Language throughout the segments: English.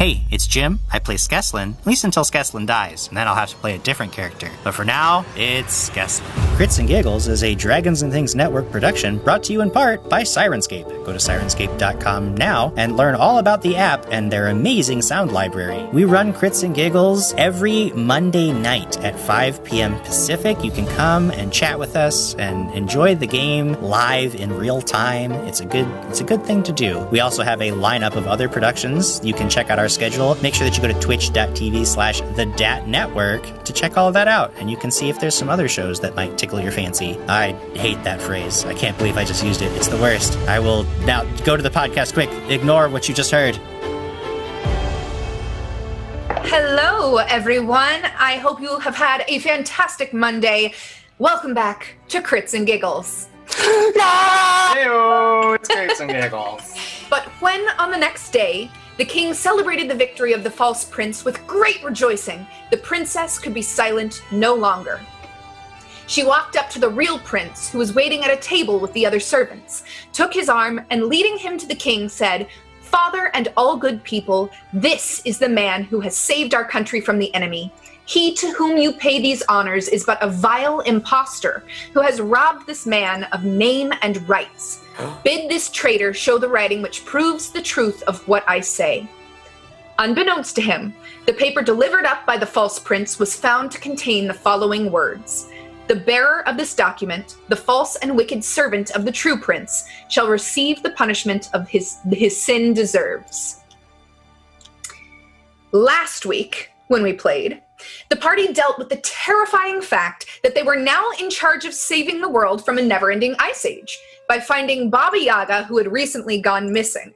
Hey, it's Jim. I play Skeslin, at least until Skeslin dies, and then I'll have to play a different character. But for now, it's Skeslin. Crits and Giggles is a Dragons and Things Network production brought to you in part by Syrinscape. Go to syrinscape.com now and learn all about the app and their amazing sound library. We run Crits and Giggles every Monday night at 5 p.m. Pacific. You can come and chat with us and enjoy the game live in real time. It's a good it's a good thing to do. We also have a lineup of other productions. You can check out our schedule. Make sure that you go to twitch.tv slash the DAT Network to check all of that out. And you can see if there's some other shows that might tickle your fancy. I hate that phrase. I can't believe I just used it. It's the worst. I will now go to the podcast quick. Ignore what you just heard. Hello, everyone. I hope you have had a fantastic Monday. Welcome back to Crits and Giggles. Heyo, it's Crits and Giggles. But when on the next day, the king celebrated the victory of the false prince with great rejoicing, the princess could be silent no longer. She walked up to the real prince, who was waiting at a table with the other servants, took his arm, and leading him to the king, said, Father and all good people, this is the man who has saved our country from the enemy. He to whom you pay these honors is but a vile impostor who has robbed this man of name and rights. Bid this traitor show the writing which proves the truth of what I say. Unbeknownst to him, the paper delivered up by the false prince was found to contain the following words The bearer of this document, the false and wicked servant of the true prince, shall receive the punishment of his, his sin deserves. Last week, when we played, the party dealt with the terrifying fact that they were now in charge of saving the world from a never ending ice age by finding Baba Yaga, who had recently gone missing.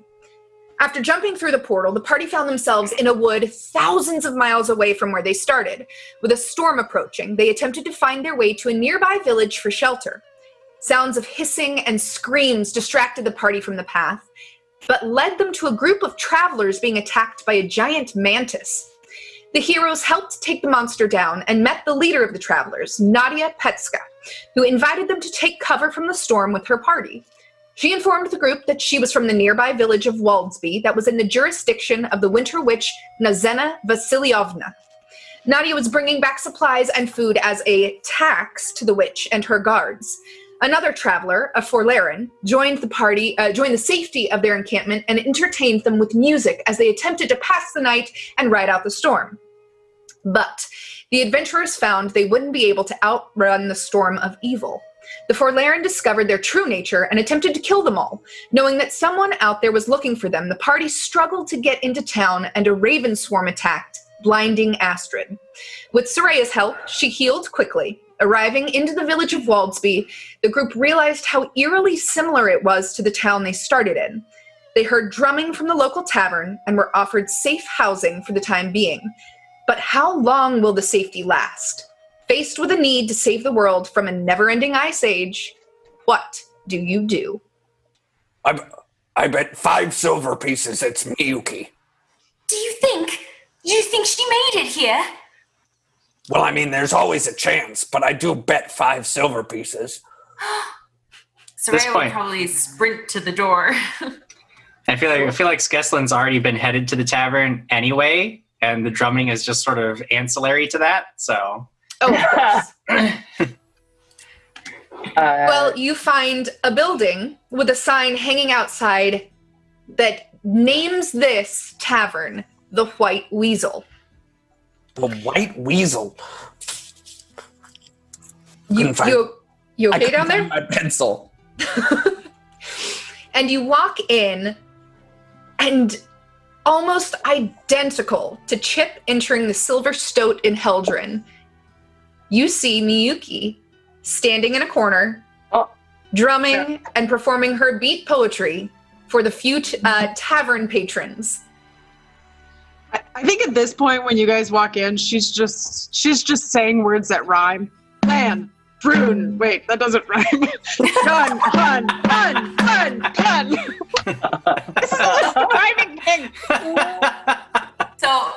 After jumping through the portal, the party found themselves in a wood thousands of miles away from where they started. With a storm approaching, they attempted to find their way to a nearby village for shelter. Sounds of hissing and screams distracted the party from the path, but led them to a group of travelers being attacked by a giant mantis. The heroes helped take the monster down and met the leader of the travelers, Nadia Petska, who invited them to take cover from the storm with her party. She informed the group that she was from the nearby village of Waldsby that was in the jurisdiction of the winter witch Nazena Vasilyovna. Nadia was bringing back supplies and food as a tax to the witch and her guards. Another traveler, a Forlarren, joined the party, uh, joined the safety of their encampment and entertained them with music as they attempted to pass the night and ride out the storm. But the adventurers found they wouldn't be able to outrun the storm of evil. The Forlarren discovered their true nature and attempted to kill them all. Knowing that someone out there was looking for them, the party struggled to get into town and a raven swarm attacked, blinding Astrid. With Soraya's help, she healed quickly. Arriving into the village of Waldsby, the group realized how eerily similar it was to the town they started in. They heard drumming from the local tavern and were offered safe housing for the time being. But how long will the safety last? Faced with a need to save the world from a never ending ice age, what do you do? I, I bet five silver pieces it's Miyuki. Do you think? You think she made it here? Well, I mean, there's always a chance, but I do bet five silver pieces. This Soraya would probably sprint to the door. I feel like I feel like Skeslin's already been headed to the tavern anyway, and the drumming is just sort of ancillary to that. So Oh, of course. Uh, Well, you find a building with a sign hanging outside that names this tavern the White Weasel. The white weasel. You, Couldn't find- you, you okay couldn't down there? find My pencil. and you walk in, and almost identical to Chip entering the Silver Stoat in Heldren, you see Miyuki standing in a corner, Oh. drumming and performing her beat poetry for the few t- uh, tavern patrons. I, I think at this point, when you guys walk in, she's just she's just saying words that rhyme. Plan, prune. Wait, that doesn't rhyme. gun, gun, gun, gun, gun. This is rhyming thing. so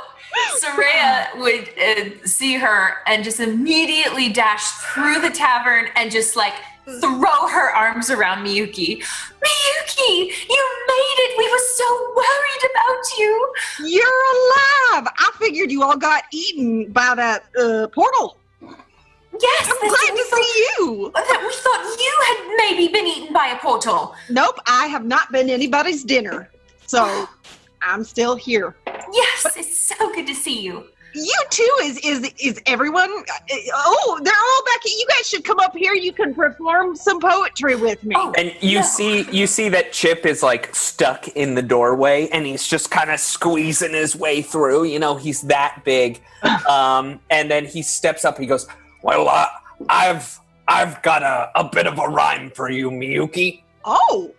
Soraya would uh, see her and just immediately dash through the tavern and just like throw her arms around Miyuki. Miyuki, you made it! We were so worried about you. You're alive. I figured you all got eaten by that uh, portal. Yes, I'm glad we to thought, see you. that we thought you had maybe been eaten by a portal. Nope, I have not been anybody's dinner, so I'm still here. Yes, it's so good to see you. You too. Is is is everyone? uh, Oh, they're all back. You guys should come up here. You can perform some poetry with me. Oh. And you No. see you see that Chip is like stuck in the doorway and he's just kind of squeezing his way through. You know, he's that big. Um, and then he steps up, he goes, Well, uh, I've I've got a, a bit of a rhyme for you, Miyuki. Oh,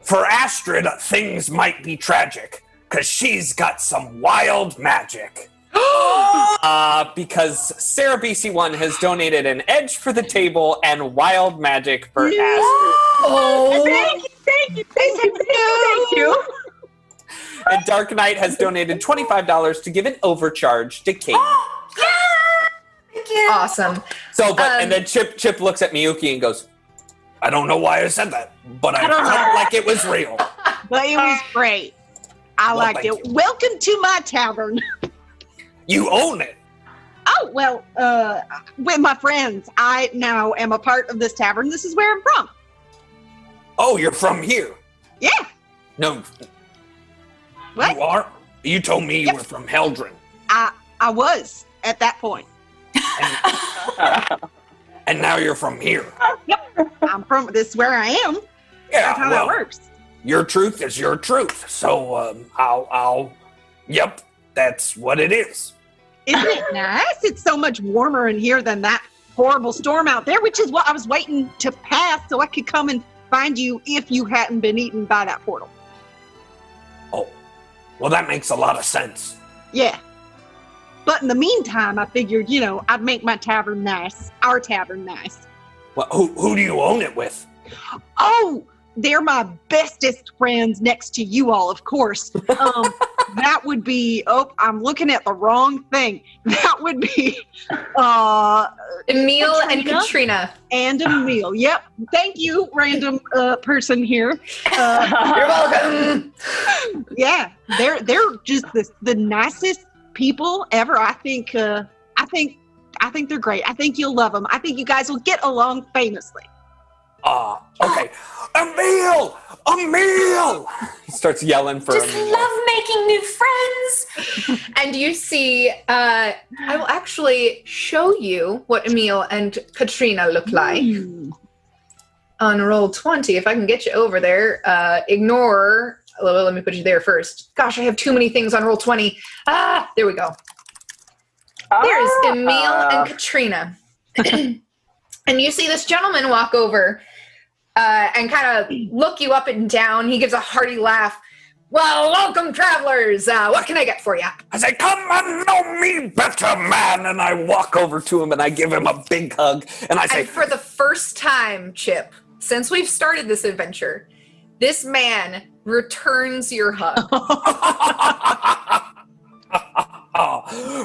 For Astrid, things might be tragic, because she's got some wild magic. uh, because Sarah BC1 has donated an edge for the table and wild magic for Astrid. Oh, thank you, thank you, thank you, thank you. And Dark Knight has donated $25 to give an overcharge to Kate. Thank you. awesome. So, but, Um, and then Chip Chip looks at Miyuki and goes, I don't know why I said that, but I, I don't felt know. like it was real. But it was great. I Well, liked thank it. Welcome to my tavern. You own it. Oh well, uh, with my friends, I now am a part of this tavern. This is where I'm from. Oh, you're from here. Yeah. No, What? you are? You told me you Yep. were from Heldren. I I was at that point. And now you're from here. Yep, I'm from. This is where I am. Yeah, That's how well, that works. your truth is your truth. So um, I'll, I'll, yep, that's what it is. Isn't it nice? It's so much warmer in here than that horrible storm out there, which is what I was waiting to pass so I could come and find you if you hadn't been eaten by that portal. Oh, well, that makes a lot of sense. Yeah. But in the meantime, I figured, you know, I'd make my tavern nice, our tavern nice. Well, who, who do you own it with? Oh, they're my bestest friends next to you all, of course. Um, that would be, oh, I'm looking at the wrong thing. That would be uh, Emil and Katrina? Katrina. and Emil. Yep. Thank you, random uh, person here. Uh, You're welcome. yeah, they're they're just the, the nicest people ever. I think uh, I think I think they're great. I think you'll love them. I think you guys will get along famously. Ah, okay. Emil! Emil! He starts yelling for Just Emil. love making new friends. And you see, uh, I will actually show you what Emil and Katrina look like Hmm. on Roll20. If I can get you over there, uh, ignore. Well, let me put you there first. Gosh, I have too many things on Roll20. Ah, there we go. There's Emil and Katrina. and you see this gentleman walk over uh, and kind of look you up and down. He gives a hearty laugh. Well, welcome, travelers. Uh, what can I get for you? I say, come and know me better, man. And I walk over to him and I give him a big hug. And I say, And for the first time, Chip, since we've started this adventure, this man returns your hug.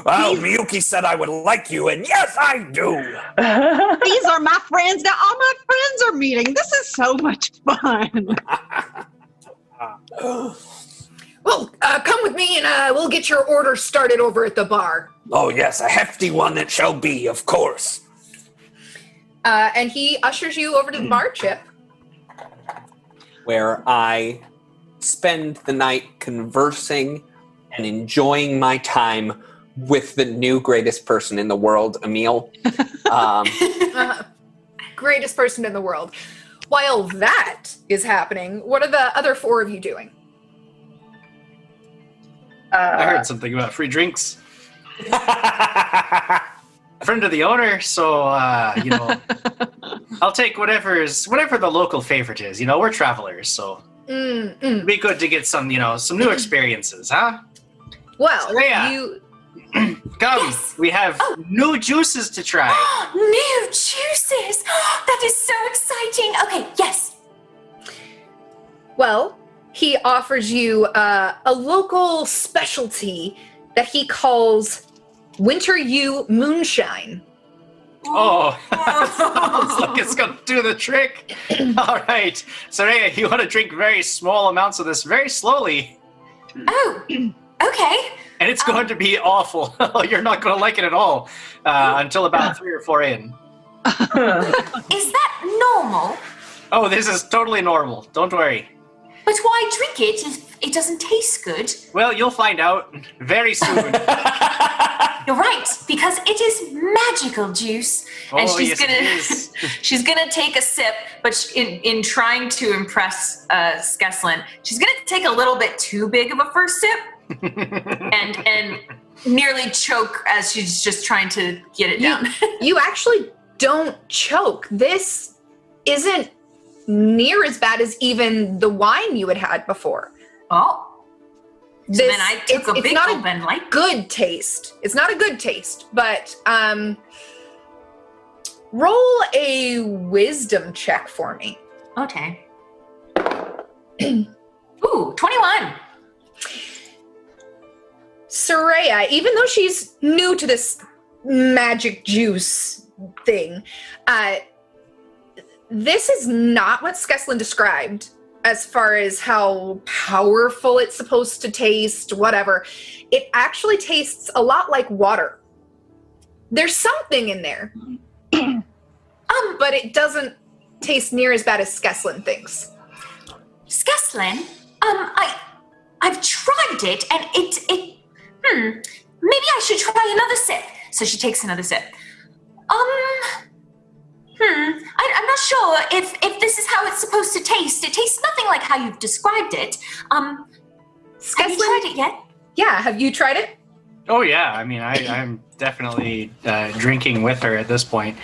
well, Miyuki said I would like you, and yes, I do. These are my friends. Now all my friends are meeting. This is so much fun. well, uh, come with me and uh, we'll get your order started over at the bar. Oh, yes, a hefty one it shall be, of course. Uh, and he ushers you over to the bar, Chip. Where I spend the night conversing and enjoying my time with the new greatest person in the world, Emil. Um, Uh, greatest person in the world. While that is happening, what are the other four of you doing? I heard something about free drinks. Friend of the owner, so uh, you know, I'll take whatever's whatever the local favorite is. You know, we're travelers, so Mm, mm. it'd be good to get some, you know, some new experiences, huh? Well, Soraya. you Come, Yes. we have Oh. new juices to try. new juices. That is so exciting. Okay, yes. Well, he offers you uh, a local specialty that he calls Winter U Moonshine. Oh, sounds like it's gonna do the trick. All right, Soraya, you want to drink very small amounts of this very slowly. Oh, okay. and it's going to be awful. You're not going to like it at all uh, until about three or four in. Is that normal? Oh, this is totally normal. Don't worry. But why drink it if it doesn't taste good? Well, you'll find out very soon. You're right, because it is magical juice. and Oh, she's yes, gonna she's gonna take a sip, but sh- in in trying to impress uh, Skeslin, she's gonna take a little bit too big of a first sip and and nearly choke as she's just trying to get it You- down. You actually don't choke. This isn't near as bad as even the wine you had had before. Oh, so This, then I took it's, a it's big not gulp a and like good taste. It's not a good taste, but um, roll a wisdom check for me. okay. Ooh, 21. Soraya, even though she's new to this magic juice thing, uh, this is not what Skeslin described as far as how powerful it's supposed to taste, whatever. It actually tastes a lot like water. There's something in there, Um, but it doesn't taste near as bad as Skeslin thinks. Skeslin, um, I, I've tried it, and it, it, hmm, maybe I should try another sip. So she takes another sip. Um, hmm, I, I'm not sure if if this is how it's supposed to taste. It tastes nothing like how you've described it. Um, have you tried it yet? yeah, have you tried it? oh yeah, I mean, I, I'm definitely uh, drinking with her at this point.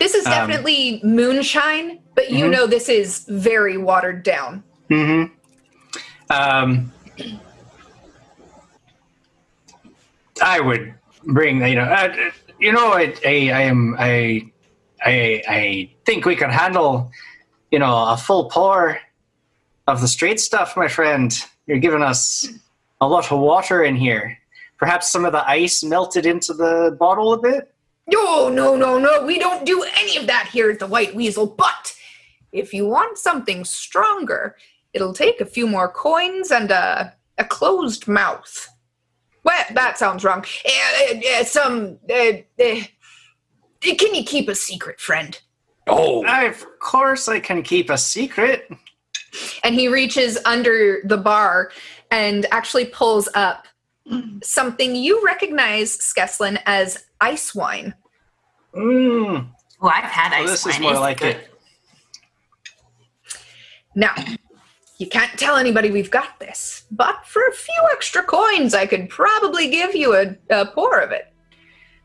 This is Um, definitely moonshine, but you Mhm. know this is very watered down. Mm-hmm. Um, I would bring you know, uh, you know, I, I, I am I, I, I think we can handle, you know, a full pour of the straight stuff, my friend. You're giving us a lot of water in here. Perhaps some of the ice melted into the bottle a bit. No, no, no, no. We don't do any of that here at the White Weasel. But if you want something stronger, it'll take a few more coins and a, a closed mouth. Well, that sounds wrong. Uh, uh, some. Uh, uh, can you keep a secret, friend? oh, Of course, I can keep a secret. And he reaches under the bar and actually pulls up something you recognize, Skeslin, as ice wine. Mm, Oh, I've had well, ice this wine. This is more It's like good. it. Now, you can't tell anybody we've got this, but for a few extra coins, I could probably give you a, a pour of it.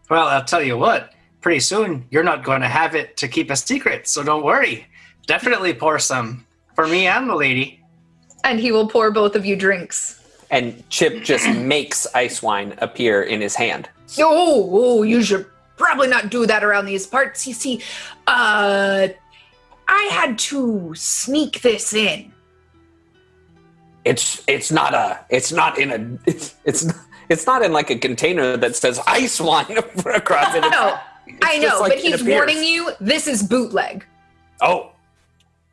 Well, I'll tell you what. Pretty soon, you're not going to have it to keep a secret, so don't worry. Definitely pour some for me and the lady. And he will pour both of you drinks. and Chip just makes ice wine appear in his hand. Oh, oh, you should probably not do that around these parts. You see, uh, I had to sneak this in. It's it's not a it's not in a it's it's it's not in like a container that says ice wine across it. It's- I know, like but he's appears. warning you. This is bootleg. Oh,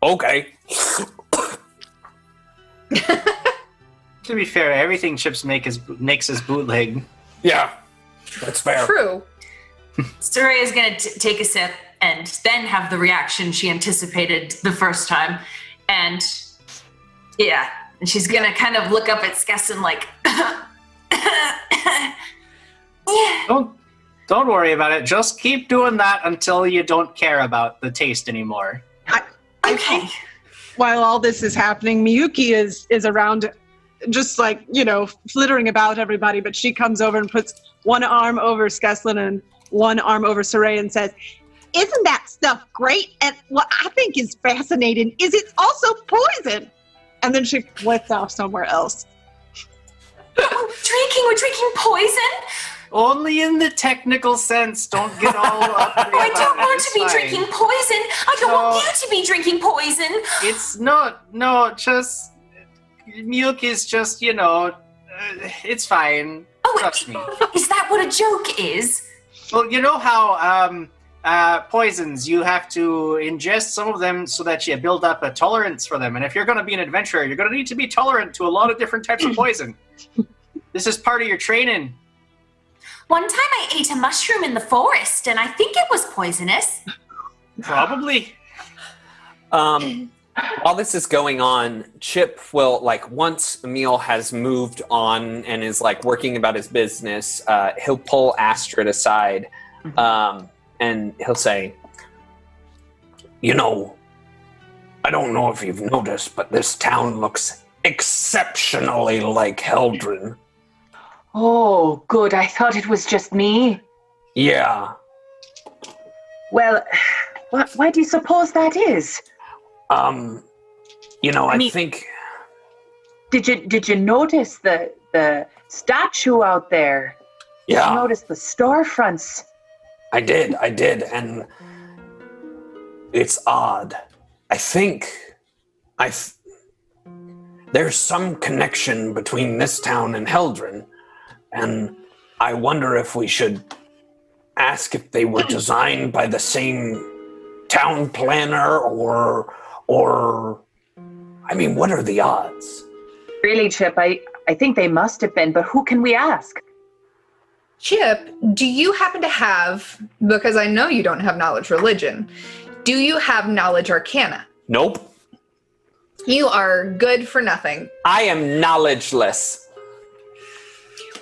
okay. To be fair, everything Chips make is makes is bootleg. Yeah, that's fair. True. Soraya is going to take a sip and then have the reaction she anticipated the first time. And yeah, and she's going to kind of look up at Skeslin like, yeah. Don't don't worry about it. Just keep doing that until you don't care about the taste anymore. Okay. While all this is happening, Miyuki is is around, just like you know, flittering about everybody. But she comes over and puts one arm over Skeslin and one arm over Soraya and says, "Isn't that stuff great? And what I think is fascinating is it's also poison." And then she flits off somewhere else. We're drinking, we're drinking poison. Only in the technical sense. Don't get all up. I don't want to be drinking poison. I don't want you to be drinking poison. It's not. No, just milk is just you know. Uh, it's fine. Oh, Trust me. is that what a joke is? Well, you know how um, uh, poisons you have to ingest some of them so that you build up a tolerance for them. And if you're going to be an adventurer, you're going to need to be tolerant to a lot of different types of poison. This is part of your training. One time I ate a mushroom in the forest and I think it was poisonous. Probably. Um, while this is going on, Chip will like once Emil has moved on and is like working about his business. Uh, he'll pull Astrid aside, um, and he'll say, "You know, I don't know if you've noticed, but this town looks exceptionally like Heldren. Oh, good. I thought it was just me. Yeah, Well, wh- why do you suppose that is? um, you know, I, I mean- think." Did you did you notice the the statue out there? Did you Yeah, notice the storefronts? I did, I did, and it's odd. I think I th- there's some connection between this town and Heldren, and I wonder if we should ask if they were designed by the same town planner or or I mean, what are the odds? Really, Chip, I I think they must have been, but who can we ask? Chip, do you happen to have, because I know you don't have knowledge religion, do you have knowledge arcana? Nope. You are good for nothing. I am knowledgeless.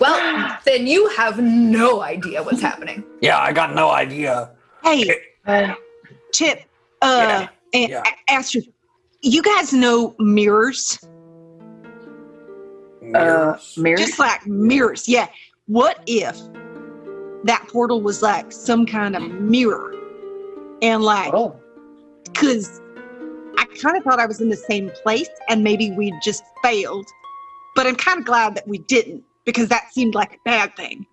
Well, then you have no idea what's happening. Yeah, I got no idea. Hey, Uh, Chip, uh, and yeah. Astrid, you guys know mirrors? uh, Mirrors. mirrors? Just like mirrors, yeah. What if that portal was like some kind of mirror? And like, oh, because I kind of thought I was in the same place and maybe we just failed. But I'm kind of glad that we didn't because that seemed like a bad thing.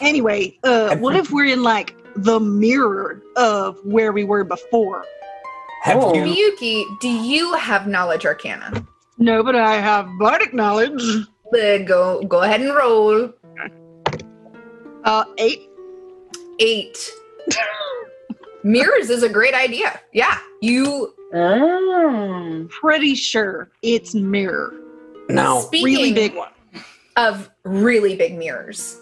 Anyway, uh, what if we're in like the mirror of where we were before? Have Oh. you Miyuki, do you have knowledge arcana? No, but I have bardic knowledge. Uh, go go ahead and roll. Uh, eight. Eight. Mirrors is a great idea. Yeah. You Mm. Pretty sure it's mirror. No, speaking Really big one. Of really big mirrors.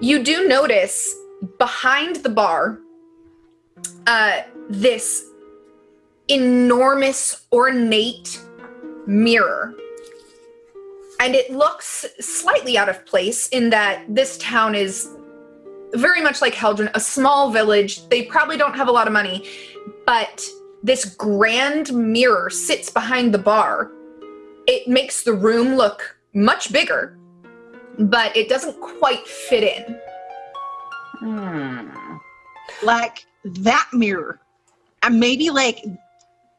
You do notice behind the bar uh, this enormous, ornate mirror. And it looks slightly out of place in that this town is very much like Heldren, a small village. They probably don't have a lot of money, but this grand mirror sits behind the bar. It makes the room look much bigger, but it doesn't quite fit in. Hmm. Like that mirror. And maybe like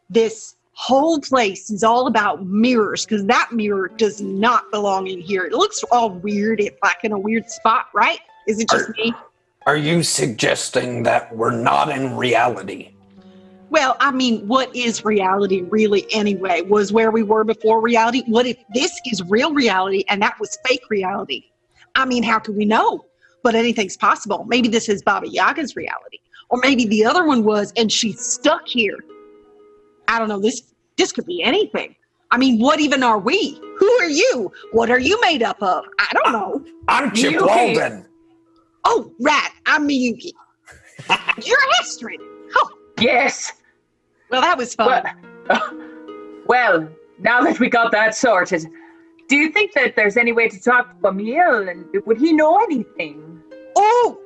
this whole place is all about mirrors because that mirror does not belong in here. It looks all weird. It's like in a weird spot, right? Is it just Are- me? Are you suggesting that we're not in reality? Well, I mean, what is reality really anyway? Was where we were before reality? What if this is real reality and that was fake reality? I mean, how can we know? But anything's possible. Maybe this is Baba Yaga's reality. Or maybe the other one was and she's stuck here. I don't know. This this could be anything. I mean, what even are we? Who are you? What are you made up of? I don't know. I'm Chip You- Walden. Oh, right. I'm Miyuki. You're Astrid. Oh, Yes. Well, that was fun. Well, well, now that we got that sorted, do you think that there's any way to talk to Emil and would he know anything? Oh,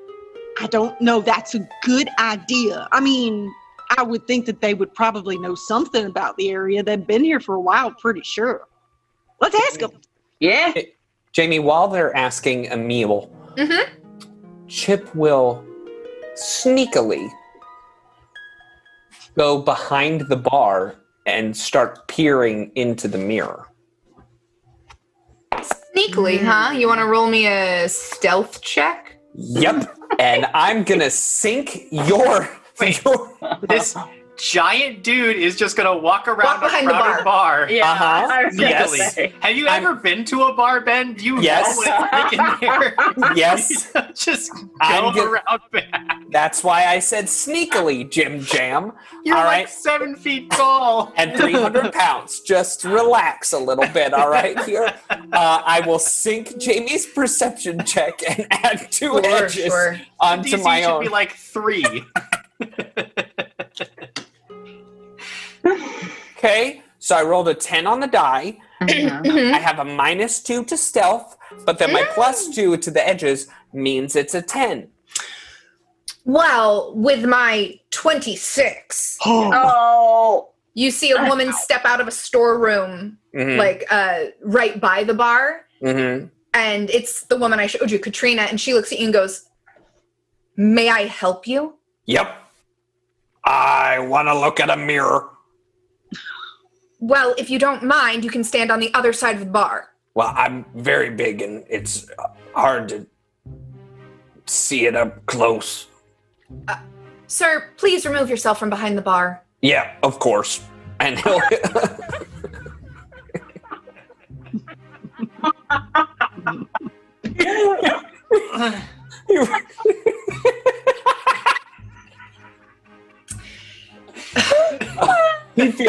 I don't know. That's a good idea. I mean, I would think that they would probably know something about the area. They've been here for a while, pretty sure. Let's ask them. Yeah. Jamie, while they're asking Emil, Mhm. Chip will sneakily go behind the bar and start peering into the mirror. Sneakily, huh? You want to roll me a stealth check? Yep. and I'm gonna sink your, your This giant dude is just gonna walk around Walk a behind the crowded bar. Yeah, Uh-huh. I was gonna Yes. say. Have you I'm- ever been to a bar, Ben? Do you Yes. know what it's like in there? Yes. just go I'm get- around back. That's why I said sneakily, Jim Jam. You're All like right. seven feet tall. And 300 pounds. Just relax a little bit, all right? Here, uh, I will sync Jamie's perception check and add two Sure, edges sure. onto DC my should own. be like three. Okay, so I rolled a 10 on the die. Mhm. I have a minus two to stealth, but then my plus two to the edges means it's a 10. Well, with my 26, Oh, you see a woman step out of a storeroom, Mhm, like uh, right by the bar, mhm. and it's the woman I showed you, Katrina, and she looks at you and goes, May I help you? Yep. I want to look at a mirror. Well, if you don't mind, you can stand on the other side of the bar. Well, I'm very big and it's uh, hard to see it up close. Sir, please remove yourself from behind the bar. Yeah, of course. And he'll.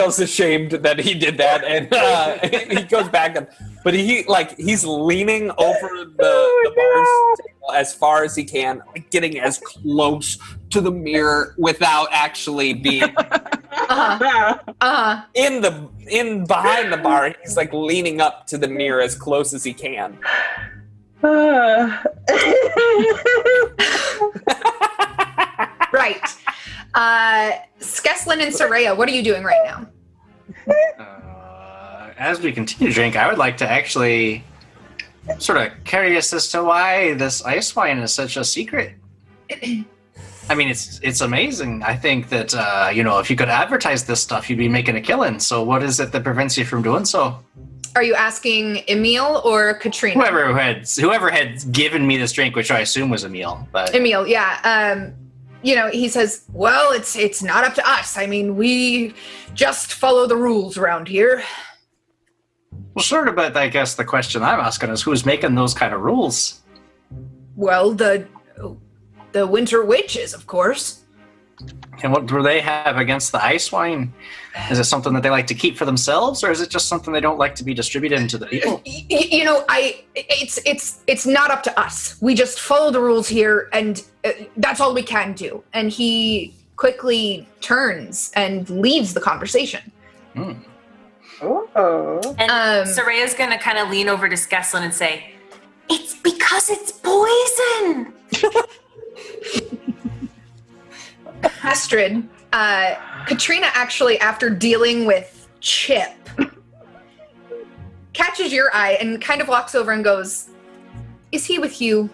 feels ashamed that he did that, and uh, he goes back and, but he like he's leaning over the, the bar's table as far as he can, like getting as close to the mirror without actually being Uh-huh. Uh-huh. in the in behind the bar. He's like leaning up to the mirror as close as he can. Right. Uh, Skeslin and Soraya, what are you doing right now? Uh, as we continue to drink, I would like to actually sort of curious as to why this ice wine is such a secret. I mean, it's it's amazing. I think that uh, you know if you could advertise this stuff, you'd be making a killing. So, what is it that prevents you from doing so? Are you asking Emil or Katrina? Whoever had whoever had given me this drink, which I assume was Emil, but Emil, yeah. Um, you know, he says, "Well, it's it's not up to us. I mean, we just follow the rules around here." well, sort of. But I guess the question I'm asking is, who's making those kind of rules? Well, the the Winter Witches, of course. And what do they have against the ice wine? Is it something that they like to keep for themselves, or is it just something they don't like to be distributed into the people? Y- y- you know, I it's it's it's not up to us. We just follow the rules here, and uh, that's all we can do. And he quickly turns and leaves the conversation. oh. And Um, Soraya's gonna kind of lean over to Skeslin and say, "It's because it's poison." Astrid, uh, Katrina actually, after dealing with Chip, catches your eye and kind of walks over and goes, "Is he with you?"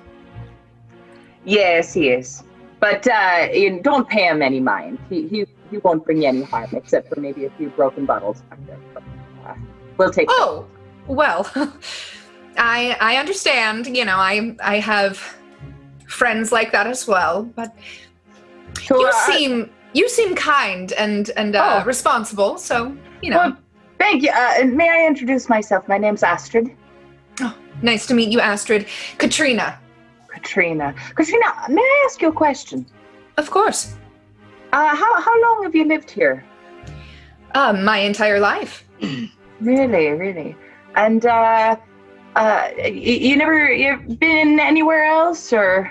Yes, he is. But uh, you don't pay him any mind. He, he he won't bring you any harm, except for maybe a few broken bottles back there. But, uh, we'll take. Oh, well, I I understand. You know, I I have friends like that as well. But So, you seem you seem kind and and uh, Oh. responsible. So you know, Well, thank you. Uh, may I introduce myself? My name's Astrid. nice to meet you, Astrid. Katrina, Katrina. Katrina, may I ask you a question? of course. Uh, how how long have you lived here? Uh, my entire life. Really, really. And uh, uh, y- you never you've been anywhere else, or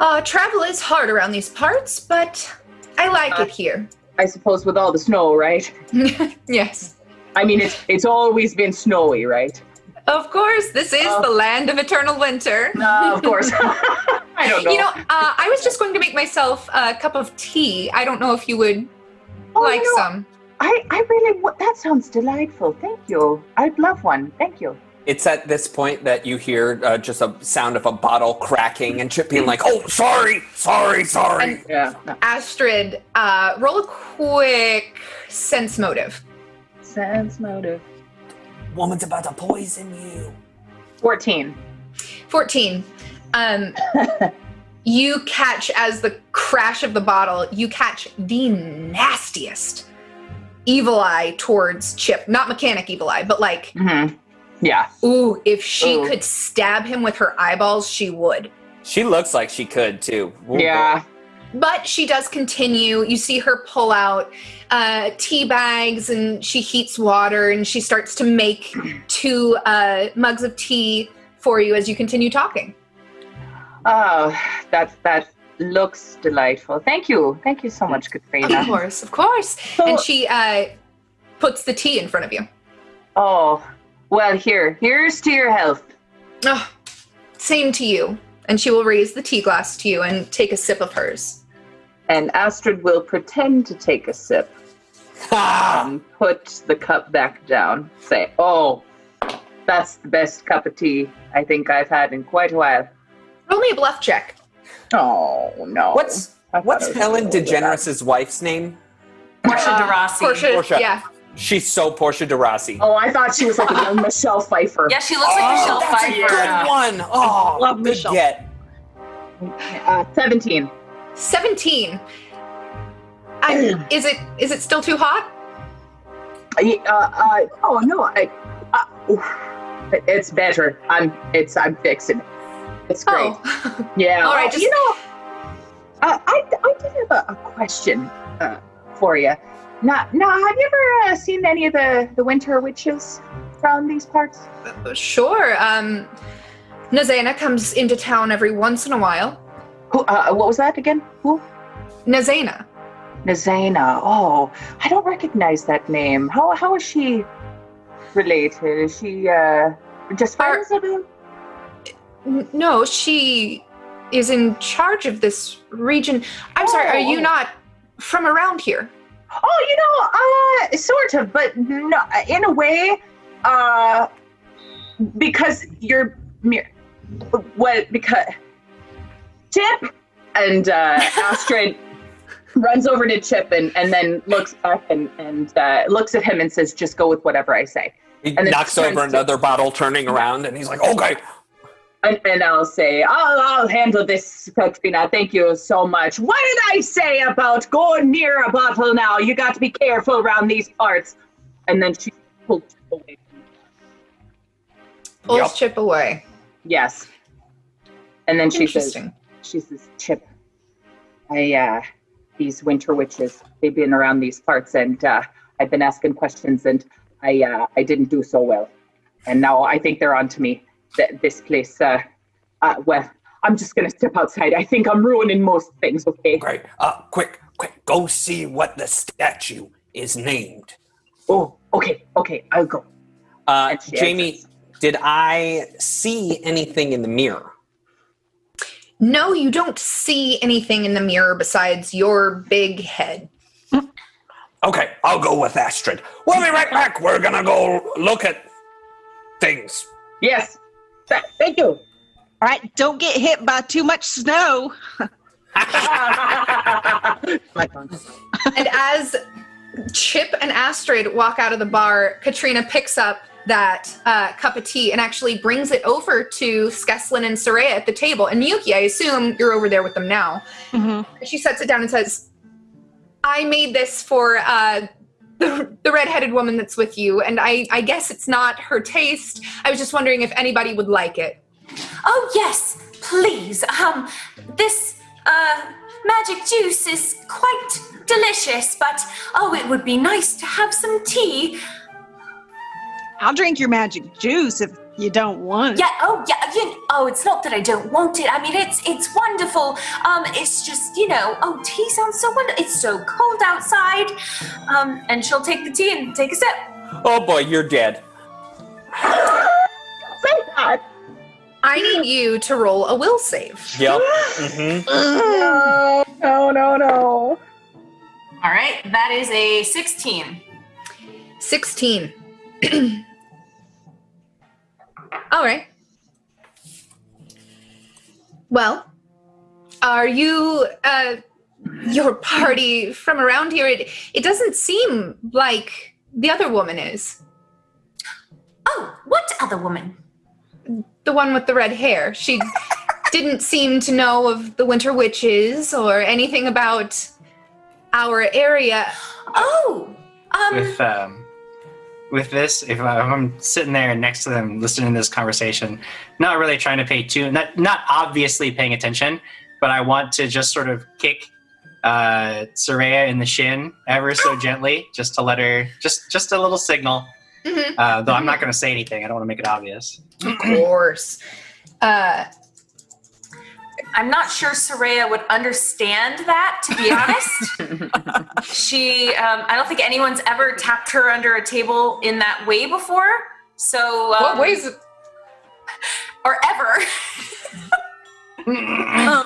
Uh, travel is hard around these parts, but I like Uh. it here. I suppose with all the snow, right? yes. I mean, it's it's always been snowy, right? Of course, this is Oh. the land of eternal winter. No, of course. I don't know. You know, uh, I was just going to make myself a cup of tea. I don't know if you would Oh, like some. I, I really wa- that sounds delightful. Thank you. I'd love one. Thank you. It's at this point that you hear uh, just a sound of a bottle cracking and Chip being like, "Oh, sorry, sorry, sorry." And- Yeah. Astrid, uh, roll a quick sense motive. Sense motive. Woman's about to poison you. Fourteen. 14. Um, you catch as the crash of the bottle, you catch the nastiest evil eye towards Chip. Not mechanic evil eye, but like, Mhm. Yeah. ooh, if she Ooh. could stab him with her eyeballs, she would. She looks like she could too. Ooh, Yeah. But she does continue. You see her pull out uh, tea bags and she heats water and she starts to make two uh, mugs of tea for you as you continue talking. Oh, that that looks delightful. Thank you. Thank you so much, Katrina. Of course, of course. So- and she uh, puts the tea in front of you. Oh, well, here. Here's to your health. Oh, same to you. And she will raise the tea glass to you and take a sip of hers. And Astrid will pretend to take a sip and put the cup back down. Say, oh, that's the best cup of tea I think I've had in quite a while. Roll me a bluff check. Oh, no. what's what's Ellen really good. DeGeneres' wife's name? Portia Uh, de Rossi. Portia, Portia. yeah. She's so Portia de Rossi. Oh, I thought she was like a young Michelle Pfeiffer. Yeah, she looks like Michelle Oh, that's a Pfeiffer. good one. Oh, Love good Michelle. get. Uh, 17. 17. I, is it is it still too hot? Uh, uh, oh, no. I, uh, it's better. I'm, it's, I'm fixing it. It's great. Oh. Yeah. All right, just- you know, uh, I, I did have a, a question uh, for you. Now, now, have you ever uh, seen any of the, the winter witches around these parts? sure. Um Nazana comes into town every once in a while. Who? Uh, what was that again? Who? Nazana. Nazana. Oh, I don't recognize that name. How how is she related? Is she uh, just friends? No, she is in charge of this region. I'm sorry, are you Oh. not from around here? Oh, you know, uh, sort of, but no, in a way, uh, because you're what? Because Chip and uh, Astrid runs over to Chip and, and then looks back and and uh, looks at him and says, "Just go with whatever I say." He And knocks over to- another bottle, turning around, and he's like, "Okay." And, I'll say, I'll, I'll handle this, Katrina. Thank you so much. What did I say about going near a bottle now? You got to be careful around these parts. And then she pulled Chip away. Pulls Yup. Chip away. Yes. And then she says, she says, Chip, I, uh, these winter witches, they've been around these parts and, uh, I've been asking questions and I, uh, I didn't do so well. And now I think they're on to me. That this place, uh, uh, well, I'm just gonna step outside. I think I'm ruining most things, okay? Great. Uh, quick, quick, go see what the statue is named. Oh, okay, okay, I'll go. Uh, Jamie, exits. did I see anything in the mirror? No, you don't see anything in the mirror besides your big head. Okay, I'll go with Astrid. We'll be right back. We're gonna go look at things. Yes. Th- Thank you. All right, don't get hit by too much snow. And as Chip and Astrid walk out of the bar, Katrina picks up that uh, cup of tea and actually brings it over to Skeslin and Soraya at the table. And Miyuki, I assume you're over there with them now. Mhm. She sets it down and says, I made this for uh, the, the redheaded woman that's with you, and I, I guess it's not her taste. I was just wondering if anybody would like it. Oh yes, please. Um, this uh magic juice is quite delicious, but oh, it would be nice to have some tea. I'll drink your magic juice if you don't want it. Yeah. Oh yeah. You, oh, it's not that I don't want it. I mean, it's it's wonderful. Um, it's just you know. Oh, tea sounds so wonderful. It's so cold outside. Um, and she'll take the tea and take a sip. Oh boy, you're dead. Say that. I need you to roll a will save. Yep. hmm No, no, no, no. All right, that is a sixteen. 16. All right. Well, are you uh your party from around here? It it doesn't seem like the other woman is. Oh, what other woman? The one with the red hair. She didn't seem to know of the Winter Witches or anything about our area. Oh, um, with um, with this, if, I, I'm sitting there next to them listening to this conversation, not really trying to pay too, not not obviously paying attention, but I want to just sort of kick uh, Soraya in the shin ever so gently, just to let her, just just a little signal. Mhm. Uh, though I'm not going to say anything. I don't want to make it obvious. Of course. Uh, I'm not sure Soraya would understand that, to be honest. she, um, I don't think anyone's ever tapped her under a table in that way before. So, um, what ways? or ever. Um,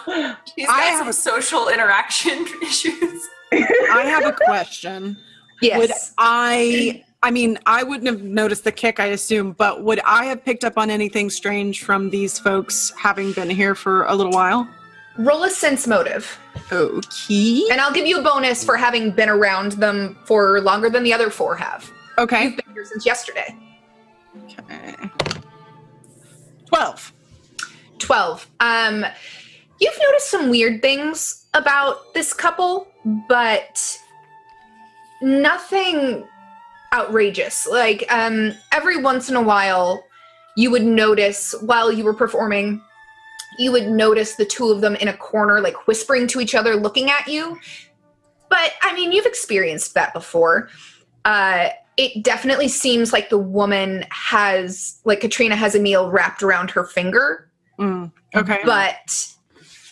She's I got have some a- social interaction issues. I have a question. Yes. Would I? I mean, I wouldn't have noticed the kick, I assume, but would I have picked up on anything strange from these folks having been here for a little while? Roll a sense motive. Okay. And I'll give you a bonus for having been around them for longer than the other four have. Okay. You've been here since yesterday. okay. Twelve. 12. Um, you've noticed some weird things about this couple, but nothing outrageous. Like, um, every once in a while, you would notice while you were performing, you would notice the two of them in a corner, like whispering to each other, looking at you. But I mean, you've experienced that before. Uh, it definitely seems like the woman has, like Katrina has Emil wrapped around her finger Mm, okay. but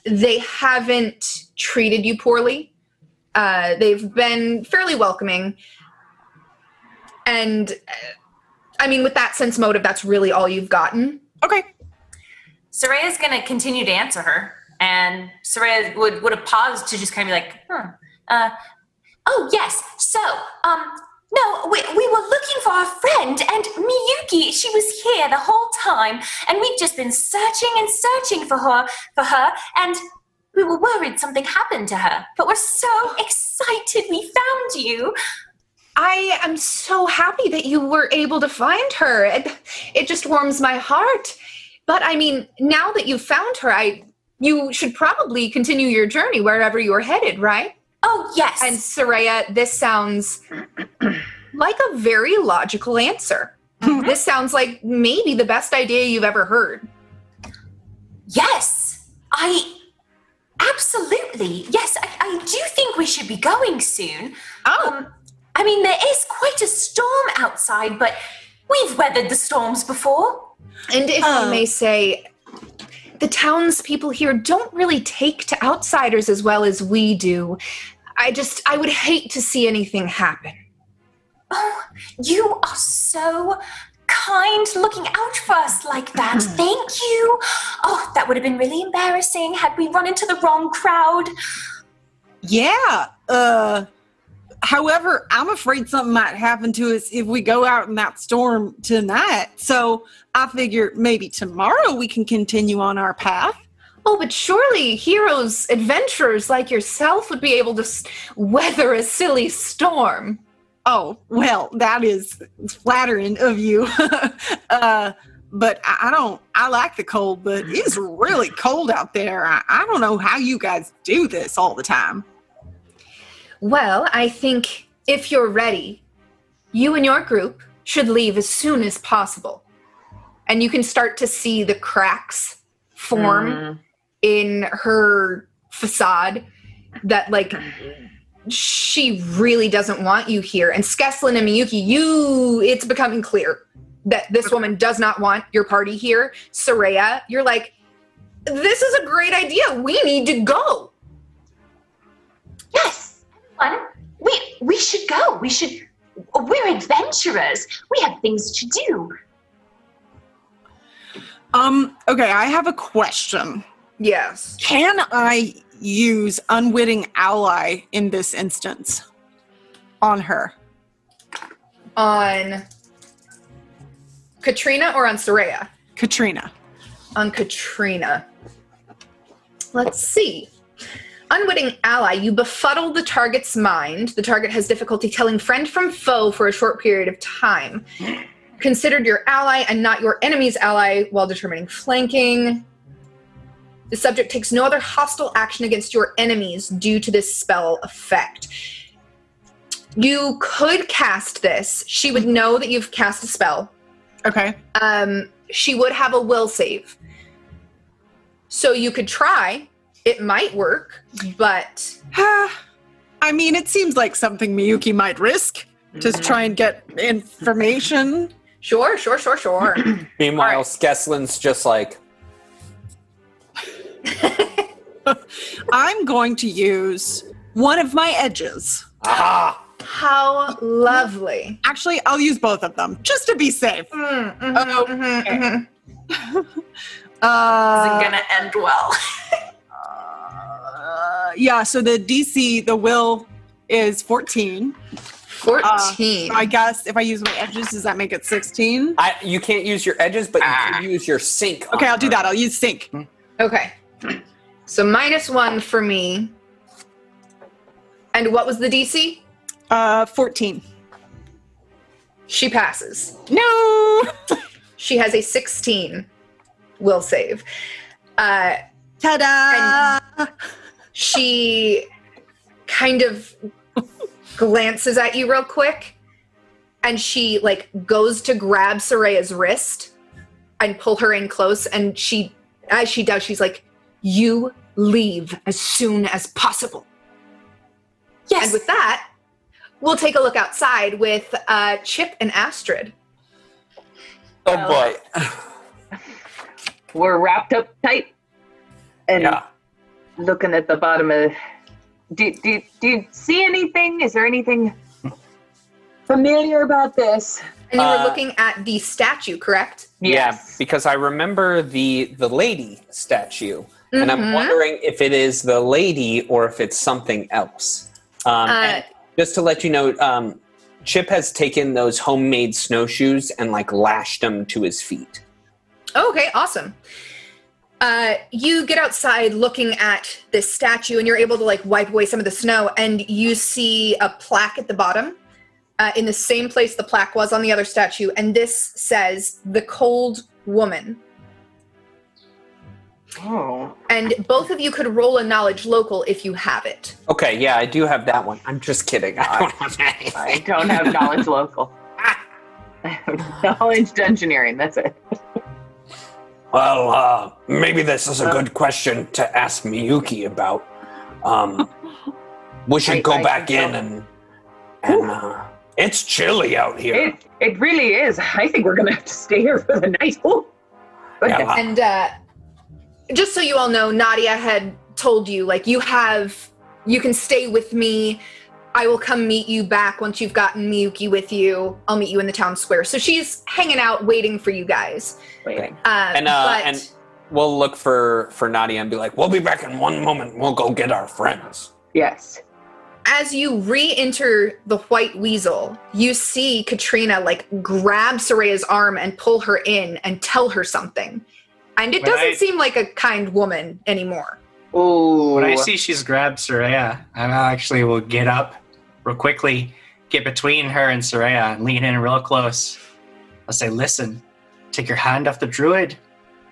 they haven't treated you poorly. Uh, they've been fairly welcoming. And uh, I mean, with that sense motive, that's really all you've gotten. okay. Soraya's going to continue to answer her, and Soraya would would have paused to just kind of be like, "Hmm, uh, oh yes. So, um, no, we we were looking for our friend, and Miyuki. She was here the whole time, and we've just been searching and searching for her for her, and." We were worried something happened to her, but we're so excited we found you. I am so happy that you were able to find her. It, it just warms my heart. But I mean, now that you've found her, I you should probably continue your journey wherever you're headed, right? Oh yes, And Soraya, this sounds like a very logical answer. This sounds like maybe the best idea you've ever heard. Yes, I absolutely. Yes, I, I do think we should be going soon. Oh, Um, I mean, there is quite a storm outside, but we've weathered the storms before. And if. I may say, the townspeople here don't really take to outsiders as well as we do. I just, I would hate to see anything happen. Oh, you are so kind looking out for us like that. Thank you. Oh, that would have been really embarrassing had we run into the wrong crowd. yeah. Uh, however, I'm afraid something might happen to us if we go out in that storm tonight. So I figure maybe tomorrow we can continue on our path. Oh, but surely heroes, adventurers like yourself would be able to weather a silly storm. Oh, well, that is flattering of you. uh, but I, don't, I like the cold, but it's really cold out there. I, I don't know how you guys do this all the time. Well, I think if you're ready, you and your group should leave as soon as possible. And you can start to see the cracks form mm. in her facade that, like, she really doesn't want you here. And Skeslin and Miyuki, you, it's becoming clear that this woman does not want your party here. Soraya, you're like, this is a great idea. We need to go. Yes, fun. We we should go. We should. We're adventurers. We have things to do. Um, okay, I have a question. Yes. Can I use unwitting ally in this instance on her? on Katrina or on Soraya? Katrina. On Katrina. Let's see. Unwitting ally, you befuddle the target's mind. The target has difficulty telling friend from foe for a short period of time. Considered your ally and not your enemy's ally while determining flanking. The subject takes no other hostile action against your enemies due to this spell effect. You could cast this. She would know that you've cast a spell. Okay. Um, she would have a will save. So you could try. It might work, but I mean, it seems like something Miyuki might risk to try and get information. sure, sure, sure, sure. Meanwhile, Skeslin's just like, I'm going to use one of my edges. aha! How lovely. Actually, I'll use both of them just to be safe. Mm, mhm, Oh, okay. mhm. Uh, Isn't gonna end well. Uh, yeah, so the DC, the will is 14. 14. I guess if I use my edges, does that make it 16? I, you can't use your edges, but you Ah. can use your sink. Okay, I'll do that. I'll use sync. okay. So minus one for me. And what was the DC? Uh, 14. She passes. No! She has a 16 will save. Uh, Ta-da! She kind of glances at you real quick and she like goes to grab Soraya's wrist and pull her in close and she as she does she's like you leave as soon as possible Yes. and with that we'll take a look outside with uh, chip and astrid Oh boy. We're wrapped up tight and Yeah. Looking at the bottom of. Do, do, do you see anything? Is there anything familiar about this? and you were Uh, looking at the statue correct Yeah, because I remember the the lady statue, and I'm Mhm. wondering if it is the lady or if it's something else. Um, Uh, just to let you know, um, Chip has taken those homemade snowshoes and like lashed them to his feet. Okay, awesome. Uh, you get outside looking at this statue, and you're able to like wipe away some of the snow, and you see a plaque at the bottom, uh, in the same place the plaque was on the other statue, and this says "The Cold Woman." Oh. And both of you could roll a knowledge local if you have it. Okay, yeah, I do have that one. I'm just kidding. I don't have I don't have knowledge local. I have knowledge engineering. That's it. Well, uh, maybe this is a good question to ask Miyuki about. Um, we should I- go I back think in so. and and uh, it's chilly out here. It it really is. I think we're gonna have to stay here for the night. Oh, Yeah, And uh, just so you all know, Nadia had told you, like, you have, you can stay with me. I will come meet you back once you've gotten Miyuki with you. I'll meet you in the town square. So she's hanging out, waiting for you guys. Waiting. Uh, And, uh, but and- we'll look for for Nadia and be like, "We'll be back in one moment. We'll go get our friends." Yes. as you re-enter the White Weasel, you see Katrina like grab Soraya's arm and pull her in and tell her something. And it When doesn't I- seem like a kind woman anymore. Oh. When I see she's grabbed Soraya, I actually will get up real quickly, get between her and Soraya, and lean in real close. I'll say, "Listen, take your hand off the druid,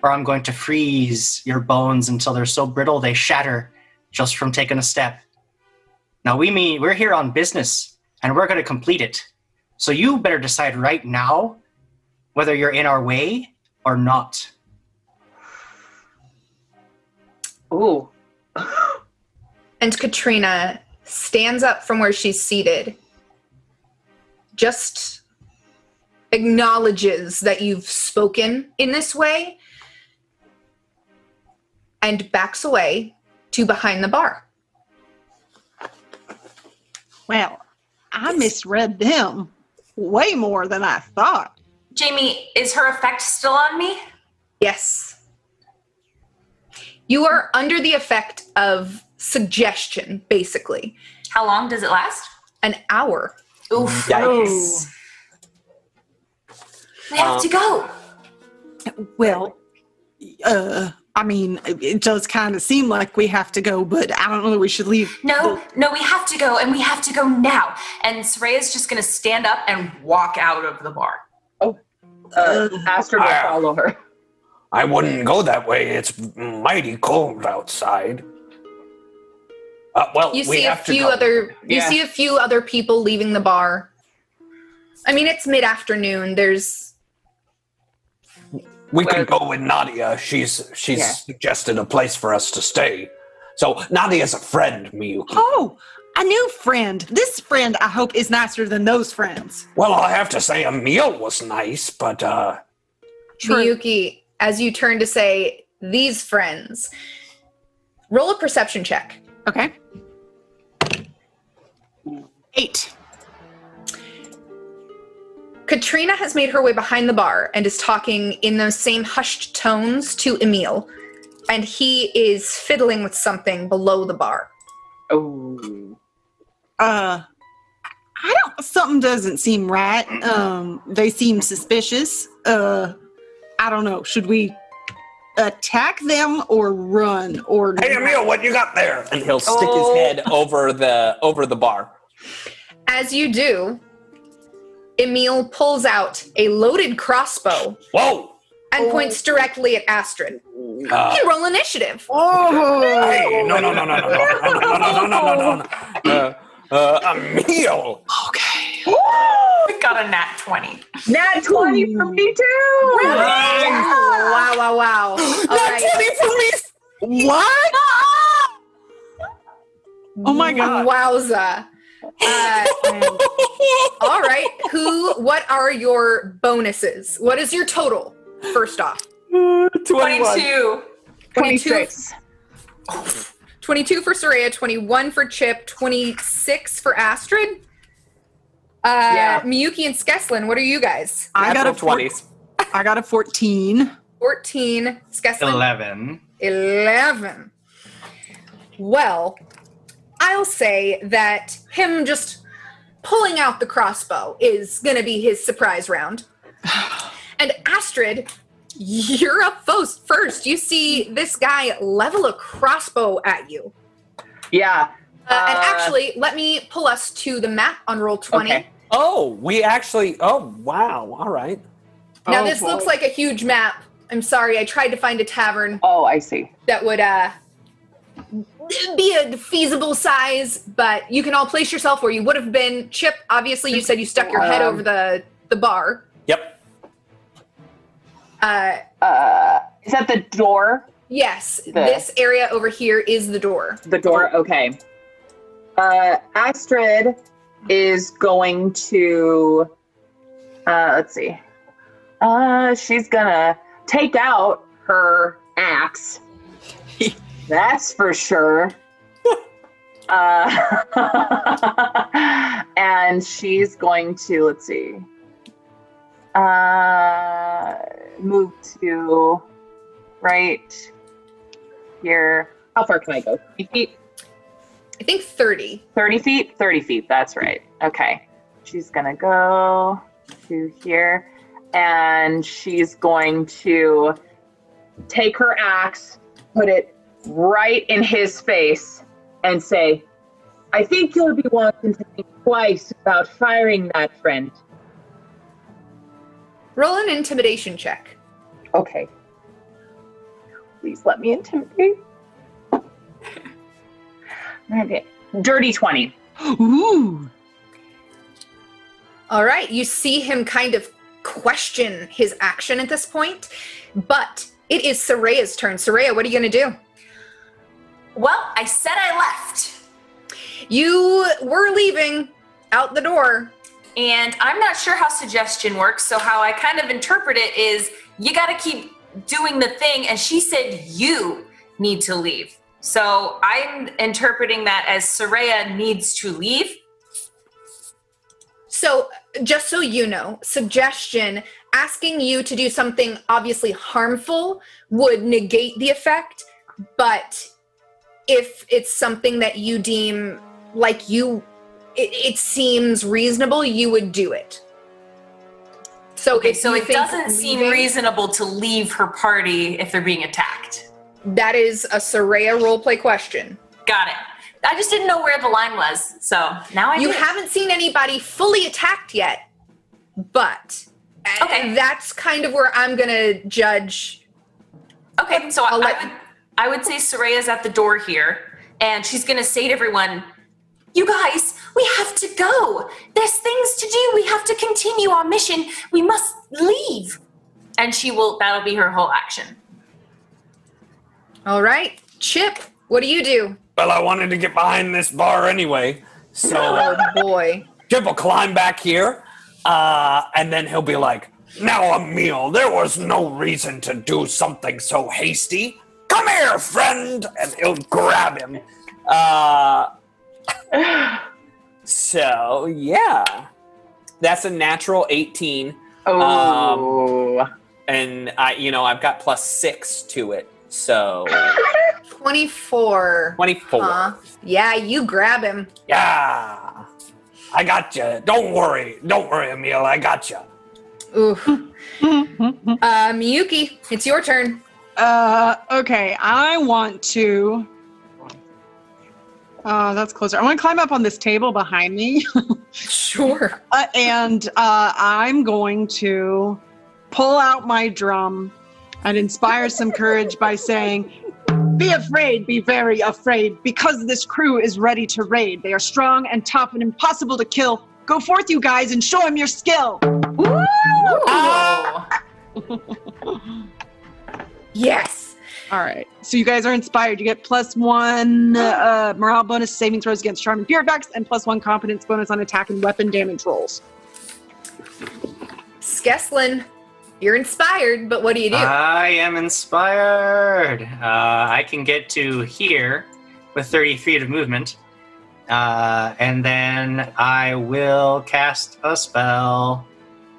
or I'm going to freeze your bones until they're so brittle they shatter just from taking a step." Now we mean we're here on business, and we're going to complete it. So you better decide right now whether you're in our way or not. Ooh. And Katrina stands up from where she's seated, just acknowledges that you've spoken in this way, and backs away to behind the bar. Well, I misread them way more than I thought. Jamie, is her effect still on me? Yes. You are under the effect of suggestion, basically. How long does it last? An hour. Oof. Yikes. Oh. We have Um, to go. Well, uh, I mean, it- it does kind of seem like we have to go, but I don't know that we should leave. No, no, we have to go, and we have to go now. And Soraya's just gonna stand up and walk out of the bar. Uh, Astrid will Ah. follow her. I wouldn't go that way. It's mighty cold outside. Uh, well, You we see a have to few go. other you Yeah. see a few other people leaving the bar. I mean, it's mid-afternoon. There's We could go with Nadia. She's she's Yeah. suggested a place for us to stay. So Nadia's a friend, Miyuki. Oh, a new friend. This friend, I hope, is nicer than those friends. Well, I have to say Emil was nice, but uh Miyuki, as you turn to say these friends, roll a perception check. Okay. Eight. Katrina has made her way behind the bar and is talking in those same hushed tones to Emil, and he is fiddling with something below the bar. Oh. Uh, I don't. Something doesn't seem right. Um, they seem suspicious. Uh, I don't know. Should we attack them or run or? Hey Emil, what you got there? And he'll stick Oh. his head over the over the bar. As you do, Emil pulls out a loaded crossbow Whoa! and points directly at Astrid. Uh, You can roll initiative. Oh, hey, no, no, no, no, no, no, no, no, no, no, no, no, no. Uh, uh, Emil! We got a nat 20. Nat 20 for me too! Wow, wow, wow. All right. what? Oh my god! Wowza. Uh, all right. Who, what are your bonuses? What is your total, first off? 22. 26. 22 for Soraya, 21 for Chip, 26 for Astrid. Uh, Yeah. Miyuki and Skeslin, what are you guys? I got a Natural four- 20s. I got a fourteen. 14, Skeslin, 11. 11. Well, I'll say that him just pulling out the crossbow is going to be his surprise round. And Astrid, you're up first. First, you see this guy level a crossbow at you. Yeah. Uh, and Uh, actually, let me pull us to the map on Roll20. Okay. Oh, we actually. Oh, wow. All right. Now, Oh, this boy. looks like a huge map. I'm sorry, I tried to find a tavern Oh, I see. that would uh, be a feasible size, but you can all place yourself where you would have been. Chip, obviously, you said you stuck your head Um, over the, the bar. Yep. Uh, Uh, is that the door? yes, this area over here is the door. The door. Okay. Uh, Astrid is going to. Uh, let's see. Uh, she's gonna take out her axe. That's for sure. uh, and she's going to let's see. Uh, move to right here. How far can I go? 20 feet? I think 30. 30 feet? 30 feet, that's right. Okay. She's going to go to here and she's going to take her axe, put it right in his face, and say, I think you'll be wanting to think twice about firing that friend. Roll an intimidation check. Okay. Please let me intimidate. Okay. Dirty 20. Ooh. All right, you see him kind of question his action at this point, but it is Soraya's turn. Soraya, what are you going to do? Well, I said I left. You were leaving out the door. And I'm not sure how suggestion works, so how I kind of interpret it is you got to keep doing the thing, and she said you need to leave. So I'm interpreting that as Soraya needs to leave. So, just so you know, suggestion asking you to do something obviously harmful would negate the effect, but if it's something that you deem like you it, it seems reasonable, you would do it. So, Okay, so it doesn't seem leaving- reasonable to leave her party if they're being attacked. That is a Soraya roleplay question. Got it. I just didn't know where the line was, so now I You do. haven't seen anybody fully attacked yet, but Okay. that's kind of where I'm gonna judge Okay, so I, I'll let- I would I would say Soraya's at the door here, and she's gonna say to everyone, "You guys, we have to go. There's things to do. We have to continue our mission. We must leave." And she will. That'll be her whole action. All right, Chip, what do you do? Well, I wanted to get behind this bar anyway, so Oh boy. Chip will climb back here, uh, and then he'll be like, "Now, Emil, there was no reason to do something so hasty. Come here, friend," and he'll grab him. Uh, so yeah, that's a natural eighteen, Oh. and I, you know, I've got plus six to it, so 24. twenty-four. Huh? Yeah, you grab him. Yeah, I got you. Don't worry, don't worry, Emil. I got you. Ooh. uh, Miyuki, it's your turn. Uh, okay, I want to. Uh, that's closer. I want to climb up on this table behind me, Sure. uh, and uh, I'm going to pull out my drum and inspire some courage by saying, "Be afraid, be very afraid, because this crew is ready to raid. They are strong and tough and impossible to kill. Go forth, you guys, and show them your skill." Yes. All right. So you guys are inspired. You get plus one uh, morale bonus saving throws against charm and fear effects, and plus one competence bonus on attack and weapon damage rolls. Skeslin, you're inspired, but what do you do? I am inspired. Uh, I can get to here with 30 feet of movement. Uh, and then I will cast a spell.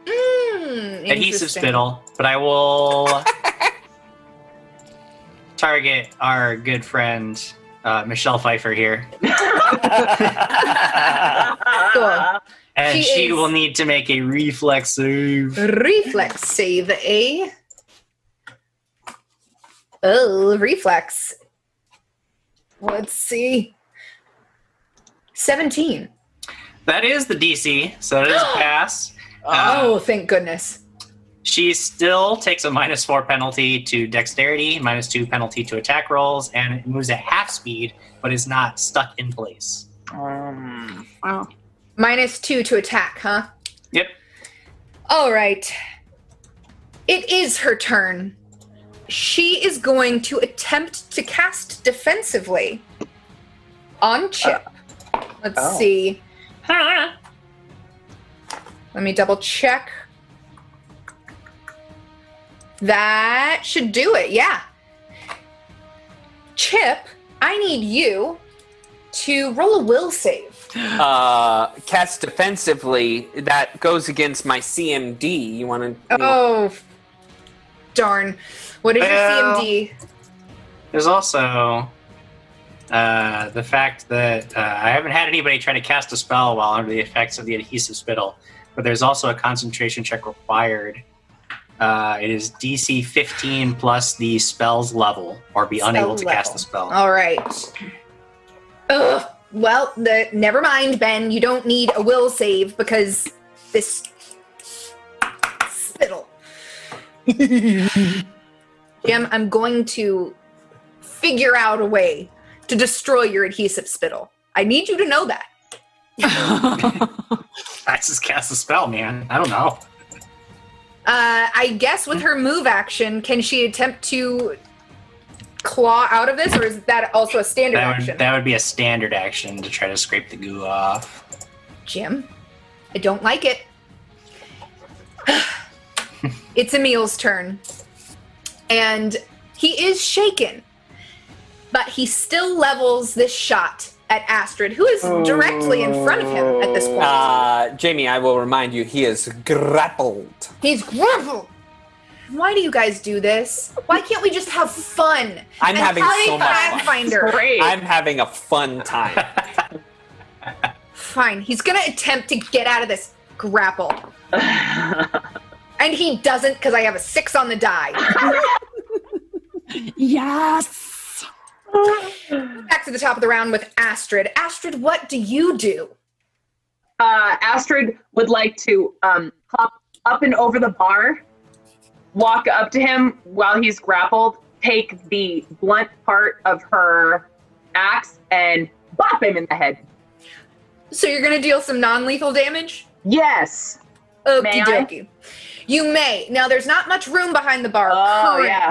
Mm, Adhesive spittle. But I will target our good friend, uh, Michelle Pfeiffer here. Cool. And She she, is- will need to make a reflex save. Reflex save, eh? Oh, reflex. Let's see. 17. That is the DC, so it is a pass. Oh, thank goodness. She still takes a minus four penalty to dexterity, minus two penalty to attack rolls, and moves at half speed, but is not stuck in place. Um, Wow. Minus two to attack, huh? Yep. All right. It is her turn. She is going to attempt to cast defensively on Chip. Let's oh. see. Let me double check. That should do it, yeah. Chip, I need you to roll a will save. uh, cast defensively. That goes against my CMD. You want to? Oh, darn. What is Well- your CMD? There's also uh, the fact that uh, I haven't had anybody try to cast a spell while under the effects of the adhesive spittle, but there's also a concentration check required. Uh, it is DC 15 plus the spell's level, or be Spell unable to cast the spell. All right. Ugh. Well, the, never mind, Ben. You don't need a will save because this spittle. Jim, I'm going to figure out a way to destroy your adhesive spittle. I need you to know that. I just cast a spell, man. I don't know. Uh, I guess with her move action, can she attempt to claw out of this, or is that also a standard That action? would, that would be a standard action to try to scrape the goo off. Jim, I don't like it. it's Emil's turn. And he is shaken, but he still levels this shot at Astrid, who is directly in front of him at this point. Uh, Jamie, I will remind you, he is grappled. He's grappled. Why do you guys do this? Why can't we just have fun? I'm and having so much fun. I'm having a fun time. Fine. He's gonna attempt to get out of this grapple. And he doesn't because I have a six on the die. Yes. Back to the top of the round with Astrid. Astrid, what do you do? uh, Astrid would like to um, hop up and over the bar, walk up to him while he's grappled, take the blunt part of her axe and bop him in the head. So you're gonna deal some non-lethal damage? Yes. Okie dokie. You may. Now there's not much room behind the bar Oh, yeah.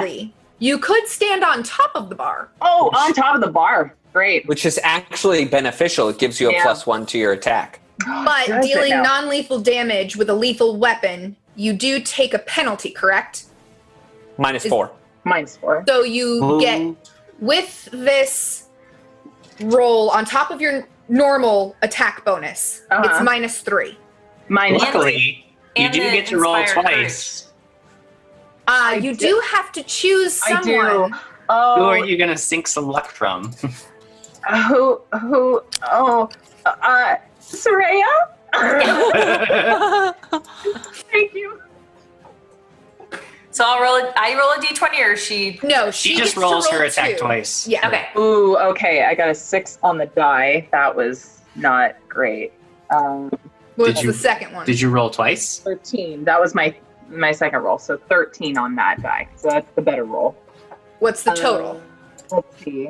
Currently. You could stand on top of the bar. Oh, on top of the bar. Great. Which is actually beneficial. It gives you a Yeah. plus one to your attack. But Does dealing non-lethal damage with a lethal weapon, you do take a penalty, correct? Minus Is- four. Minus four. So you get with this roll on top of your normal attack bonus. Uh-huh. It's minus three. Minus Luckily, you and do get to roll inspired twice. Uh, you do- do have to choose I someone. do. Who Oh, are you gonna sink some luck from? who, who, oh, uh, Soraya? Thank you. So I'll roll. A, I roll a d20, or she. No, she, she gets just to rolls roll her attack two. twice. Yeah. Okay. Ooh, okay. I got a six on the die. That was not great. Um, What's Did you- the second one? Did you roll twice? 13. That was my my second roll. So 13 on that die. So that's the better roll. What's the total? Uh, let's see.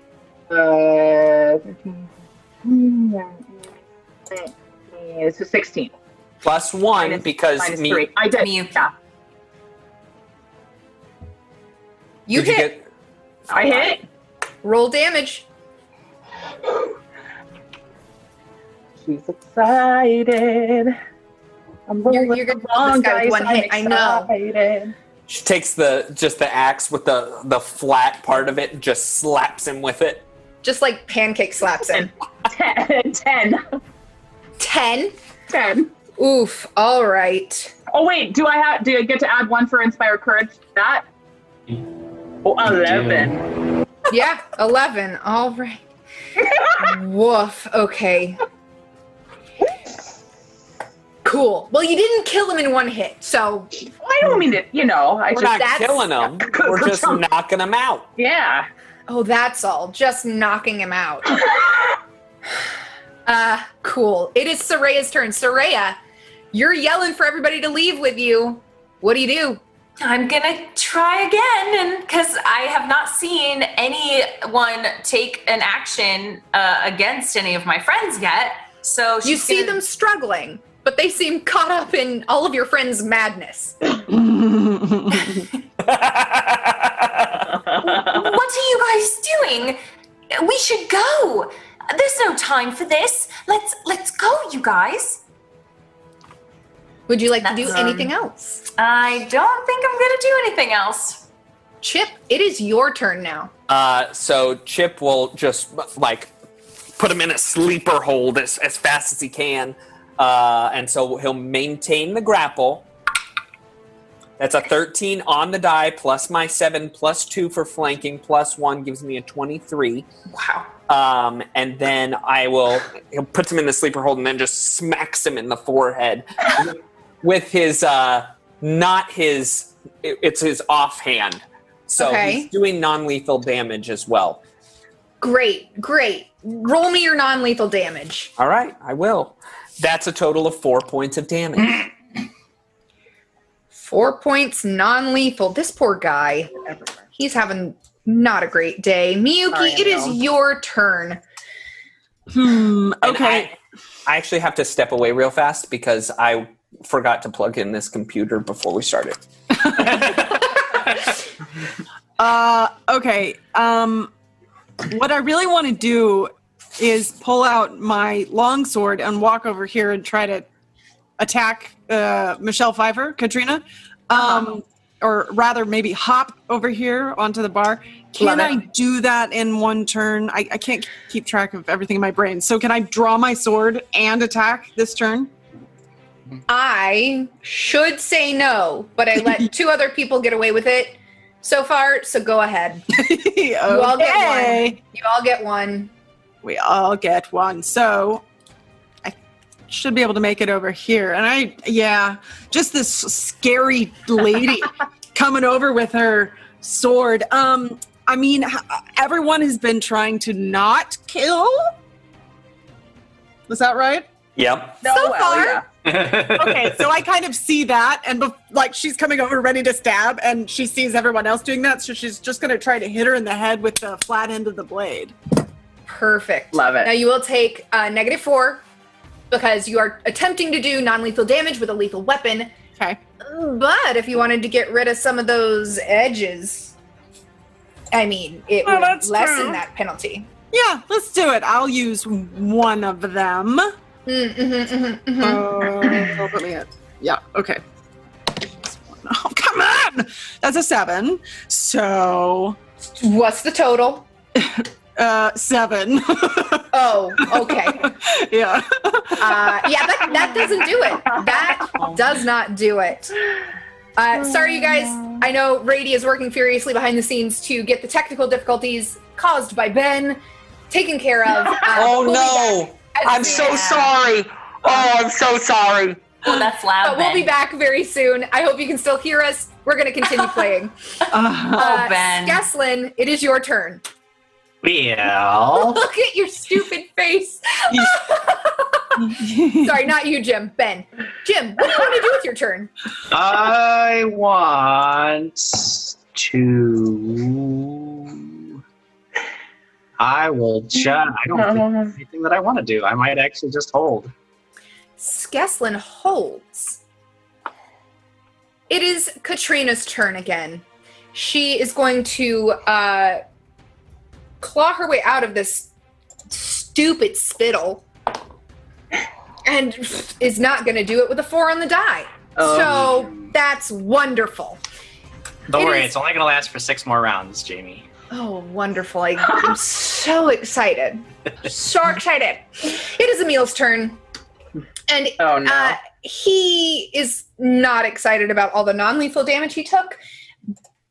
Uh, 13. It's a 16. Plus one Minus- because Minus me. three. I did. Miyuki. Yeah. you did hit. get- I hit. Roll damage. She's excited. I'm You're- you're gonna kill wrong this guy with dice. one I'm hit, I know. She takes the just the axe with the the flat part of it, and just slaps him with it. Just like pancake slaps him. Ten. Ten. Ten. Ten. Oof. All right. Oh wait, do I have? Do I get to add one for inspire courage? to That. Oh, 11. Yeah. Eleven. All right. Woof. Okay. Cool. Well, you didn't kill him in one hit, so I don't mean to. You know, I We're just. not killing him. We're just knocking him out. Yeah. oh, that's all. Just knocking him out. Uh, cool. It is Soraya's turn. Soraya, you're yelling for everybody to leave with you. What do you do? I'm gonna try again, and because I have not seen anyone take an action uh, against any of my friends yet, so You see gonna- them struggling, but they seem caught up in all of your friends' madness. What are you guys doing? We should go. There's no time for this. Let's let's go, you guys. Would you like to do That's, um, anything else? I don't think I'm gonna do anything else. Chip, it is your turn now. Uh, so Chip will just like put him in a sleeper hold as, as fast as he can, uh, and so he'll maintain the grapple. That's a 13 on the die, plus my 7, plus 2 for flanking, plus 1 gives me a 23. Wow. Um, and then I will, he'll puts him in the sleeper hold and then just smacks him in the forehead with his, uh, not his, it- it's his offhand. So Okay. he's doing non lethal damage as well. Great, great. Roll me your non lethal damage. All right, I will. That's a total of four points of damage. Four points non lethal. This poor guy, he's having not a great day. Miyuki, Sorry, it is your turn. Hmm. Okay. I, I actually have to step away real fast because I forgot to plug in this computer before we started. Uh, okay. Um, what I really want to do is pull out my longsword and walk over here and try to attack uh, Michelle Pfeiffer, Katrina. Um, Or rather, maybe hop over here onto the bar. Can I do that in one turn? I, I can't keep track of everything in my brain. So, can I draw my sword and attack this turn? I should say no, but I let two other people get away with it so far, so go ahead. okay. all get one. You all get one. We all get one. So I should be able to make it over here. And I, yeah, just this scary lady coming over with her sword. Um, I mean, everyone has been trying to not kill. Was that right? Yep. No, So well, far. yeah. okay, so I kind of see that, and bef- like she's coming over ready to stab, and she sees everyone else doing that, so she's just gonna try to hit her in the head with the flat end of the blade. Perfect. Love it. Now you will take uh, negative four because you are attempting to do non-lethal damage with a lethal weapon. Okay. But if you wanted to get rid of some of those edges, I mean, it Oh, would lessen true. that penalty. Yeah, let's do it. I'll use one of them. Mm, mhm, mhm, mhm. Uh. Yeah. Okay. Oh, come on! That's a seven. So, What's the total? uh, seven. Oh, okay. yeah. Uh, yeah, that, that doesn't do it. That does not do it. Uh, sorry, you guys. I know Rady is working furiously behind the scenes to get the technical difficulties caused by Ben taken care of. Uh, Oh we'll no! I'm so as- sorry. Oh, I'm so sorry. Oh, that's loud. But we'll be back very soon. I hope you can still hear us. We're going to continue playing. Uh, Uh, Ben. Skeslin, it is your turn. Well, Look at your stupid face. Sorry, not you, Jim. Ben. Jim, what do you want to do with your turn? I want to. I will just. I don't think anything that I want to do. I might actually just hold. Skeslin holds. It is Katrina's turn again. She is going to uh, claw her way out of this stupid spittle and is not going to do it with a four on the die. So that's wonderful. Don't It worry, is- it's only going to last for six more rounds, Jamie. Oh, wonderful. I, I'm so excited. So excited. It is Emil's turn. And Oh no. uh, he is not excited about all the non lethal damage he took.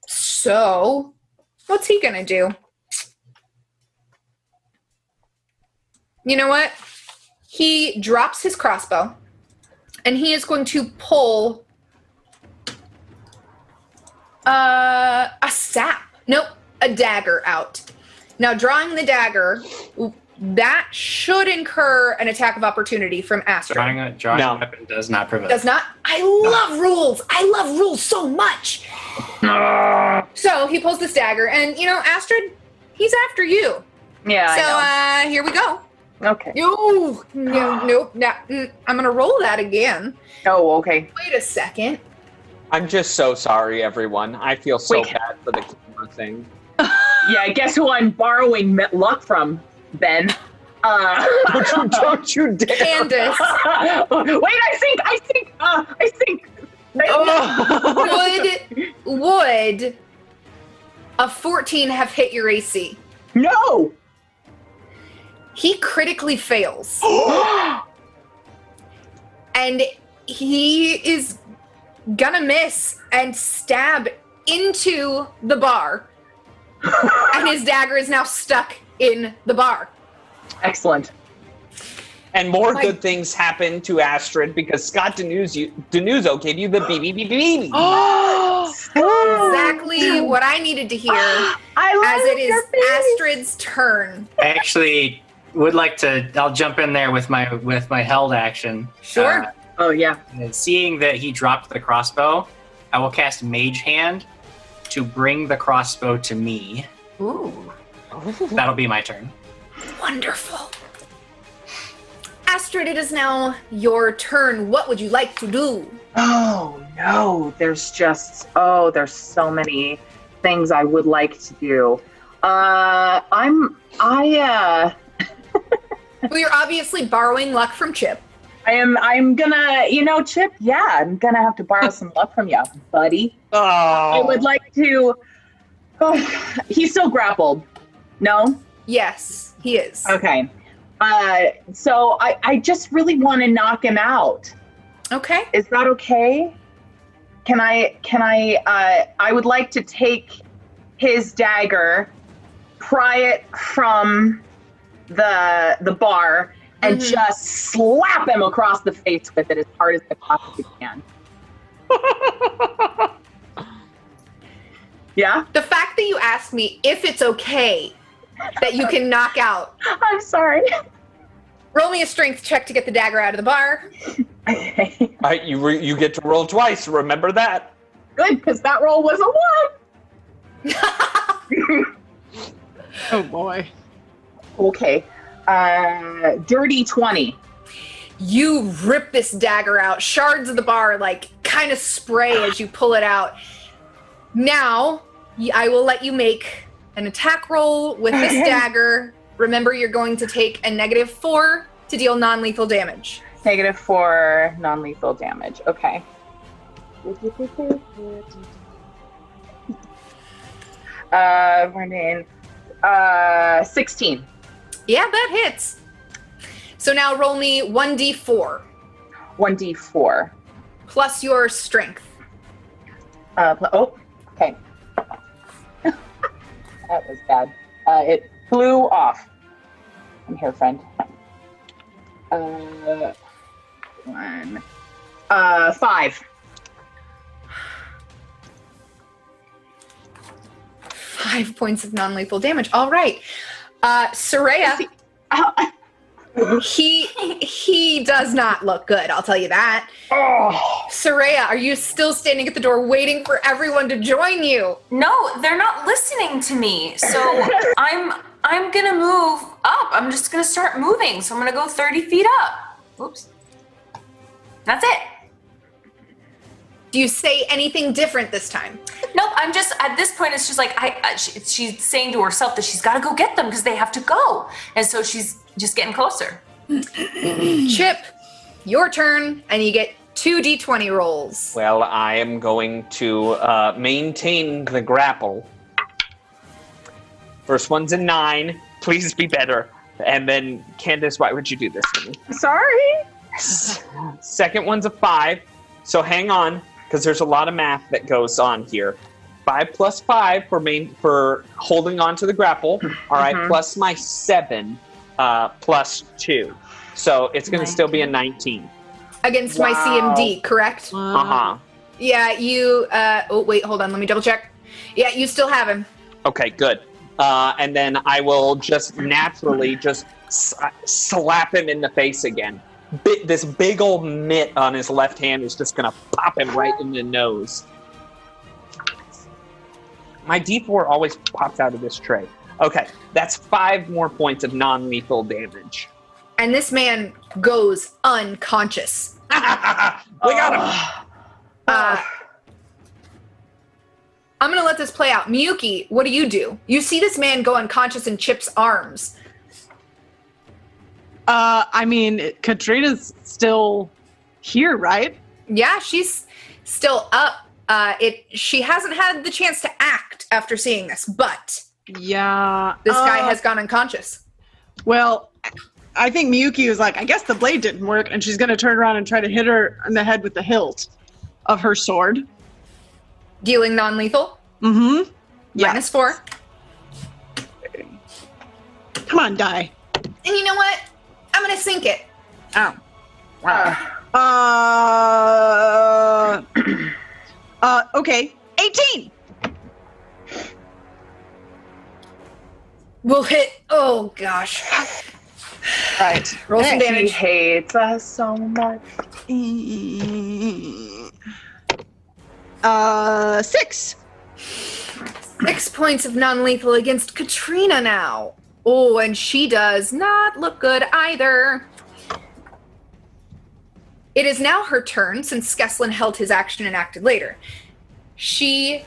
So, what's he going to do? You know what? He drops his crossbow and he is going to pull uh, a sap. Nope, a dagger out. Now, drawing the dagger, that should incur an attack of opportunity from Astrid. Drawing a, drawing No. a weapon does not prevent. Does not. I love rules. I love rules so much. So he pulls this dagger, and you know, Astrid, he's after you. yeah, so I uh, here we go. Know. okay. No, no, nope. No, mm, I'm gonna roll that again. Oh, okay. Wait a second. I'm just so sorry, everyone. I feel so Wait. bad for the camera thing. Yeah, guess who I'm borrowing luck from, Ben? Uh, Don't you, don't you dare! Candace, Wait, I think, I think, uh, I think. Oh. would would a 14 have hit your AC? No. He critically fails. and he is gonna miss and stab into the bar. and his dagger is now stuck in the bar. Excellent. And more My- good things happen to Astrid because Scott Denuzio, Denuzzo gave you the BBBBB. Exactly what I needed to hear I as love it is your face. Astrid's turn. Actually would like to. I'll jump in there with my with my held action. Sure. Uh, Oh yeah. seeing that he dropped the crossbow, I will cast Mage Hand to bring the crossbow to me. Ooh, That'll be my turn. wonderful. Astrid, it is now your turn. What would you like to do? Oh no, there's just oh, there's so many things I would like to do. Uh, I'm I uh Well, you're obviously borrowing luck from Chip. I am I'm gonna you know Chip yeah I'm gonna have to borrow some luck from you buddy. Oh. I would like to. Oh, he's still grappled. No. Yes, he is. Okay. Uh, so I I just really want to knock him out. Okay. Is that okay? Can I can I uh I would like to take his dagger, pry it from the the bar and Mhm. just slap him across the face with it as hard as I possibly can. yeah? The fact that you asked me if it's okay that you can knock out. I'm sorry. Roll me a strength check to get the dagger out of the bar. Okay. All right, you re- you get to roll twice. Remember that. Good, because that roll was a one. Oh boy. Okay. Uh, dirty 20. You rip this dagger out. Shards of the bar like kind of spray as you pull it out. Now, I will let you make an attack roll with this dagger. Remember, you're going to take a negative four to deal non-lethal damage. Negative four non lethal damage. Okay. Uh, running. Uh, 16. Yeah, that hits. So now roll me 1d4 1d4. plus your strength. Uh, pl- oh, okay. that was bad. Uh, it flew off. I'm here, friend. Uh, one. Uh, five. Five points of non-lethal damage. All right. Uh, Soraya, Oh, he he does not look good. I'll tell you that. oh. Soraya, are you still standing at the door waiting for everyone to join you? No, they're not listening to me. So I'm I'm gonna move up. I'm just gonna start moving. So I'm gonna go 30 feet up. Oops. That's it. Do you say anything different this time? Nope. I'm just at this point. It's just like I. I she, she's saying to herself that she's got to go get them because they have to go, and so she's just getting closer. Chip, your turn, and you get two d20 rolls. Well, I am going to uh, maintain the grapple. First one's a nine. Please be better. And then, Candace, why would you do this to me? Sorry. Second one's a five. So hang on, because there's a lot of math that goes on here. Five plus five for main for holding on to the grapple. All right, Mhm. plus my seven, uh, plus two. So it's going to still be a nineteen. Against my CMD, correct? Uh huh. Yeah, you. Uh, oh, wait, hold on. Let me double check. Yeah, you still have him. Okay, good. Uh, and then I will just naturally just s- slap him in the face again. Bi- this big old mitt on his left hand is just gonna pop him right in the nose. My D4 always pops out of this tray. Okay, that's five more points of non-lethal damage. And this man goes unconscious. we got him. Uh, I'm gonna let this play out. Miyuki, what do you do? You see this man go unconscious in Chip's arms. Uh, I mean, Katrina's still here, right? Yeah, she's still up. Uh, it. She hasn't had the chance to act after seeing this, but Yeah. this guy uh, has gone unconscious. Well, I think Miyuki was like, I guess the blade didn't work, and she's gonna turn around and try to hit her in the head with the hilt of her sword. Dealing non-lethal. Mm-hmm. Yeah. Minus four. Come on, die. And you know what? I'm gonna sink it. Ow. Wow. Uh. uh. Okay. Eighteen. We'll hit. Oh gosh. Right. Roll some damage. He damage. hates us so much. Uh. Six. Six points of non-lethal against Katrina now. Oh, and she does not look good either. It is now her turn since Skeslin held his action and acted later. She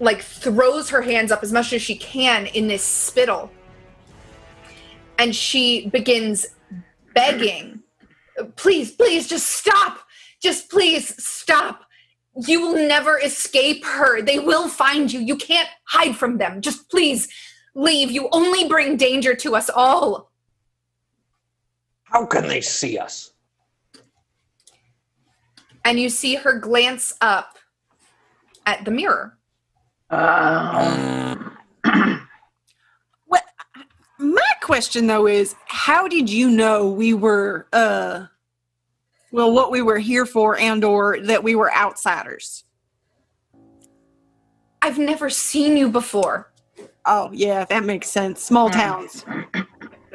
like throws her hands up as much as she can in this spittle. And she begins begging, "Please, please just stop. Just please stop. You will never escape her. They will find you. You can't hide from them. Just please leave. You only bring danger to us all." How can they see us? And you see her glance up at the mirror. Um, What? My question though is, how did you know we were, uh, well, what we were here for, and/or that we were outsiders? I've never seen you before. Oh yeah, that makes sense. Small Mm. towns.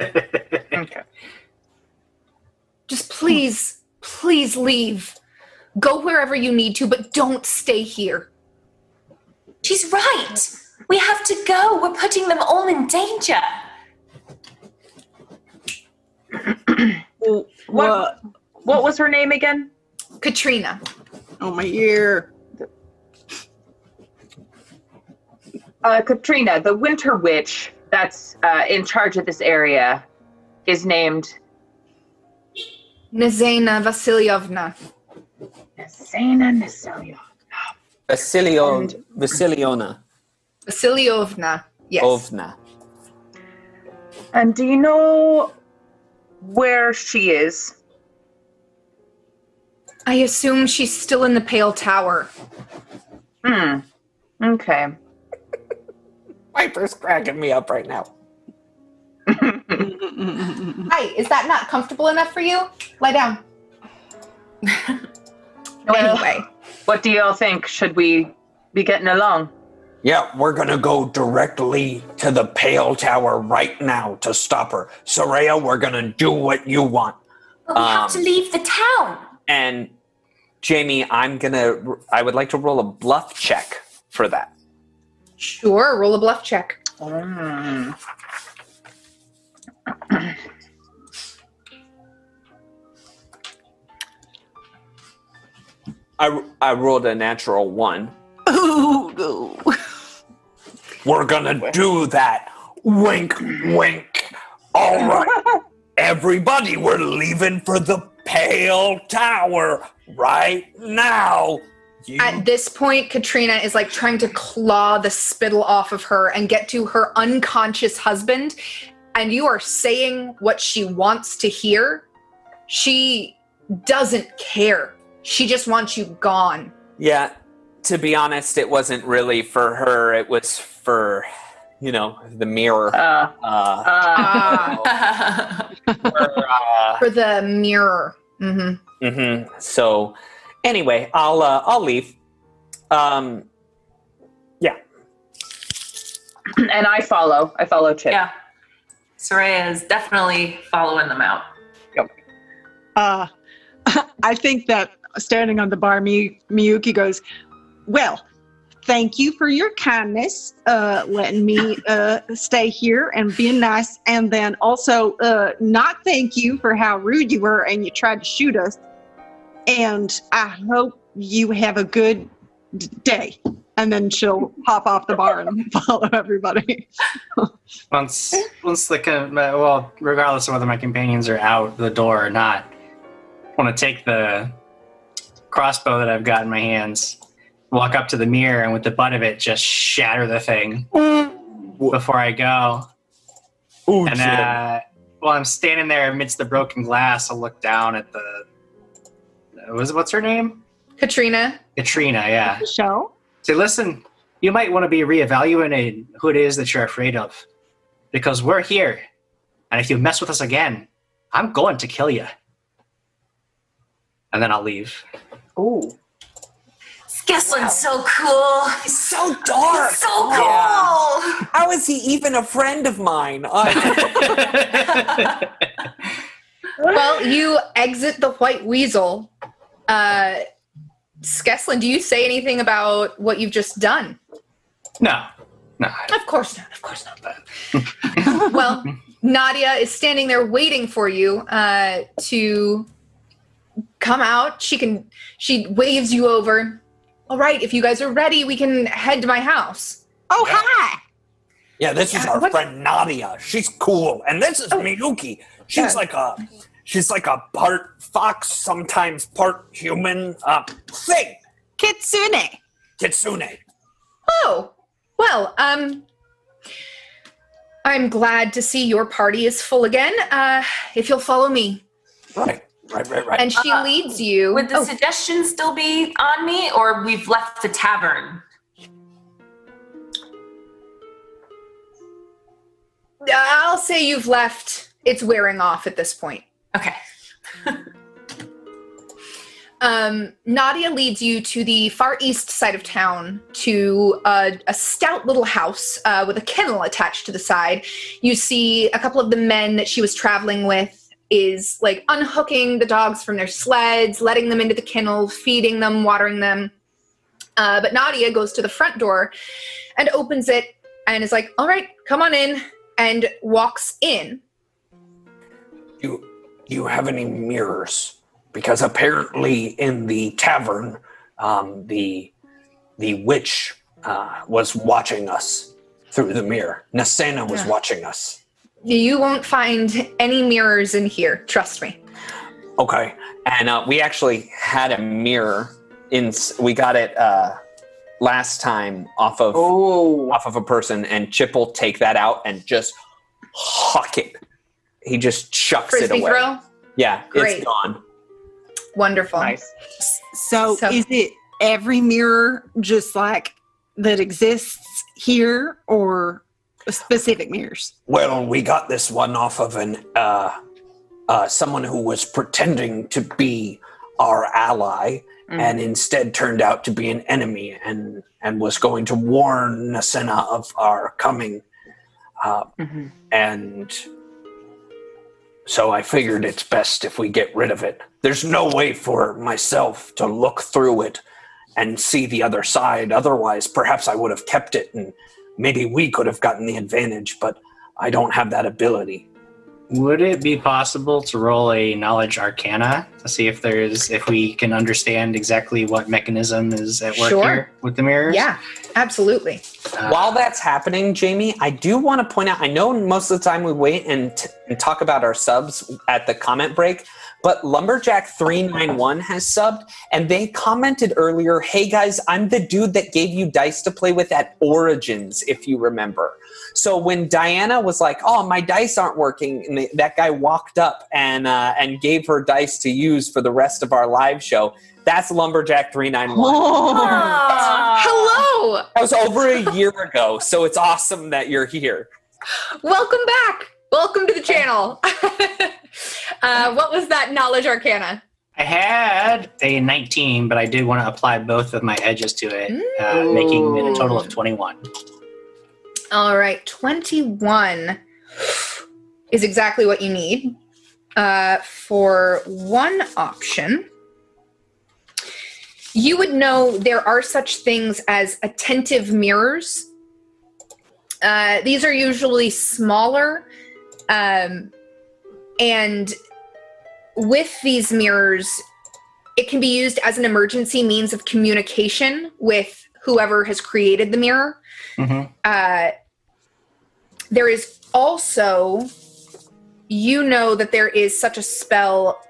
okay. Just please please leave. Go wherever you need to, but don't stay here. She's right. We have to go. We're putting them all in danger. What what was her name again? Katrina. Oh my ear. Uh, Katrina, the Winter Witch that's uh, in charge of this area is named Nazena Vasilyevna. Zena Nasilya. Vasilio, And- Vasiliona Vasilyevna. Yes. Ovna. And do you know where she is? I assume she's still in the Pale Tower. Hmm. Okay. Viper's cracking me up right now. Hi, is that not comfortable enough for you? Lie down. anyway, What do y'all think? Should we be getting along? Yeah, we're gonna go directly to the Pale Tower right now to stop her. Soraya, we're gonna do what you want. But we have to Um, leave the town. And Jamie, I'm gonna. I would like to roll a bluff check for that. Sure, roll a bluff check. Mm. I I rolled a natural one. Ooh, ooh. We're gonna do that. Wink, wink. All right, everybody, we're leaving for the Pale Tower right now. You At this point, Katrina is like trying to claw the spittle off of her and get to her unconscious husband. And you are saying what she wants to hear. She doesn't care. She just wants you gone. Yeah, to be honest, it wasn't really for her. It was for, you know, the mirror. Uh, Uh, uh, Ah, for, uh, for the mirror. Mm-hmm. Mm-hmm. So, anyway, I'll uh, I'll leave. Um, yeah. and I follow. I follow Chip. yeah. Soraya is definitely following them out. Uh, I think that standing on the bar, Mi- Miyuki goes, Well, thank you for your kindness, uh, letting me uh, stay here and being nice. And then also, uh, not thank you for how rude you were and you tried to shoot us. And I hope you have a good d- day. And then she'll hop off the bar and follow everybody. Once, once the well, regardless of whether my companions are out the door or not, I want to take the crossbow that I've got in my hands, walk up to the mirror, and with the butt of it, just shatter the thing before I go. ooh, And Jim. uh, while I'm standing there amidst the broken glass, I'll look down at the. Was what's her name? Katrina, Katrina. Yeah. Show? Say, listen, you might want to be reevaluating who it is that you're afraid of, because we're here, and if you mess with us again, I'm going to kill you. And then I'll leave. Ooh. Skeslin's so cool. He's so dark. So cool. Yeah. How is he even a friend of mine? Well, you exit the White Weasel. Uh, Skeslin, do you say anything about what you've just done? no, no. Of course not. Of course not. well, Nadia is standing there waiting for you uh, to come out. She can. She waves you over. All right, if you guys are ready, we can head to my house. Oh, hi. yeah, this is Yeah, our what- friend Nadia. She's cool, and this is Miyuki. She's Yeah. like a, she's like a part fox, sometimes part human. Uh, thing, Kitsune. Kitsune. Oh, well, um, I'm glad to see your party is full again. Uh, if you'll follow me, Right, right, right, right. and she Uh, leads you. Would the Oh, suggestion still be on me, or we've left the tavern? I'll say you've left. It's wearing off at this point. Okay. Um, Nadia leads you to the far east side of town to a, a stout little house uh, with a kennel attached to the side. You see a couple of the men that she was traveling with is like unhooking the dogs from their sleds, letting them into the kennel, feeding them, watering them. Uh, but Nadia goes to the front door and opens it and is like, all right, come on in, and walks in. You you have any mirrors? Because apparently in the tavern, um, the the witch uh, was watching us through the mirror. Nasena was Yeah. watching us. You won't find any mirrors in here, trust me. Okay, and uh, we actually had a mirror in. We got it uh, last time off of Oh. off of a person, and Chip will take that out and just huck it. He just chucks Frisbee it away. throw? Yeah, Great. it's gone. Wonderful. Nice. So, So- is it every mirror just like that exists here or specific mirrors? Well, we got this one off of an uh, uh, someone who was pretending to be our ally, and instead turned out to be an enemy, and and was going to warn Nasena of our coming. Uh, Mhm. and so I figured it's best if we get rid of it. There's no way for myself to look through it and see the other side. Otherwise, perhaps I would have kept it and maybe we could have gotten the advantage, but I don't have that ability. Would it be possible to roll a knowledge arcana to see if there's if we can understand exactly what mechanism is at work Sure. here with the mirrors? Yeah, absolutely. Uh, While that's happening, Jamie, I do want to point out I know most of the time we wait and, t- and talk about our subs at the comment break, but Lumberjack391 has subbed and they commented earlier Hey guys, I'm the dude that gave you dice to play with at Origins, if you remember. So when Diana was like, "Oh, my dice aren't working," and the, that guy walked up and uh, and gave her dice to use for the rest of our live show, that's Lumberjack three nine one. Hello! That was over a year ago, so it's awesome that you're here. Welcome back. Welcome to the channel. uh, what was that knowledge arcana? I had a 19, but I did want to apply both of my edges to it, uh, making it a total of 21. All right, 21 is exactly what you need. Uh, for one option, you would know there are such things as attentive mirrors. Uh, these are usually smaller, um, and with these mirrors, it can be used as an emergency means of communication with whoever has created the mirror. hmm Uh, there is also, you know, that there is such a spell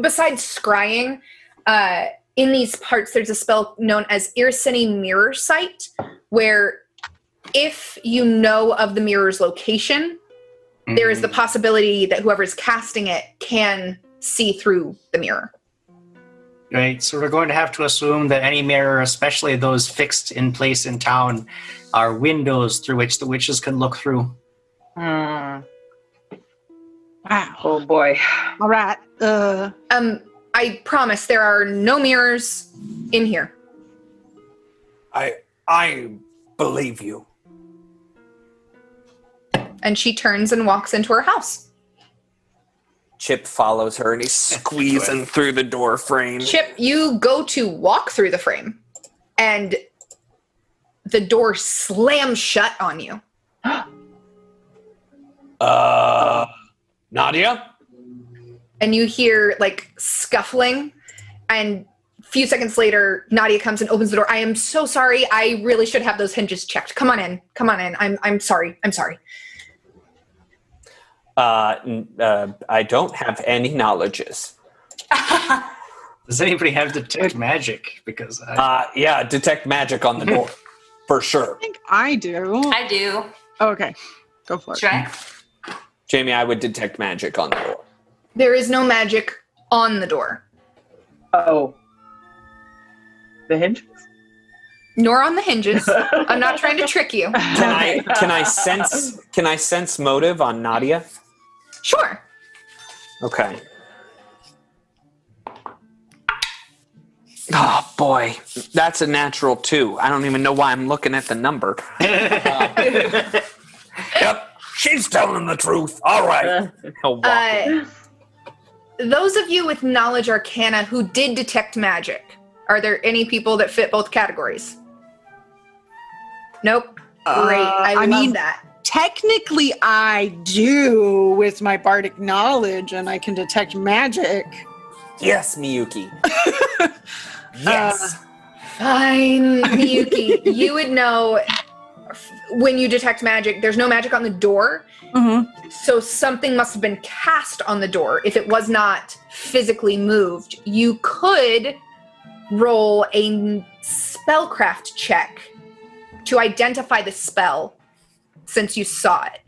besides scrying. Uh, in these parts, there's a spell known as Irsini Mirror Sight, where if you know of the mirror's location, there is the possibility that whoever's casting it can see through the mirror. Right, so we're going to have to assume that any mirror, especially those fixed in place in town, are windows through which the witches can look through. Hmm. Wow. Oh boy. All right. Uh, Um, I promise there are no mirrors in here. I I believe you. And she turns and walks into her house. Chip follows her and he's squeezing through the door frame. Chip, you go to walk through the frame, and the door slams shut on you. Uh, Nadia? And you hear like scuffling, and a few seconds later, Nadia comes and opens the door. I am so sorry. I really should have those hinges checked. Come on in. Come on in. I'm I'm sorry. I'm sorry. Uh, uh, I don't have any knowledges. Does anybody have detect magic? Because I, Uh, yeah, detect magic on the door. For sure. I think I do. I do. Okay. Go for it. Should I? Jamie, I would detect magic on the door. There is no magic on the door, Oh. The hinges. nor on the hinges. I'm not trying to trick you. Can I can I sense can I sense motive on Nadia? Sure. Okay. Oh boy, that's a natural two. I don't even know why I'm looking at the number. Yep, she's telling the truth. All right. Oh, wow. Uh, those of you with knowledge arcana who did detect magic, are there any people that fit both categories? Nope. Great. Uh, I, I love mean- that. Technically, I do with my bardic knowledge, and I can detect magic. Yes, Miyuki. yes. Fine, Miyuki. you would know when you detect magic. There's no magic on the door, Mm-hmm. so something must have been cast on the door. If it was not physically moved, you could roll a spellcraft check to identify the spell since you saw it.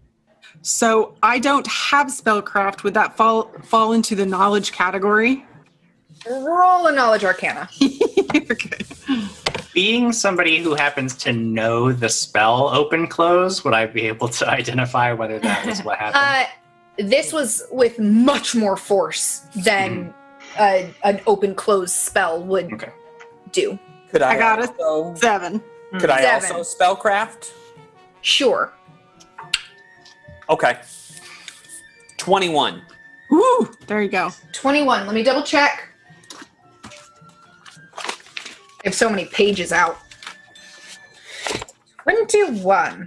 So I don't have spellcraft. Would that fall fall into the knowledge category? Roll a knowledge arcana. okay. Being somebody who happens to know the spell open close, would I be able to identify whether that was what happened? Uh, this was with much more force than uh, an open close spell would Okay. do. Could I, I got it. also, Seven. Could I Seven. also spellcraft? Sure. Okay. 21. Woo! There you go. 21. Let me double check. I have so many pages out. 21.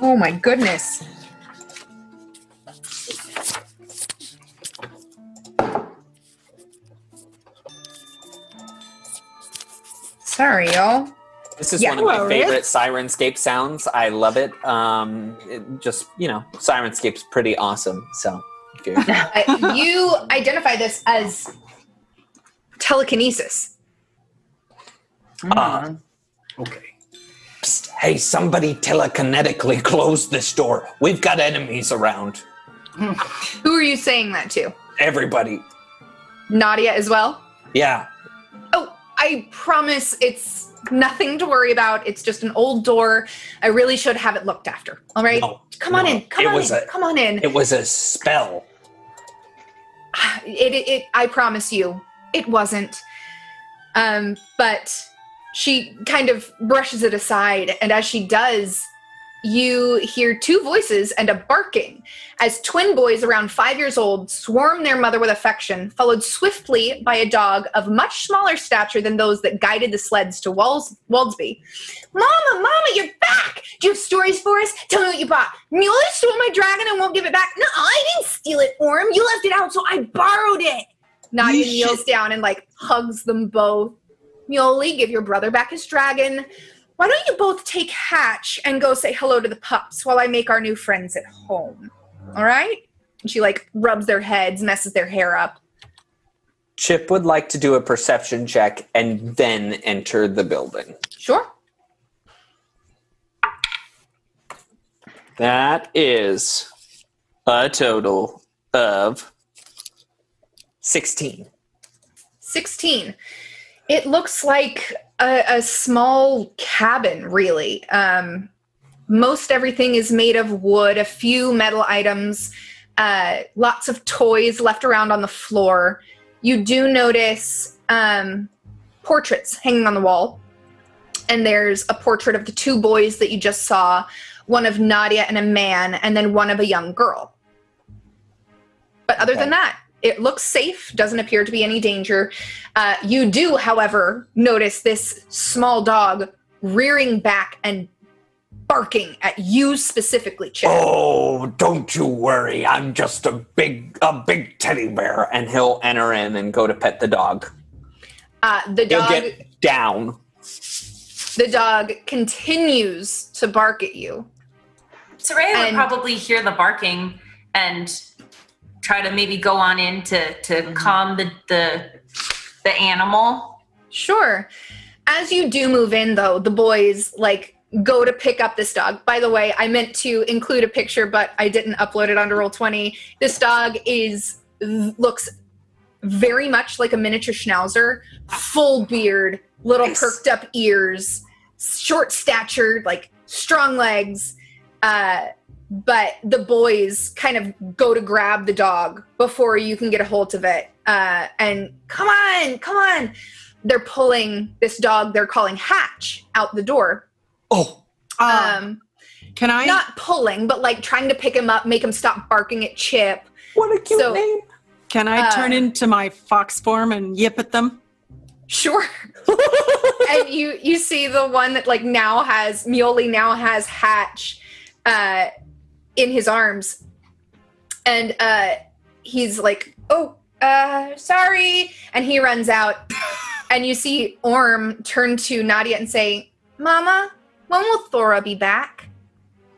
Oh my goodness. Sorry, y'all. This is Yeah. one of my Hello, Rick. favorite Syrinscape sounds. I love it. Um, it just, you know, Syrinscape's pretty awesome. So, if you're- Uh, you identify this as telekinesis. uh, Okay. Psst, hey, somebody telekinetically close this door. We've got enemies around. Who are you saying that to? Everybody. Nadia as well? Yeah. I promise it's nothing to worry about. It's just an old door. I really should have it looked after. All right? No, come on no. in. Come It on was in. a- come on in. It was a spell. It, it, it I promise you, it wasn't. Um, but she kind of brushes it aside, and as she does, you hear two voices and a barking as twin boys around five years old swarm their mother with affection, followed swiftly by a dog of much smaller stature than those that guided the sleds to Walls- Waldsby. Mama, Mama, you're back! Do you have stories for us? Tell me what you bought. Muley stole my dragon and won't give it back. No, I didn't steal it for him. You left it out, so I borrowed it. Nadia kneels down and like hugs them both. Muley, give your brother back his dragon. Why don't you both take Hatch and go say hello to the pups while I make our new friends at home? All right? And she like rubs their heads, messes their hair up. Chip would like to do a perception check and then enter the building. Sure. That is a total of 16. 16. It looks like a, a small cabin, really. Um, most everything is made of wood, a few metal items, uh, lots of toys left around on the floor. You do notice um, portraits hanging on the wall. And there's a portrait of the two boys that you just saw one of Nadia and a man, and then one of a young girl. But other Okay. than that, it looks safe, doesn't appear to be any danger. Uh, you do, however, notice this small dog rearing back and barking at you specifically, Chip. Oh, don't you worry. I'm just a big a big teddy bear and he'll enter in and go to pet the dog. Uh, the He'll dog, get down. the dog continues to bark at you. Soraya would probably hear the barking and try to maybe go on in to, to Mm-hmm. calm the, the the animal. Sure. As you do move in, though, the boys like go to pick up this dog. By the way, I meant to include a picture, but I didn't upload it onto Roll20. This dog is looks very much like a miniature schnauzer, full beard, little Nice. perked up ears, short statured, like strong legs. Uh, but the boys kind of go to grab the dog before you can get a hold of it. Uh, and come on, come on. They're pulling this dog they're calling Hatch out the door. Oh, Um, Um, Can I? not pulling, but like trying to pick him up, make him stop barking at Chip. What a cute So- name. Can I Uh, turn into my fox form and yip at them? Sure. and you you see the one that like now has Muley now has Hatch uh in his arms. And uh he's like, "Oh, uh sorry." And he runs out. and you see Orm turn to Nadia and say, "Mama, when will Thora be back?"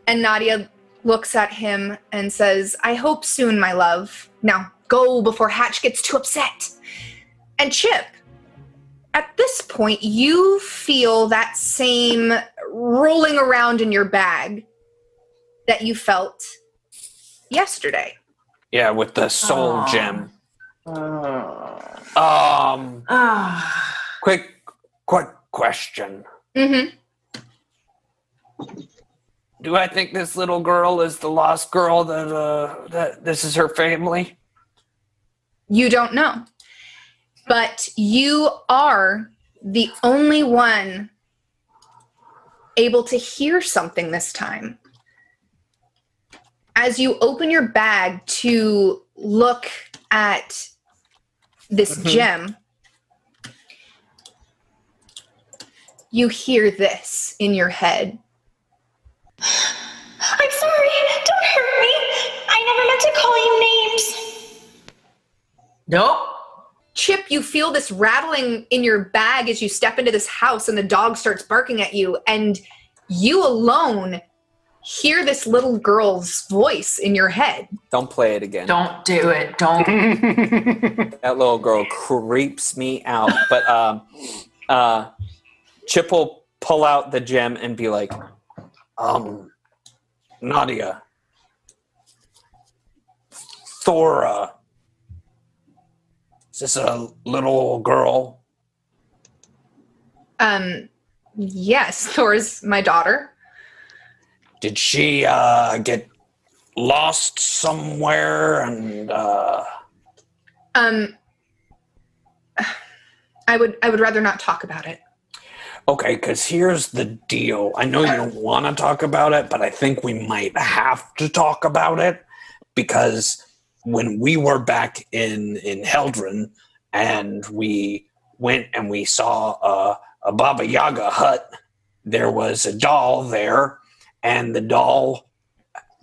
And Nadia looks at him and says, "I hope soon, my love. Now, go before Hatch gets too upset." And Chip, at this point, you feel that same rolling around in your bag that you felt yesterday. Yeah, with the soul Aw. gem. Um, Ah. quick, quick question. Mm-hmm. Do I think this little girl is the lost girl that uh that this is her family? You don't know. But you are the only one able to hear something this time. As you open your bag to look at this Mhm. gem, you hear this in your head. I'm sorry. Don't hurt me. I never meant to call you names. Nope. Chip, you feel this rattling in your bag as you step into this house and the dog starts barking at you, and you alone hear this little girl's voice in your head. Don't play it again. Don't do it. Don't. That little girl creeps me out. But um, uh, Chip will pull out the gem and be like, um, Nadia, Thora, is this a little girl? Um, yes, Thor's my daughter. Did she uh, get lost somewhere? And uh, Um, I would I would rather not talk about it. okay, because here's the deal. I know you don't want to talk about it, but I think we might have to talk about it because when we were back in in Heldren and we went and we saw a, a Baba Yaga hut, there was a doll there, and the doll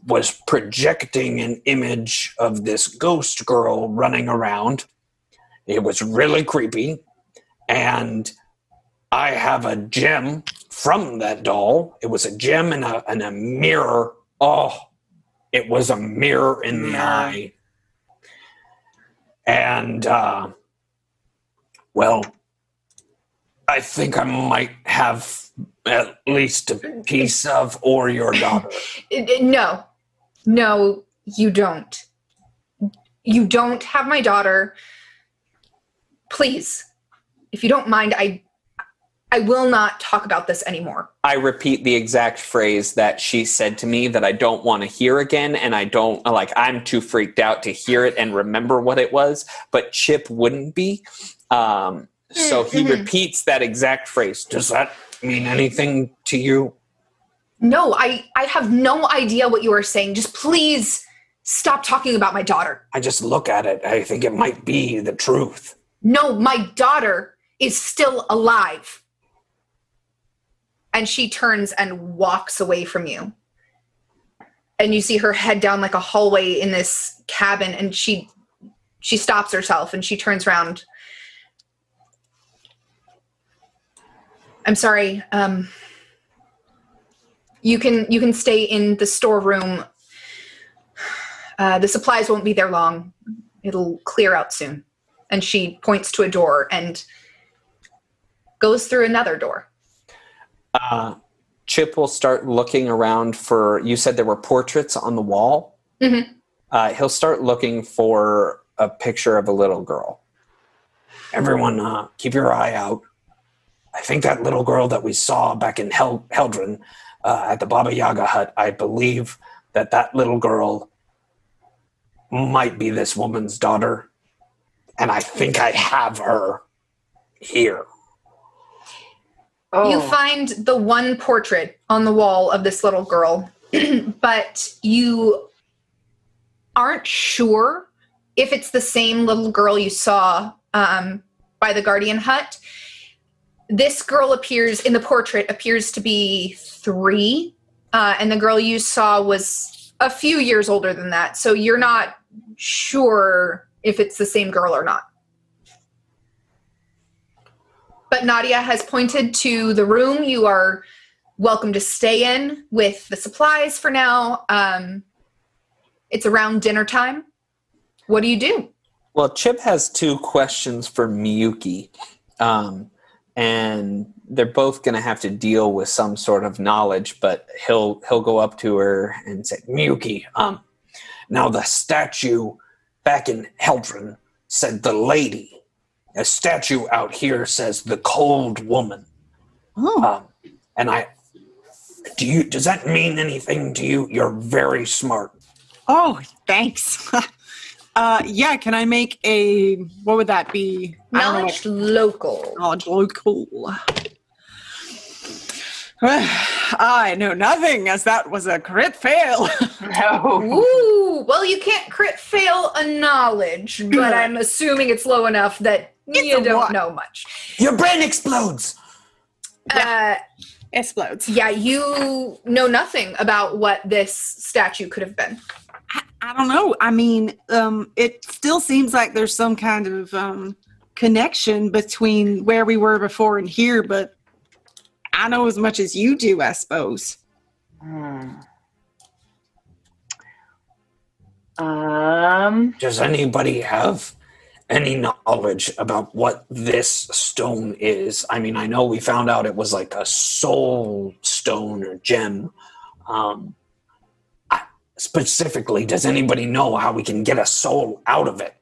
was projecting an image of this ghost girl running around. It was really creepy, and I have a gem from that doll. It was a gem and a and a mirror. Oh, it was a mirror in the eye. And uh, well, I think I might have at least a piece of or your daughter. No, no, you don't. You don't have my daughter. Please, if you don't mind, I I will not talk about this anymore. I repeat the exact phrase that she said to me that I don't want to hear again, and I don't like. I'm too freaked out to hear it and remember what it was. But Chip wouldn't be, um, so he Mhm. repeats that exact phrase. Does that mean anything to you? No, I I have no idea what you are saying. Just please stop talking about my daughter. I just look at it. I think it might be the truth. No, my daughter is still alive. And she turns and walks away from you. And you see her head down like a hallway in this cabin and she she stops herself and she turns around. I'm sorry. Um you can you can stay in the storeroom. Uh, the supplies won't be there long. It'll clear out soon and she points to a door and goes through another door. Uh, Chip will start looking around for. You said there were portraits on the wall. Mhm. Uh, he'll start looking for a picture of a little girl. Everyone, uh, keep your eye out. I think that little girl that we saw back in Hel- Heldren uh, at the Baba Yaga hut. I believe that that little girl might be this woman's daughter, and I think I have her here. Oh. You find the one portrait on the wall of this little girl, but you aren't sure if it's the same little girl you saw um, by the guardian hut. This girl appears in the portrait appears to be three, uh, and the girl you saw was a few years older than that. So you're not sure if it's the same girl or not. But Nadia has pointed to the room you are welcome to stay in with the supplies for now. Um, it's around dinner time. What do you do? Well, Chip has two questions for Miyuki, um, and they're both going to have to deal with some sort of knowledge. But he'll he'll go up to her and say, "Miyuki, um, now the statue back in Heldren said the lady. A statue out here says the cold woman. Oh, Um, and I, do you? Does that mean anything to you? You're very smart. oh, thanks. uh, yeah, can I make a what would that be? I don't know. Knowledge local. Knowledge local. I know nothing, as that was a crit fail. No. Ooh, well, you can't crit fail a knowledge, but I'm assuming it's low enough that It's you don't what? know much. Your brain explodes. Uh, Explodes. yeah, you know nothing about what this statue could have been. I, I don't know. I mean, um, it still seems like there's some kind of um, connection between where we were before and here, but I know as much as you do, I suppose. Hmm. Um. Does anybody have any knowledge about what this stone is? I mean, I know we found out it was like a soul stone or gem. Um, I, specifically, does anybody know how we can get a soul out of it?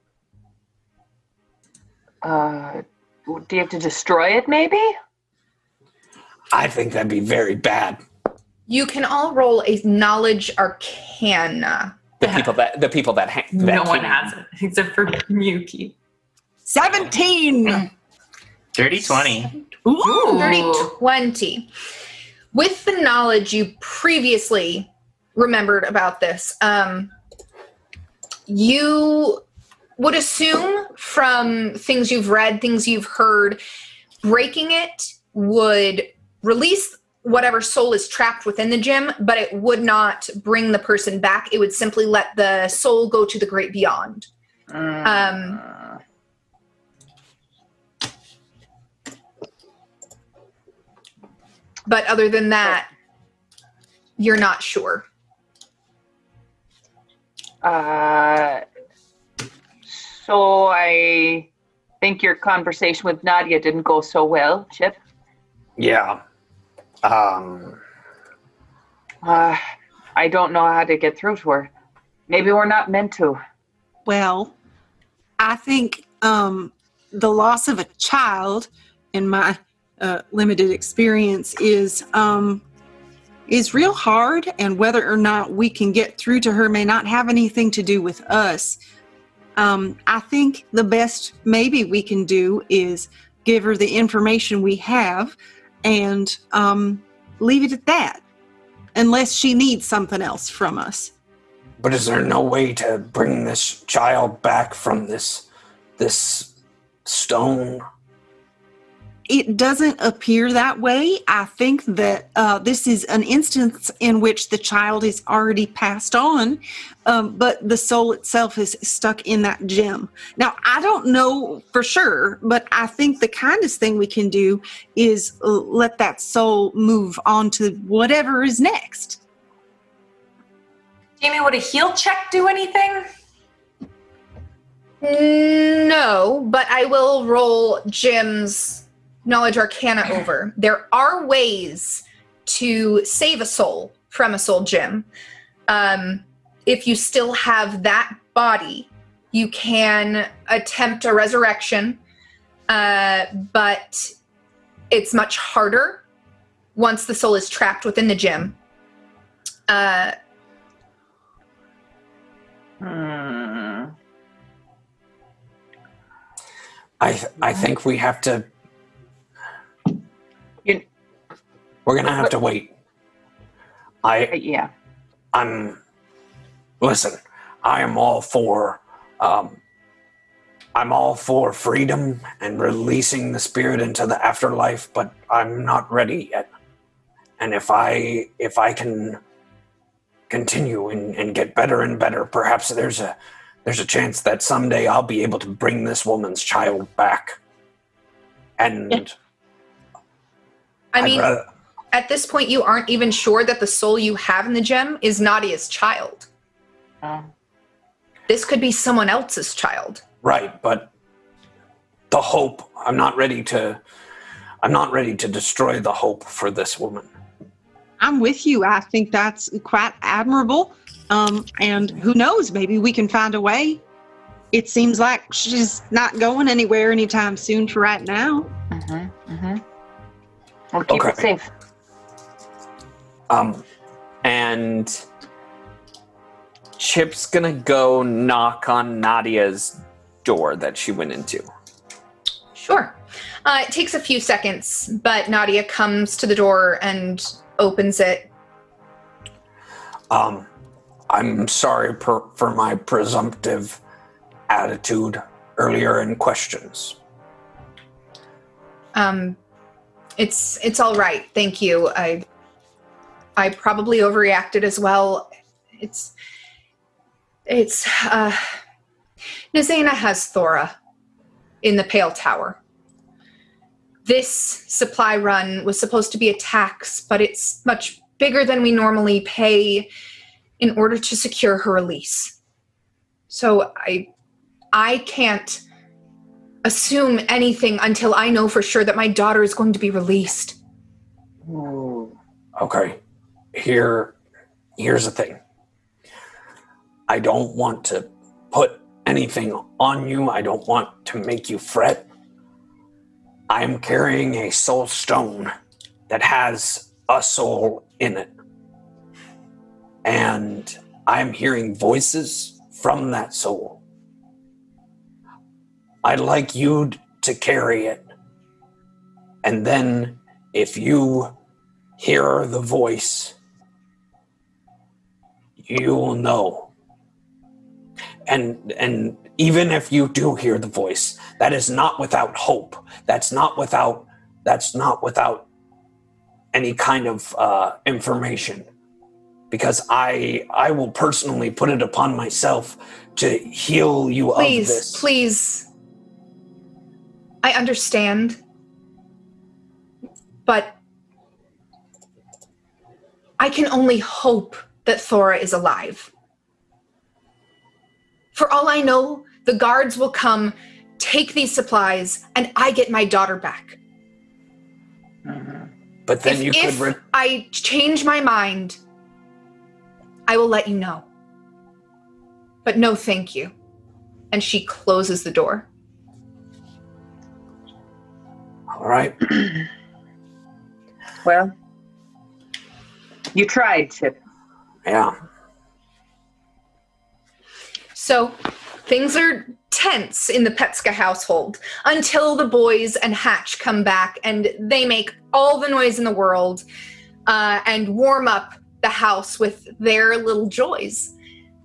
Uh. Do you have to destroy it? Maybe. I think that'd be very bad. You can all roll a knowledge arcana. The people that the people that, ha- that No one can- has it except for Miyuki. 17! Dirty 20. Ooh. Dirty 20. With the knowledge you previously remembered about this, um, you would assume from things you've read, things you've heard, breaking it would release whatever soul is trapped within the gem, but it would not bring the person back. It would simply let the soul go to the great beyond. Um, but other than that, you're not sure. Uh, so I think your conversation with Nadia didn't go so well, Chip. Yeah. Um, Uh, I don't know how to get through to her. Maybe we're not meant to. Well, I think um, the loss of a child, in my uh, limited experience, is um, is real hard, and whether or not we can get through to her may not have anything to do with us. Um, I think the best maybe we can do is give her the information we have and um, leave it at that, unless she needs something else from us. but is there no way to bring this child back from this this stone? It doesn't appear that way. I think that uh, this is an instance in which the child is already passed on, um, but the soul itself is stuck in that gem. Now, I don't know for sure, but I think the kindest thing we can do is let that soul move on to whatever is next. Jamie, would a heal check do anything? No, but I will roll Jim's knowledge arcana over. There are ways to save a soul from a soul gem. Um, if you still have that body, you can attempt a resurrection, uh, but it's much harder once the soul is trapped within the gem. Uh, Hmm. I I think we have to. We're gonna have to wait. I Yeah. I'm listen, I am all for um I'm all for freedom and releasing the spirit into the afterlife, but I'm not ready yet. And if I if I can continue and, and get better and better, perhaps there's a there's a chance that someday I'll be able to bring this woman's child back. And I I'd mean, rather- at this point, you aren't even sure that the soul you have in the gem is Nadia's child. Oh. This could be someone else's child. Right, but the hope, I'm not ready to I'm not ready to destroy the hope for this woman. I'm with you. I think that's quite admirable. Um, and who knows? Maybe we can find a way. It seems like she's not going anywhere anytime soon for right now. Mm-hmm. Mm-hmm. We'll keep Okay. it safe. Um and Chip's gonna go knock on Nadia's door that she went into. Sure. Uh, it takes a few seconds, but Nadia comes to the door and opens it. Um I'm sorry per, for my presumptive attitude earlier in questions. Um, it's it's all right. Thank you. I I probably overreacted as well. It's it's uh Nazena has Thora in the Pale Tower. This supply run was supposed to be a tax, but it's much bigger than we normally pay in order to secure her release. So I I can't assume anything until I know for sure that my daughter is going to be released. Okay. Here here's the thing. I don't want to put anything on you. I don't want to make you fret. I am carrying a soul stone that has a soul in it. And I am hearing voices from that soul. I'd like you to carry it. And then if you hear the voice, you will know. And and even if you do hear the voice, that is not without hope. That's not without that's not without any kind of uh, information. Because I I will personally put it upon myself to heal you of Please, this. please. I understand. But I can only hope that Thora is alive. For all I know, the guards will come, take these supplies, and I get my daughter back. Mm-hmm. But then if you could if re- I change my mind, I will let you know. But no, thank you. And she closes the door. all right. Well, you tried, Chip. Yeah. So things are tense in the Petska household until the boys and Hatch come back and they make all the noise in the world uh, and warm up the house with their little joys.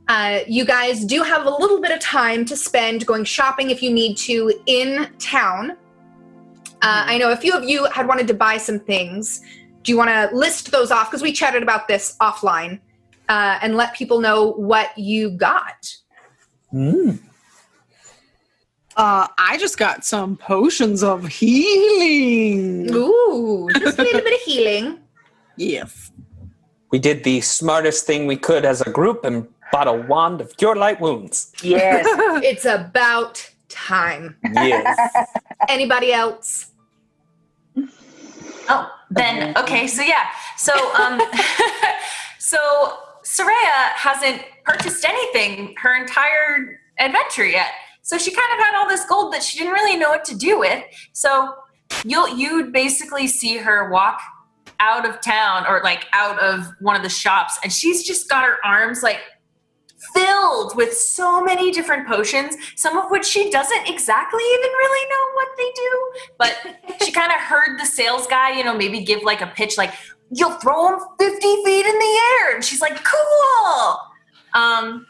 Uh, you guys do have a little bit of time to spend going shopping if you need to in town. Uh, I know a few of you had wanted to buy some things. Do you want to list those off? Because we chatted about this offline uh, and let people know what you got. Mm. Uh, I just got some potions of healing. Ooh, just a little bit of healing. Yes. We did the smartest thing we could as a group and bought a wand of cure light wounds. Yes. It's about time. Yes. Anybody else? Oh, then okay, so yeah, so um, so Soraya hasn't purchased anything her entire adventure yet. So she kind of had all this gold that she didn't really know what to do with. So you'll you'd basically see her walk out of town or like out of one of the shops, and she's just got her arms like filled with so many different potions, some of which she doesn't exactly even really know what they do. But she kind of heard the sales guy, you know, maybe give like a pitch like, you'll throw them 50 feet in the air. And she's like, cool. Um,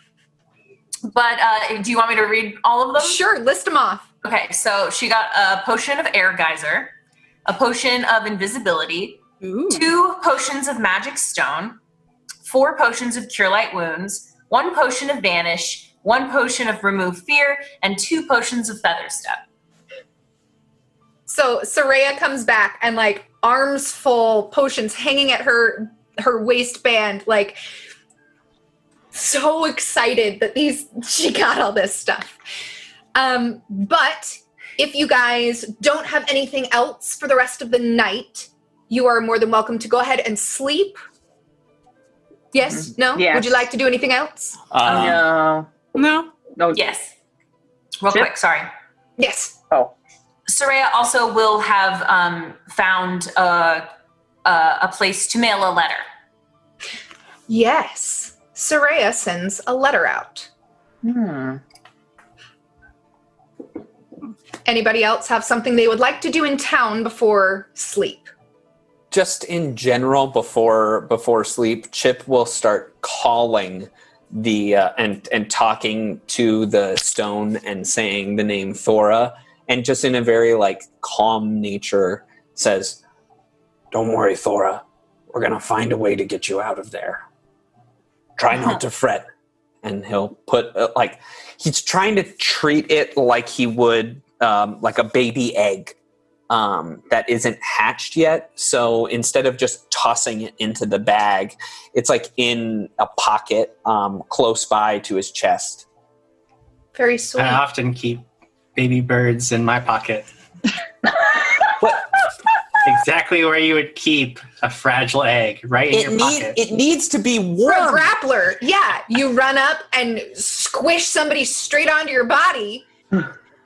but uh, do you want me to read all of them? Sure, list them off. Okay, so she got a potion of air geyser, a potion of invisibility, two potions of magic stone, four potions of cure light wounds, one potion of vanish, one potion of remove fear, and two potions of feather step. So Soraya comes back and like arms full, potions hanging at her her waistband, like so excited that these she got all this stuff. Um, but if you guys don't have anything else for the rest of the night, you are more than welcome to go ahead and sleep. Yes? No? Yes. Would you like to do anything else? Um, no. No. No. Yes. Real Chip? quick, sorry. Yes. Oh. Soraya also will have um, found a, a, a place to mail a letter. Yes. Soraya sends a letter out. Hmm. Anybody else have something they would like to do in town before sleep? just in general before before sleep chip will start calling the uh, and and talking to the stone and saying the name thora and just in a very like calm nature says don't worry thora we're gonna find a way to get you out of there try not to fret and he'll put uh, like he's trying to treat it like he would um, like a baby egg um, that isn't hatched yet. So instead of just tossing it into the bag, it's like in a pocket um, close by to his chest. Very sweet. I often keep baby birds in my pocket. But Exactly where you would keep a fragile egg, right in it, your need, pocket. it needs to be warm. For a warm. grappler, yeah, you run up and squish somebody straight onto your body,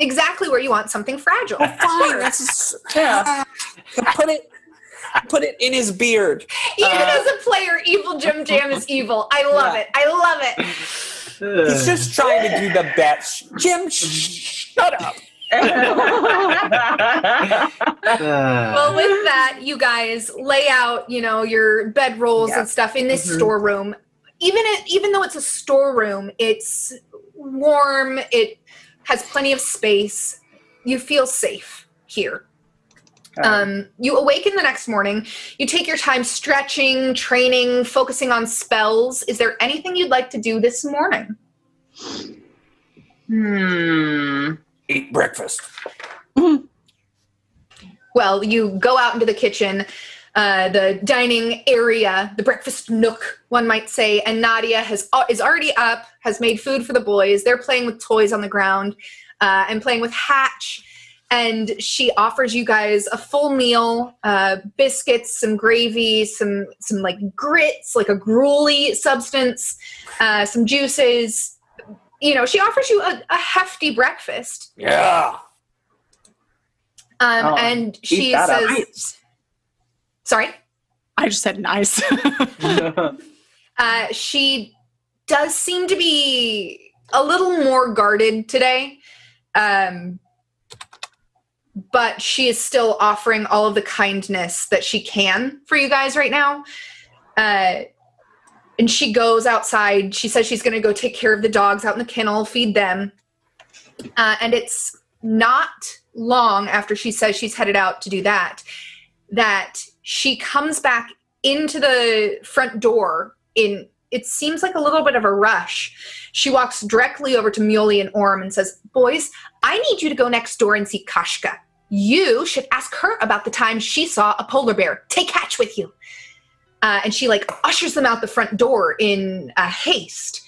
exactly where you want something fragile. Fine, that's yeah. Put it, put it in his beard. Even Uh, as a player, evil Jim Jam is evil. I love Yeah. it. I love it. He's just trying to do the best. Jim, sh- shut up. Well, with that, you guys lay out, you know, your bed rolls Yeah. and stuff in this Mhm. storeroom. Even it, even though it's a storeroom, it's warm. It has plenty of space. You feel safe here. Um, you awaken the next morning. You take your time stretching, training, focusing on spells. Is there anything you'd like to do this morning? hmm. Eat breakfast. Well, you go out into the kitchen, uh, the dining area, the breakfast nook, one might say, and Nadia has uh, is already up, has made food for the boys. They're playing with toys on the ground uh, and playing with Hatch. And she offers you guys a full meal, uh, biscuits, some gravy, some some like grits, like a gruely substance, uh, some juices. You know, she offers you a, a hefty breakfast. Yeah. Um, Oh, and she eat that up. says, "Sorry." I just said nice. Uh, she does seem to be a little more guarded today. Um, but she is still offering all of the kindness that she can for you guys right now. Uh, and she goes outside. She says she's going to go take care of the dogs out in the kennel, feed them. Uh, and it's not long after she says she's headed out to do that that she comes back into the front door in it seems like a little bit of a rush. She walks directly over to Muley and Orm and says, Boys, I need you to go next door and see Kashka. You should ask her about the time she saw a polar bear. Take Hatch with you. Uh, and she like ushers them out the front door in uh, haste.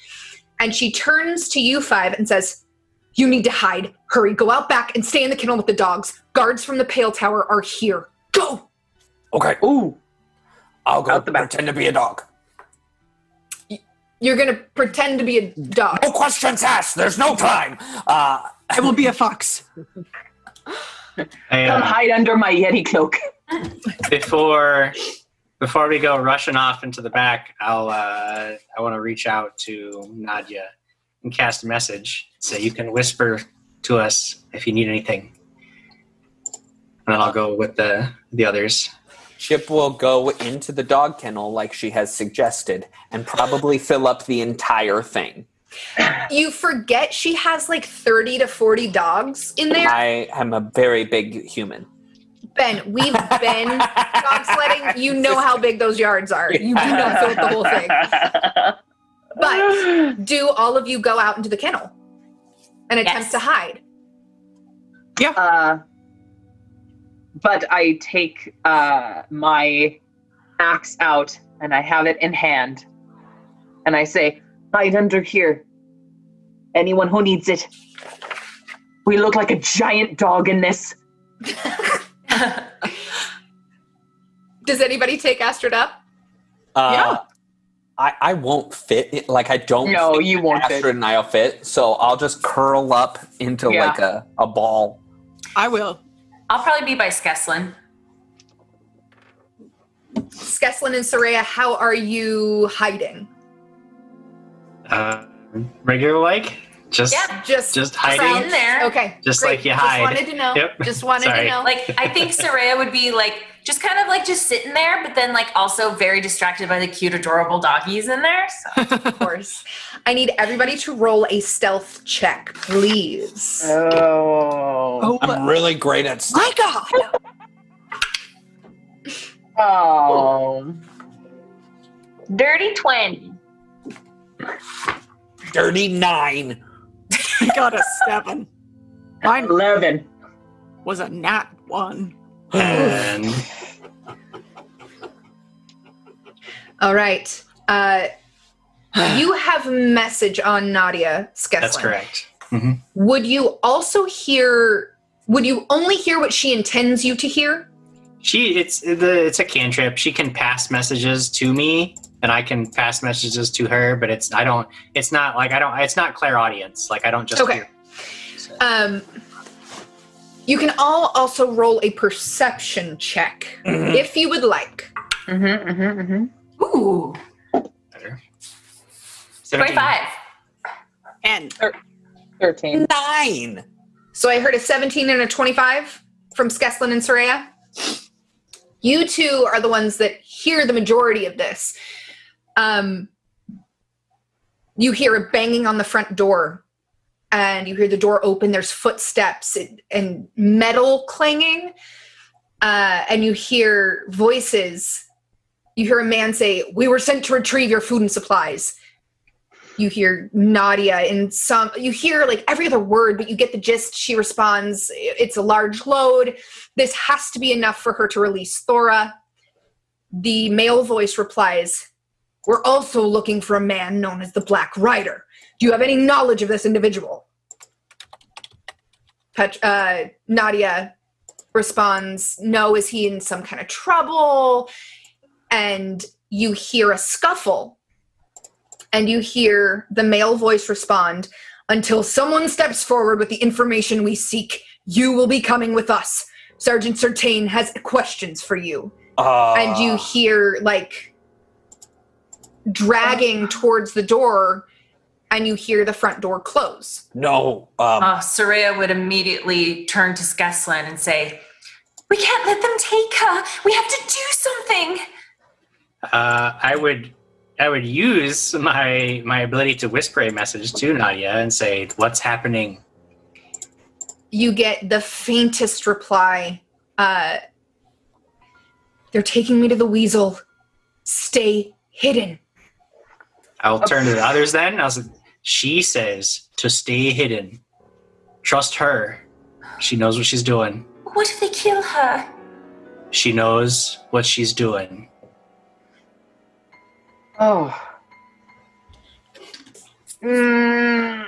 And she turns to you five and says, You need to hide. Hurry, go out back and stay in the kennel with the dogs. Guards from the Pale Tower are here. Go! Okay. Ooh. I'll go Out the back. pretend to be a dog. You're gonna pretend to be a dog. No questions asked. There's no time. Uh, I will be a fox. I, Come uh, hide under my Yeti cloak. before before we go rushing off into the back, I'll uh, I want to reach out to Nadia and cast a message. so you can whisper to us if you need anything, and then I'll go with the the others. Chip will go into the dog kennel like she has suggested and probably fill up the entire thing. You forget she has like 30 to 40 dogs in there. I am a very big human. Ben, we've been dog sledding. You know how big those yards are. You do not fill up the whole thing. But do all of you go out into the kennel and attempt Yes. to hide? Yeah. Uh, but I take uh, my axe out and I have it in hand. And I say, hide under here. Anyone who needs it. We look like a giant dog in this. Does anybody take Astrid up? Uh, Yeah. I, I won't fit it. Like I don't. No, think you won't fit. Astrid and I'll fit. So I'll just curl up into Yeah. like a, a ball. I will. I'll probably be by Skeslin. Skeslin and Soraya, how are you hiding? Uh, regular like, just Yeah. Just, just Just in hiding. there. okay. Just great. like you hide. Just wanted to know. Yep. Just wanted Sorry. to know. Like I think Soraya would be like just kind of like just sitting there, but then like also very distracted by the cute, adorable doggies in there. So of course. I need everybody to roll a stealth check, please. Oh. I'm really great at stuff. My God. Oh. Dirty 20. Dirty nine. I got a seven. Mine 11. was a nat one. And All right. Uh, you have message on Nadia Skeslin. that's correct. Would you also hear? Would you only hear what she intends you to hear? She it's the it's a cantrip. She can pass messages to me, and I can pass messages to her. But it's I don't. It's not like I don't. It's not clairaudience. Like I don't just Okay. hear. Um, you can all also roll a perception check if you would like. Mm-hmm, mm-hmm, mm-hmm. ooh, Better. 17. twenty five. And 13. Nine. So I heard a 17 and a 25 from Skeslin and Soraya. You two are the ones that hear the majority of this. Um, you hear a banging on the front door, and you hear the door open. There's footsteps and, and metal clanging, uh, and you hear voices. You hear a man say, "We were sent to retrieve your food and supplies." you hear Nadia in some you hear like every other word but you get the gist she responds it's a large load this has to be enough for her to release Thora the male voice replies we're also looking for a man known as the Black Rider. Do you have any knowledge of this individual? Pet- uh, Nadia responds no is he in some kind of trouble? And you hear a scuffle. And you hear the male voice respond until someone steps forward with the information we seek you will be coming with us. Sergeant certain has questions for you. Uh, and you hear like dragging towards the door and you hear the front door close no. Um, Uh, Soraya would immediately turn to Skeslin and say, "We can't let them take her. We have to do something." Uh, I would I would use my my ability to whisper a message to Nadia and say, "What's happening?" you get the faintest reply uh they're taking me to the weasel stay hidden I'll turn to the others then. I'll say, "She says to stay hidden. Trust her. She knows what she's doing. What if they kill her? She knows what she's doing." Oh. Mm,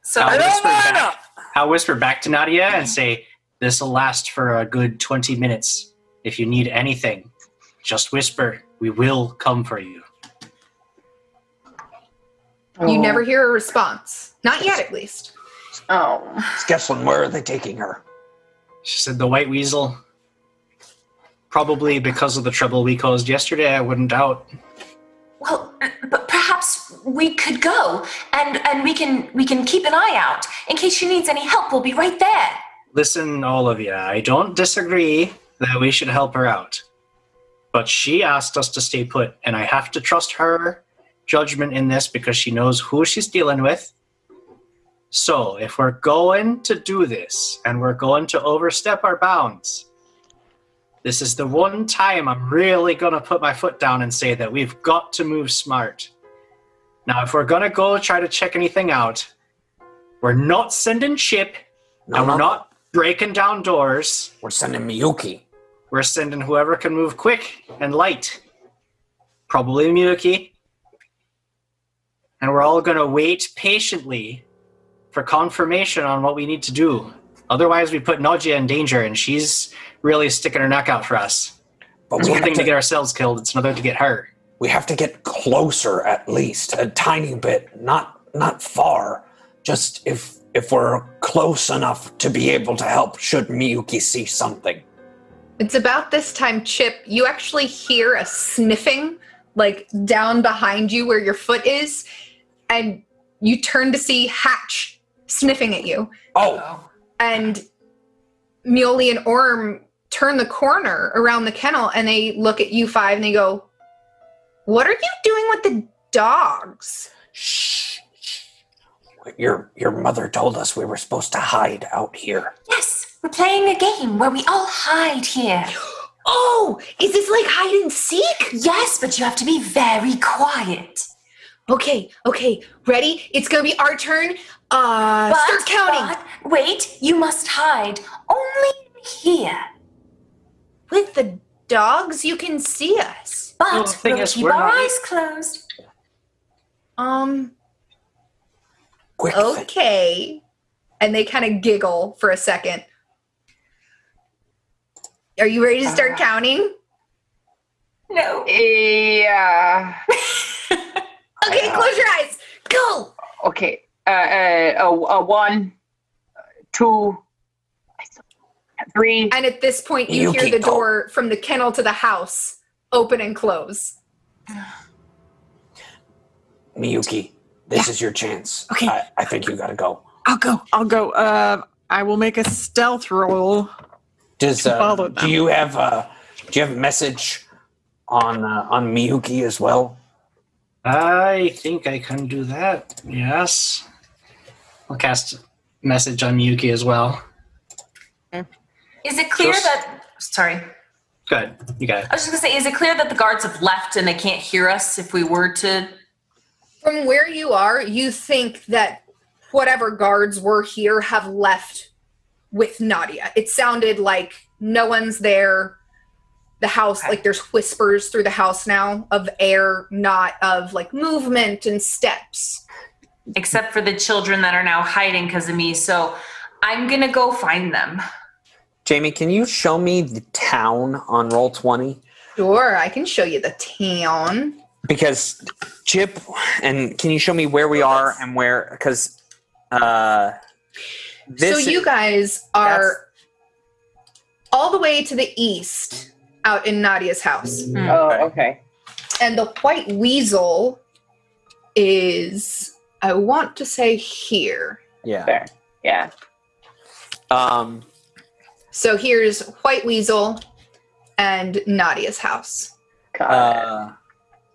So I'll whisper, back, I'll whisper back to Nadia and say, This will last for a good 20 minutes. If you need anything, just whisper. We will come for you. You oh, never hear a response not yet at least Oh. Skeslin, where are they taking her? She said, The white weasel. Probably because of the trouble we caused yesterday, I wouldn't doubt. Well, uh, but perhaps we could go and and we can we can keep an eye out in case she needs any help. We'll be right there. Listen, all of you, I don't disagree that we should help her out. But she asked us to stay put, and I have to trust her judgment in this because she knows who she's dealing with. So, if we're going to do this and we're going to overstep our bounds, this is the one time I'm really going to put my foot down and say that we've got to move smart. Now, if we're going to go try to check anything out, we're not sending Chip No, and no, we're not breaking down doors. We're sending Miyuki. We're sending whoever can move quick and light. Probably Miyuki. And we're all going to wait patiently for confirmation on what we need to do. Otherwise, we put Nadia in danger, and she's really sticking her neck out for us. But It's one thing to to, get ourselves killed, it's another to get her. we have to get closer at least, a tiny bit, not not far. Just if if we're close enough to be able to help should Miyuki see something. It's about this time, Chip, you actually hear a sniffing, like down behind you where your foot is, and you turn to see Hatch sniffing at you. Oh, And Muley and Orm turn the corner around the kennel and they look at you five and they go, What are you doing with the dogs? shh. shh. Your your mother told us we were supposed to hide out here. Yes, we're playing a game where we all hide here. Oh, is this like hide and seek? Yes, but you have to be very quiet. Okay, okay, ready? It's gonna be our turn. Uh, But, start counting. but- wait, you must hide only here. With the dogs, you can see us. But Well, we'll is, keep we're our not- eyes closed. Um, Quick, okay. And they kind of giggle for a second. Are you ready to start Uh. counting? No. Yeah. Okay, Uh, close your eyes. Go. Okay. Uh, uh, uh, uh, one, uh, two, three. And at this point, you You hear keep the going. door from the kennel to the house open and close. Miyuki, this is your chance. Okay. I, I think you gotta go. I'll go. I'll go. Uh, I will make a stealth roll. Does uh, Follow do you have uh, do you have a message on uh, on Miyuki as well? I think I can do that. Yes. I'll cast message on Yuki as well. Is it clear Just- that? Sorry, Good. You got it. I was just gonna say, is it clear that the guards have left and they can't hear us if we were to? From where you are, you think that whatever guards were here have left with Nadia. It sounded like no one's there. The house, Okay. like there's whispers through the house now of air, not of like movement and steps. Except for the children that are now hiding because of me. So I'm gonna go find them. Jamie, can you show me the town on Roll20? Sure, I can show you the town. Because Chip, and can you show me where we are and where? Because uh, this so you guys are all the way to the east out in Nadia's house. Oh, okay. And the white weasel is, I want to say here. yeah. There. Yeah. Um, So here's White Weasel and Nadia's house. Got it. uh,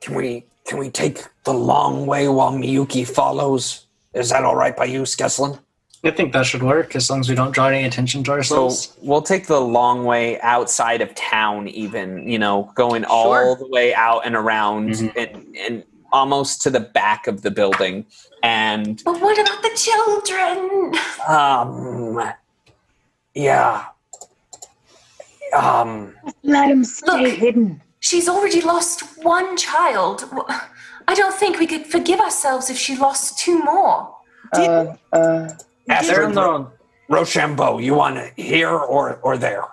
can we can we take the long way while Miyuki follows? Is that all right by you, Skeslin? I think that should work as long as we don't draw any attention to ourselves. So we'll take the long way outside of town, even you know, going all Sure. the way out and around Mhm. and, and almost to the back of the building. And But what about the children? um, yeah, um, Let him stay Look. hidden. She's already lost one child. I don't think we could forgive ourselves if she lost two more. Uh, uh, They're Astrid in their own. Rochambeau, you want it here or or there?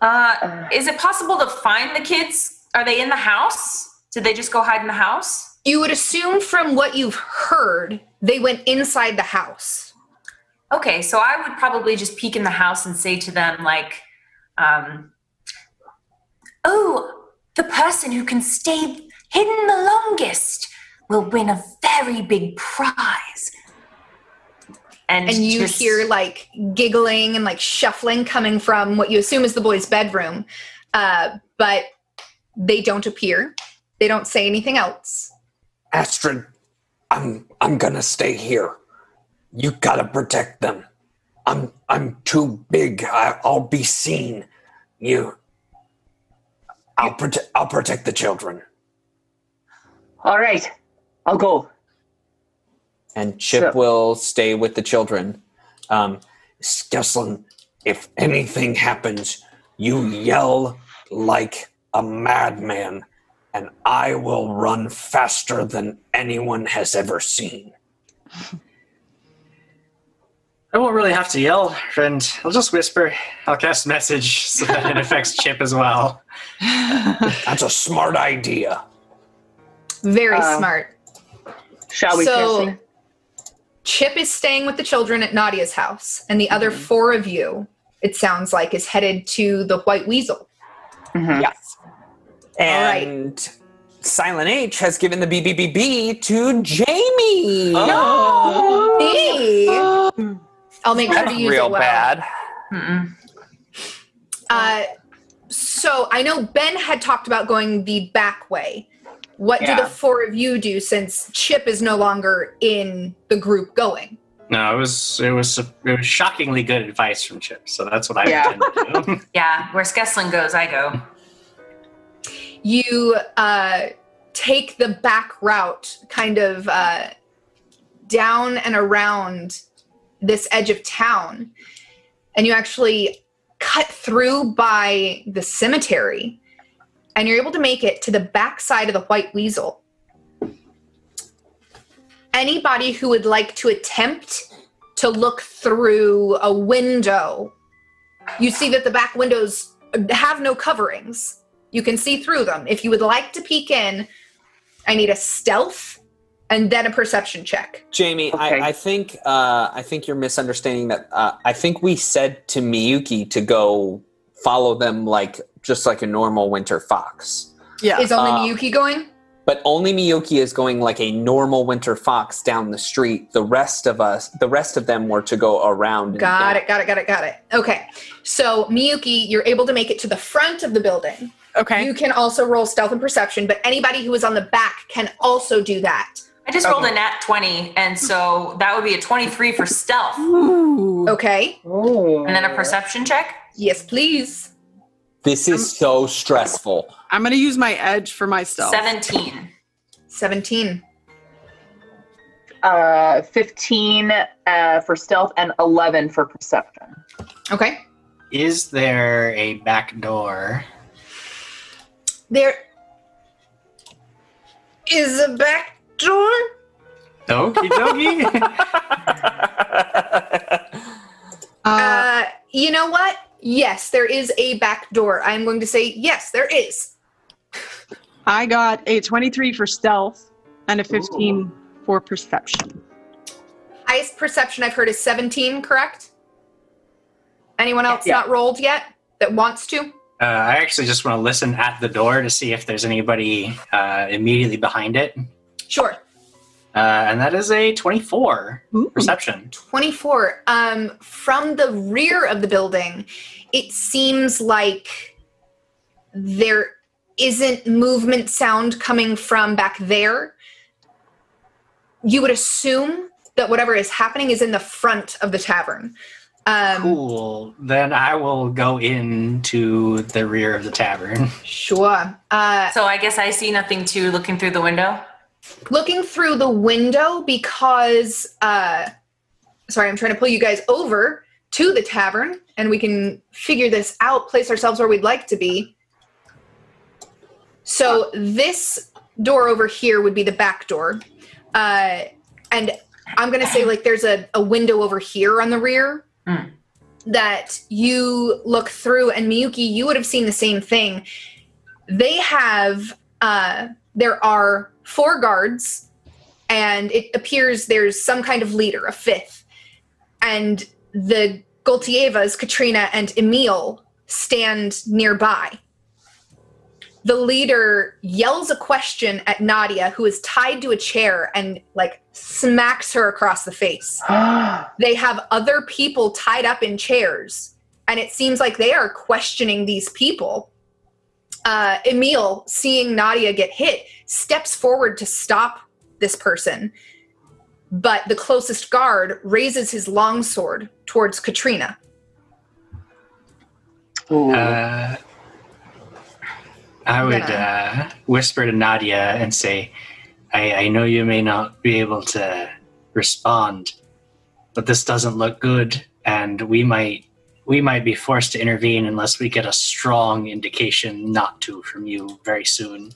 Uh, is it possible to find the kids? Are they in the house? Did they just go hide in the house? You would assume from what you've heard, they went inside the house. Okay, so I would probably just peek in the house and say to them, like, um, oh, the person who can stay hidden the longest will win a very big prize. And, and you just- hear like giggling and like shuffling coming from what you assume is the boys' bedroom. Uh, but they don't appear. They don't say anything else. Astrid, I'm I'm gonna stay here. You gotta protect them. I'm I'm too big. I, I'll be seen. You. I'll protect. I'll protect the children. All right, I'll go. And Chip So- will stay with the children. Um, Skeslin, if anything happens, you yell like a madman, and I will run faster than anyone has ever seen. I won't really have to yell, friend. I'll just whisper. I'll cast message so that it affects Chip as well. That's a smart idea. Very Uh, smart. Shall we, So- Cassie? Chip is staying with the children at Nadia's house, and the other Mm-hmm. four of you, it sounds like, is headed to the White Weasel. Mhm. Yes. And Silent H has given the BBBB to Jamie. Oh. Hey! I'll make sure to use real it well. bad. Mm-mm. Uh, so I know Ben had talked about going the back way. What do the four of you do since Chip is no longer in the group going? No, it was it was it was shockingly good advice from Chip. So that's what I Yeah. intend to do. Yeah, where Skeslin goes, I go. You uh, take the back route, kind of uh, down and around this edge of town, and you actually cut through by the cemetery, and you're able to make it to the back side of the White Weasel. Anybody who would like to attempt to look through a window, you see that the back windows have no coverings. You can see through them. If you would like to peek in, I need a stealth and then a perception check. Jamie, Okay. I, I think uh, I think you're misunderstanding that. Uh, I think we said to Miyuki to go follow them like just like a normal winter fox, Yeah. Is only Uh, Miyuki going? but only Miyuki is going like a normal winter fox down the street. The rest of us, the rest of them, were to go around. and Got it, got it, got it, got it. Okay. So, Miyuki, you're able to make it to the front of the building. okay. You can also roll stealth and perception, but anybody who is on the back can also do that. I just rolled a nat 20, and so that would be a 23 for stealth. Ooh. Okay. Oh. And then a perception check? Yes, please. This is so stressful. I'm gonna use my edge for myself. stealth. 17. 17. Uh, 15 uh, for stealth and 11 for perception. Okay. Is there a back door? There is a back door. Okie dokie. Uh, Uh, you know what? Yes, there is a back door. I'm going to say yes, there is. I got a 23 for stealth and a 15 for perception. Highest perception I've heard is 17, correct? Anyone else Yeah. not rolled yet that wants to? uh, I actually just want to listen at the door to see if there's anybody uh, immediately behind it. Sure. Uh, and that is a 24 Ooh. perception. 24. Um, from the rear of the building, it seems like there isn't movement sound coming from back there. You would assume that whatever is happening is in the front of the tavern. Um, Cool. Then I will go into the rear of the tavern. Sure. Uh, So I guess I see nothing too looking through the window. Looking through the window because uh sorry i'm trying to pull you guys over to the tavern and we can figure this out place ourselves where we'd like to be. So this door over here would be the back door. Uh and i'm gonna say like there's a, a window over here on the rear Hmm. that you look through and miyuki you would have seen the same thing. They have uh there are four guards and it appears there's some kind of leader a fifth and the Goltievas, Katrina and Emil stand nearby the leader yells a question at Nadia, who is tied to a chair, and like smacks her across the face. they have other people tied up in chairs, and it seems like they are questioning these people. Uh, Emil, seeing Nadia get hit, steps forward to stop this person, but the closest guard raises his longsword towards Katrina. Uh, I would Gonna- uh, whisper to Nadia and say, I, I know you may not be able to respond, but this doesn't look good, and we might we might be forced to intervene unless we get a strong indication not to from you very soon.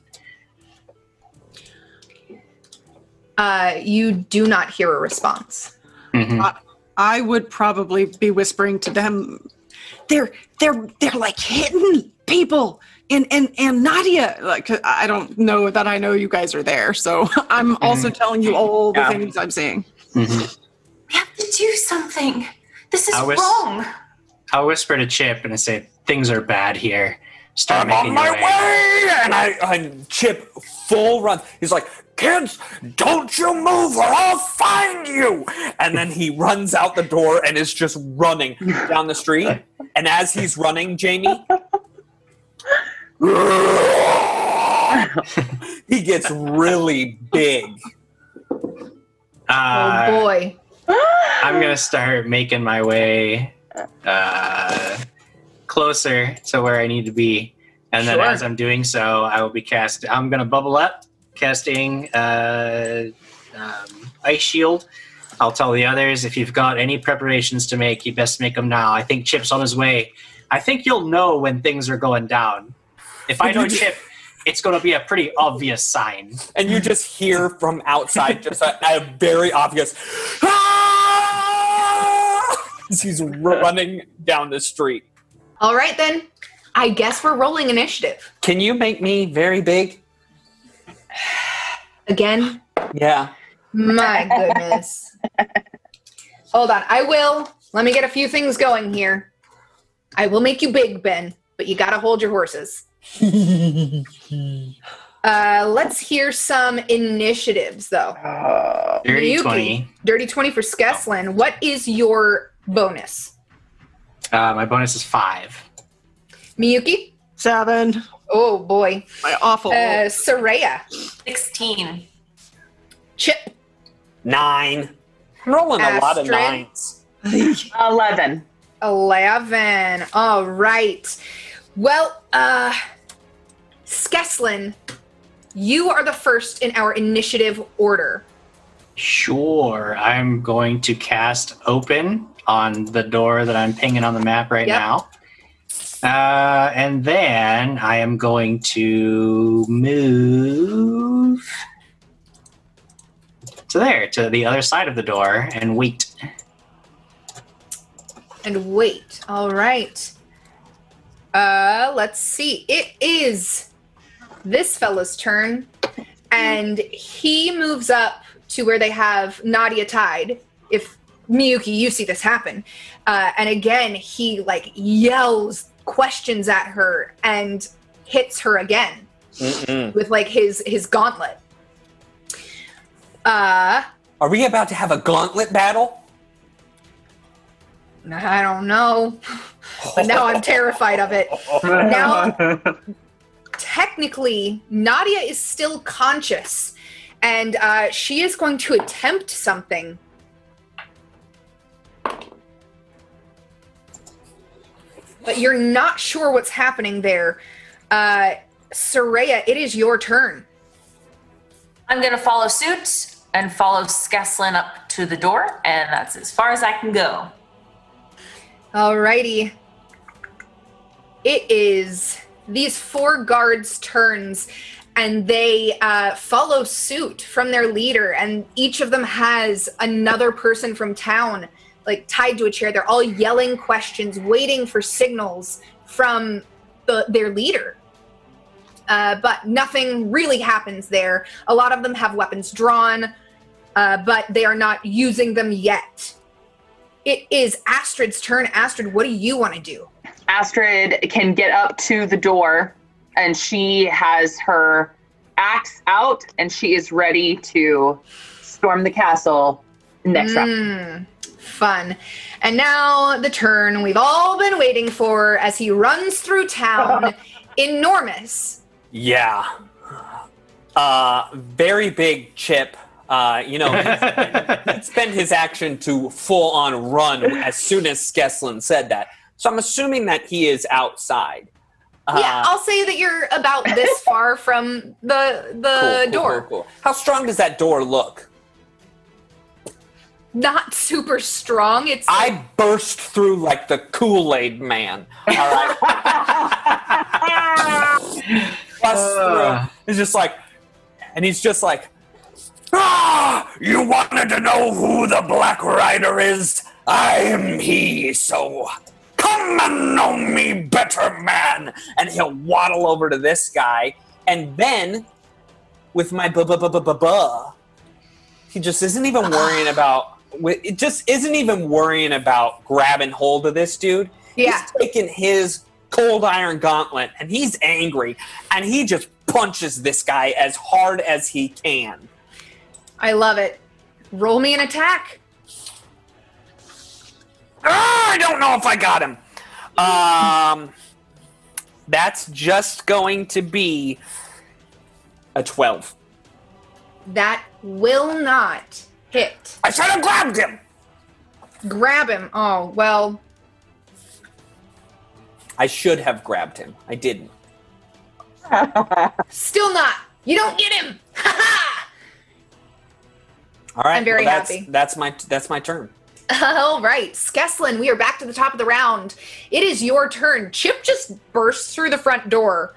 Uh, you do not hear a response. Mhm. I would probably be whispering to them. They're they're they're like hitting people. And and and Nadia, like I don't know that I know you guys are there, so I'm also telling you all the Yeah. things I'm seeing. Mhm. We have to do something. This is I was- wrong. I'll whisper to Chip and I say, things are bad here. Start I'm making on my your way! And I, I Chip full run. He's like, kids, don't you move or I'll find you! And then he runs out the door and is just running down the street. And as he's running, Jamie, he gets really big. Uh, oh boy. I'm gonna start making my way uh, closer to where I need to be, and then Sure. as I'm doing so, I will be cast. I'm gonna bubble up, casting uh, um, ice shield. I'll tell the others if you've got any preparations to make, you best make them now. I think Chip's on his way. I think you'll know when things are going down. If I know Chip, it's going to be a pretty obvious sign. And you just hear from outside just a, a very obvious "Ah!" As he's running down the street. All right then. I guess we're rolling initiative Can you make me very big? again. Yeah. My goodness. Hold on. I will. Let me get a few things going here. I will make you big, Ben, but you got to hold your horses. uh, let's hear some initiatives, though. Dirty Miyuki, 20. Dirty 20 for Skeslin. What is your bonus? Uh, my bonus is five. Miyuki? Seven. Oh, boy. My awful. Uh, Soraya. 16. Chip. Nine. I'm rolling a lot of nines. 11. 11. All right. Well, uh, Skeslin, you are the first in our initiative order. Sure. I'm going to cast open on the door that I'm pinging on the map right Yep. now. Uh, and then I am going to move to there, to the other side of the door, and wait. And wait. All right. Uh, let's see. It is this fella's turn. And he moves up to where they have Nadia tied. If Miyuki, you see this happen. Uh, and again, he like yells questions at her and hits her again. Mm-mm. with like his his gauntlet. Uh, Are we about to have a gauntlet battle? I don't know, but now I'm terrified of it. Now, technically, Nadia is still conscious, and uh, she is going to attempt something. But you're not sure what's happening there. Uh, Soraya, it is your turn. I'm going to follow suit and follow Skeslin up to the door, and that's as far as I can go. Alrighty. It is these four guards' turns, and they uh, follow suit from their leader, and each of them has another person from town, like tied to a chair. They're all yelling questions, waiting for signals from the, their leader. Uh, but nothing really happens there. A lot of them have weapons drawn, uh, but they are not using them yet. It is Astrid's turn. Astrid, what do you want to do? Astrid can get up to the door and she has her axe out, and she is ready to storm the castle next round. Fun. And now the turn we've all been waiting for as he runs through town. Enormous. Yeah. Uh, very big chip. Uh, you know, he'd spend his action to full on run as soon as Skeslin said that. So I'm assuming that he is outside. Uh, yeah, I'll say that you're about this far from the the cool, cool, door. cool, cool. How strong does that door look? Not super strong. It's I burst through like the Kool Aid man. All right. Bust through. He's just like, and he's just like, ah, you wanted to know who the Black Rider is? I'm he, so come and know me better, man. And he'll waddle over to this guy, and then with my buh buh buh buh buh buh, he just isn't even worrying about. It just isn't even worrying about grabbing hold of this dude. yeah. He's taking his cold iron gauntlet and he's angry and he just punches this guy as hard as he can. I love it. Roll me an attack. Ah, I don't know if I got him. Um, that's just going to be a 12. That will not hit. I should have grabbed him. Grab him. Oh, well, I should have grabbed him. I didn't. still not. You don't get him. Ha ha! All right. I'm very well, that's, happy. That's my that's my turn. All right, Skeslin, we are back to the top of the round. It is your turn. Chip just bursts through the front door.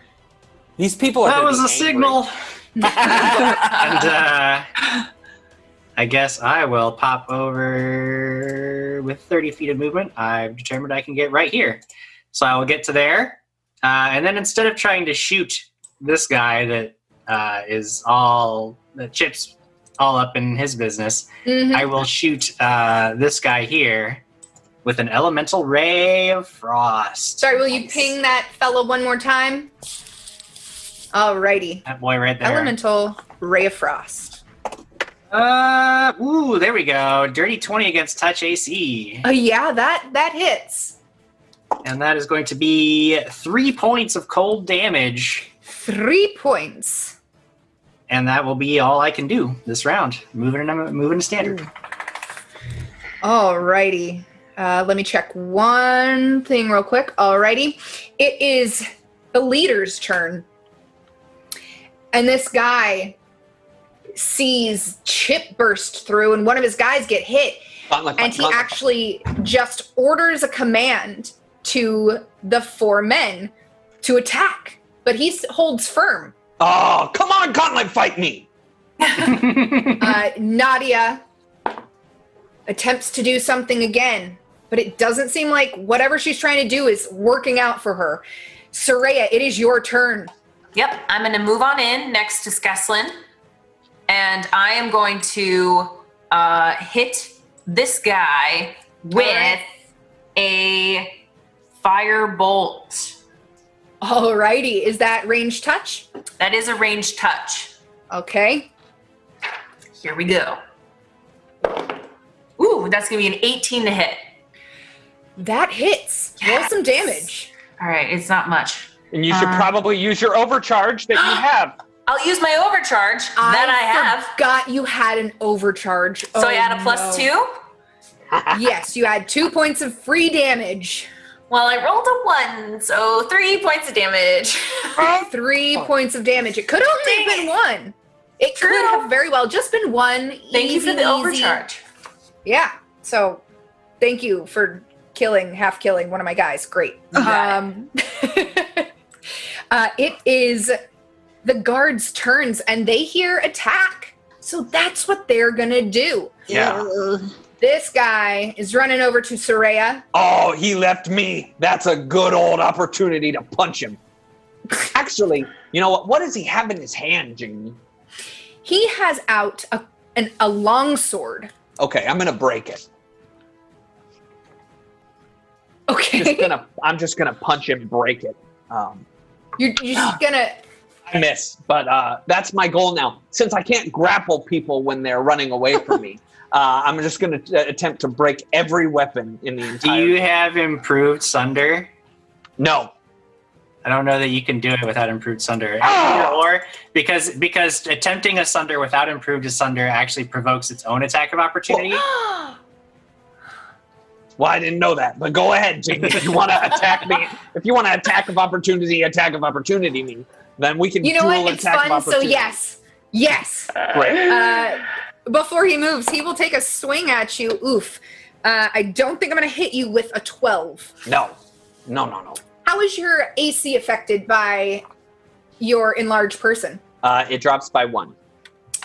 These people are That was be a angry. signal. and uh, I guess I will pop over with 30 feet of movement. I've determined I can get right here. So I will get to there. Uh, and then instead of trying to shoot this guy that uh, is all the chips all up in his business, Mhm. I will shoot uh, this guy here with an elemental ray of frost. Sorry, will you ping that fellow one more time? Alrighty. That boy right there. Elemental Ray of Frost. Uh, ooh, there we go. Dirty 20 against touch AC. Oh yeah, that that hits. And that is going to be three points of cold damage. Three points. And that will be all I can do this round. Moving to, moving to standard. Alrighty. Uh, let me check one thing real quick. Alrighty. It is the leader's turn. And this guy sees Chip burst through and one of his guys get hit. And he actually just orders a command to the four men to attack. But he holds firm. Oh, come on, Gauntlet, fight me! Uh, Nadia attempts to do something again, but it doesn't seem like whatever she's trying to do is working out for her. Soraya, it is your turn. Yep, I'm going to move on in next to Skeslin, and I am going to uh, hit this guy with Alright. a fire bolt. Alrighty, is that range touch? That is a range touch. Okay. Here we go. Ooh, that's going to be an 18 to hit. That hits. Roll some damage. All right, it's not much. And you should Uh, probably use your overcharge that you have. I'll use my overcharge that I have. Got you had an overcharge. So I Oh, add a plus no. two. yes, you had two points of free damage. Well, I rolled a one, so three points of damage. Three points of damage. It could only have been one. It could True. have very well just been one. Thank you for the easy, overcharge. Yeah. So thank you for killing, half killing one of my guys. Great. Um, uh, it is the guards' turns and they hear attack. So that's what they're going to do. Yeah. This guy is running over to Soraya. Oh, he left me. That's a good old opportunity to punch him. Actually, you know what? What does he have in his hand, Jamie? He has out a, an, a long sword. Okay, I'm gonna break it. Okay. Just gonna, I'm just gonna punch him, break it. Um, You're, you're just gonna. I miss, but uh, that's my goal now. Since I can't grapple people when they're running away from me, uh, I'm just going to attempt to break every weapon in the Do entire. you have improved Sunder? No. I don't know that you can do it without improved Sunder. Ah! Or because because attempting a Sunder without improved Sunder actually provokes its own attack of opportunity. Well, I didn't know that, but go ahead, Jamie. If you want to attack me, if you want to attack of opportunity, attack of opportunity me, then we can You know dual what? It's fun. So yes, yes. Great. Uh, before he moves, he will take a swing at you. Oof. Uh, I don't think I'm going to hit you with a 12. No, no, no, no. How is your AC affected by your enlarged person? Uh, it drops by one.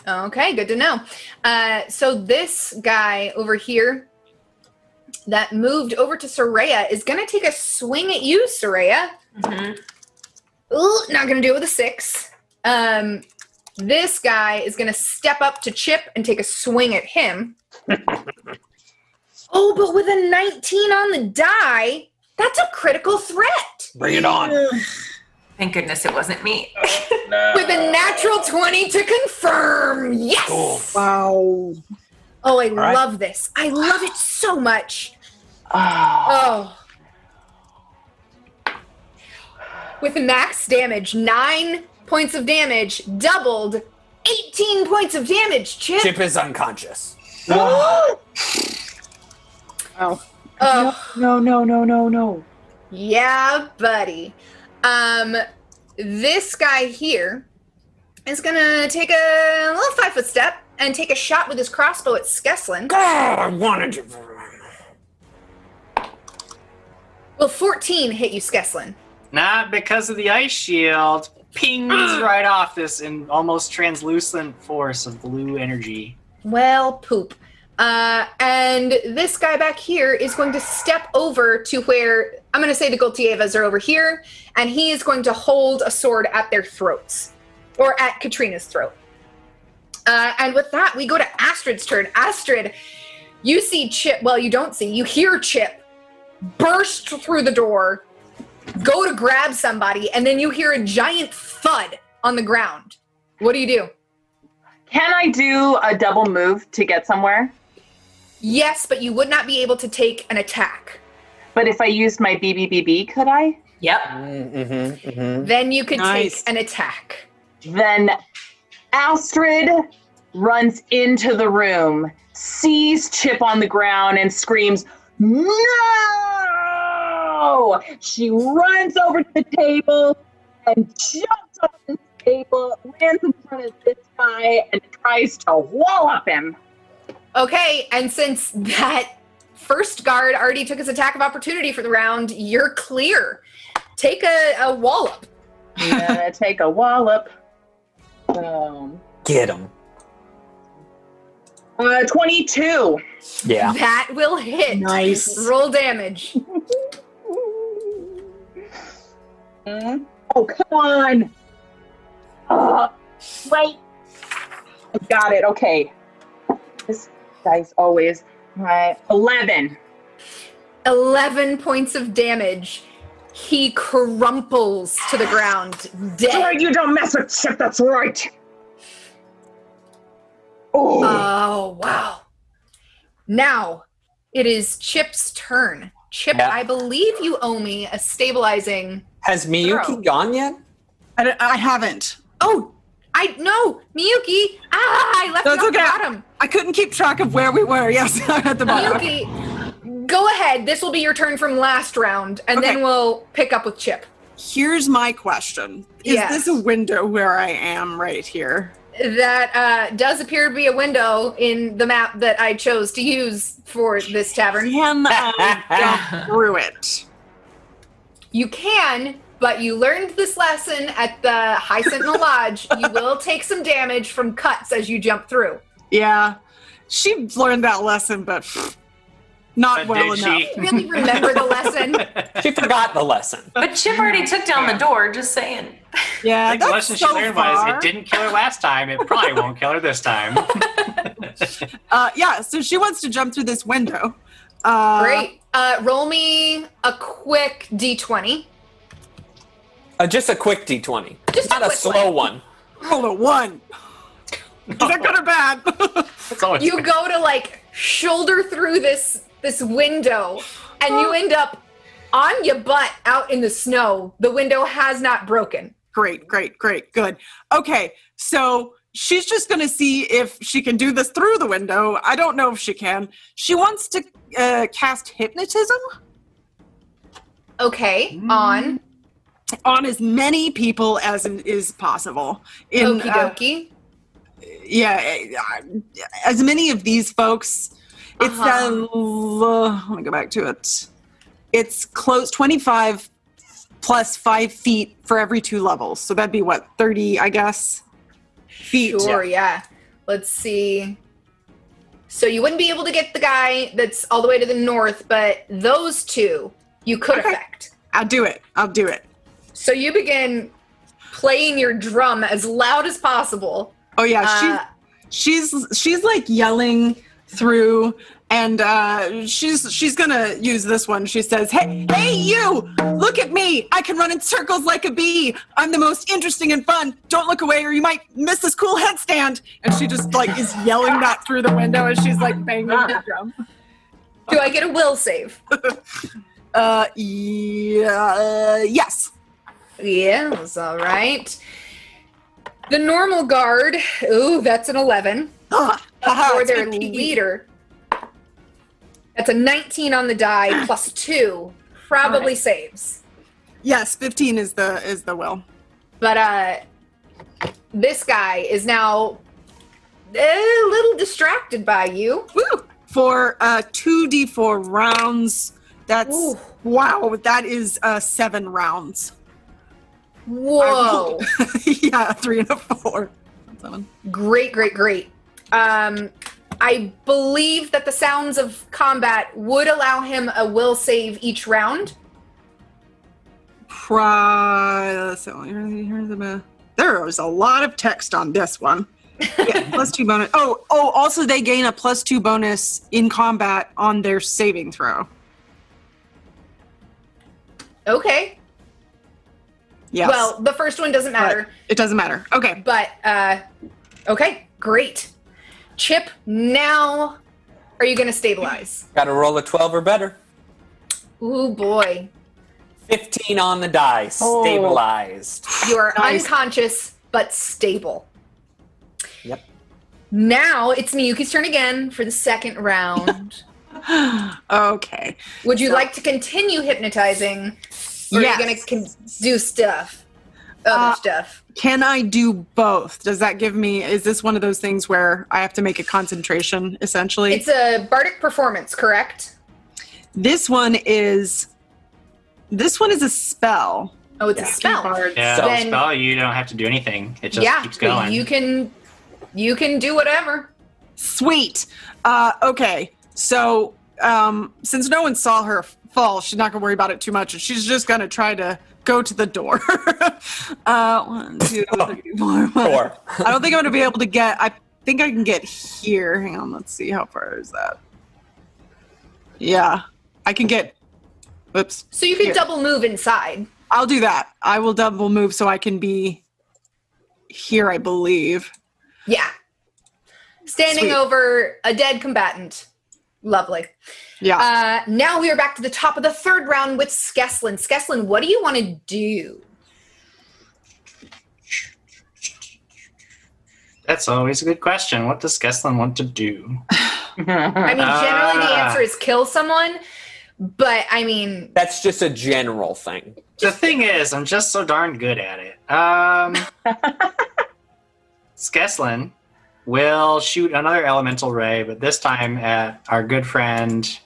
Okay, good to know. Uh, so this guy over here that moved over to Soraya is going to take a swing at you, Soraya. Mhm. Ooh, not going to do it with a six. Um, this guy is going to step up to Chip and take a swing at him. oh, but with a 19 on the die, that's a critical threat. Bring it on. Thank goodness it wasn't me. With a natural 20 to confirm. Yes. Cool. Wow. Oh, I right. love this. I love it so much. Ah. Oh. With max damage, nine points of damage, doubled, 18 points of damage, Chip. Chip is unconscious. Oh. Oh, No, no, no, no, no. yeah, buddy. Um, this guy here is gonna take a little five foot step and take a shot with his crossbow at Skeslin. God, I wanted to. Will 14 hit you, Skeslin? Not because of the ice shield. Pings right off this in almost translucent force of blue energy. Well, poop. Uh, and this guy back here is going to step over to where I'm going to say the Goltievas are over here, and he is going to hold a sword at their throats, or at Katrina's throat. Uh, and with that, we go to Astrid's turn. Astrid, you see Chip. Well, you don't see. You hear Chip burst through the door, go to grab somebody, and then you hear a giant thud on the ground. What do you do? Can I do a double move to get somewhere? Yes, but you would not be able to take an attack. But if I used my BBBB, could I? Yep. Mm-hmm, mm-hmm. Then you could Nice. take an attack. Then Astrid runs into the room, sees Chip on the ground, and screams, No! She runs over to the table and jumps on the table, lands in front of this guy, and tries to wallop him. Okay, and since that first guard already took his attack of opportunity for the round, you're clear. Take a, a wallop. I'm take a wallop. Um, Get him. uh, 22. Yeah. That will hit. Nice. Roll damage. Mm. Oh, come on. Uh, wait. I got it. Okay. This guy's always right. 11. 11 points of damage. He crumples to the ground, Sorry, dead. you don't mess with Chip. That's right. Oh, Oh, wow. Now it is Chip's turn. Chip, Yeah. I believe you owe me a stabilizing. Has Miyuki Throw. gone yet? I, I haven't. Oh, I no, Miyuki. Ah, I left That's it on the okay. bottom. I couldn't keep track of where we were. Yes, I'm at the bottom. Miyuki, go ahead. This will be your turn from last round, and Okay. then we'll pick up with Chip. Here's my question: Is Yes. this a window where I am right here? That uh, does appear to be a window in the map that I chose to use for this tavern. Can I jump through it? You can, but you learned this lesson at the High Sentinel Lodge. You will take some damage from cuts as you jump through. Yeah, she learned that lesson, but pff, not But well did enough. she? Really remember the lesson. She forgot the lesson. But Chip already took down the door, just saying. Yeah, I think the lesson so she learned far. was it didn't kill her last time. It probably won't kill her this time. Uh, yeah, so she wants to jump through this window. Uh, Great. Uh, roll me a quick d20. Uh, just a quick d20. Just Not a, quick slow one. Roll a one. Is that good or bad? You good. go to like shoulder through this this window, and you end up on your butt out in the snow. The window has not broken. great, great, great, good. Okay, so she's just going to see if she can do this through the window. I don't know if she can. She wants to uh, cast hypnotism Okay, on on as many people as is possible. In okie uh, yeah, uh, as many of these folks. It's Uh-huh. uh, let me go back to it. It's close twenty five plus five feet for every two levels. So that'd be what thirty, I guess. Feet. Sure, yeah. Let's see. So you wouldn't be able to get the guy that's all the way to the north, but those two you could Okay. affect. I'll do it. I'll do it. So you begin playing your drum as loud as possible. Oh yeah, Uh, she's she's she's like yelling through and uh she's she's gonna use this one. She says hey hey you! Look at me! I can run in circles like a bee! I'm the most interesting and fun! Don't look away or you might miss this cool headstand! And she just like is yelling that through the window as she's like banging the drum. Do I get a will save? uh yeah yes. Yes, all right. The normal guard, ooh, that's an 11. Ah, haha, or it's their leader. That's a 19 on the die plus 2. Probably saves. yes 15 is the is the will But uh this guy is now a little distracted by you. Woo! For uh, 2d4 rounds, that's Ooh. wow, that is uh, seven rounds. Whoa. yeah, three and a four. Seven. great, great, great. Um I believe that the sounds of combat would allow him a will save each round. Pri- so here's the, there is a lot of text on this one. Yeah, plus two bonus. Oh, oh, also they gain a plus two bonus in combat on their saving throw. Okay. Yes. Well, the first one doesn't matter. it doesn't matter. Okay. But uh okay, great. Chip, now are you gonna stabilize? Got to roll a 12 or better. Ooh boy. 15 on the die. Oh. Stabilized. You are Nice. unconscious but stable. Yep. Now it's Miyuki's turn again for the second round. okay. Would you like to continue hypnotizing? Or Yes. are you gonna con- do stuff? Other Uh, stuff. Can I do both? Does that give me? Is this one of those things where I have to make a concentration essentially? It's a bardic performance, correct? this one is. This one is a spell. Oh, it's a spell. Yeah, So- the spell you don't have to do anything. It just yeah, keeps going. you can you can do whatever. Sweet. Uh, okay, so um, since no one saw her fall, she's not gonna worry about it too much, and she's just gonna try to go to the door. uh, one, two, three, four, five. Four. I don't think I'm gonna be able to get. I think I can get here. Hang on, let's see how far is that. Yeah, I can get. Oops. So you can Here. double move inside. I'll do that. I will double move so I can be here. I believe. Yeah. Standing Sweet. over a dead combatant. Lovely. Yeah. Uh, now we are back to the top of the third round with Skeslin. Skeslin, what do you want to do? That's always a good question. What does Skeslin want to do? I mean, generally the answer is kill someone, but I mean, That's just a general thing. The thing is, I'm just so darn good at it. Um, Skeslin will shoot another elemental ray, but this time at our good friend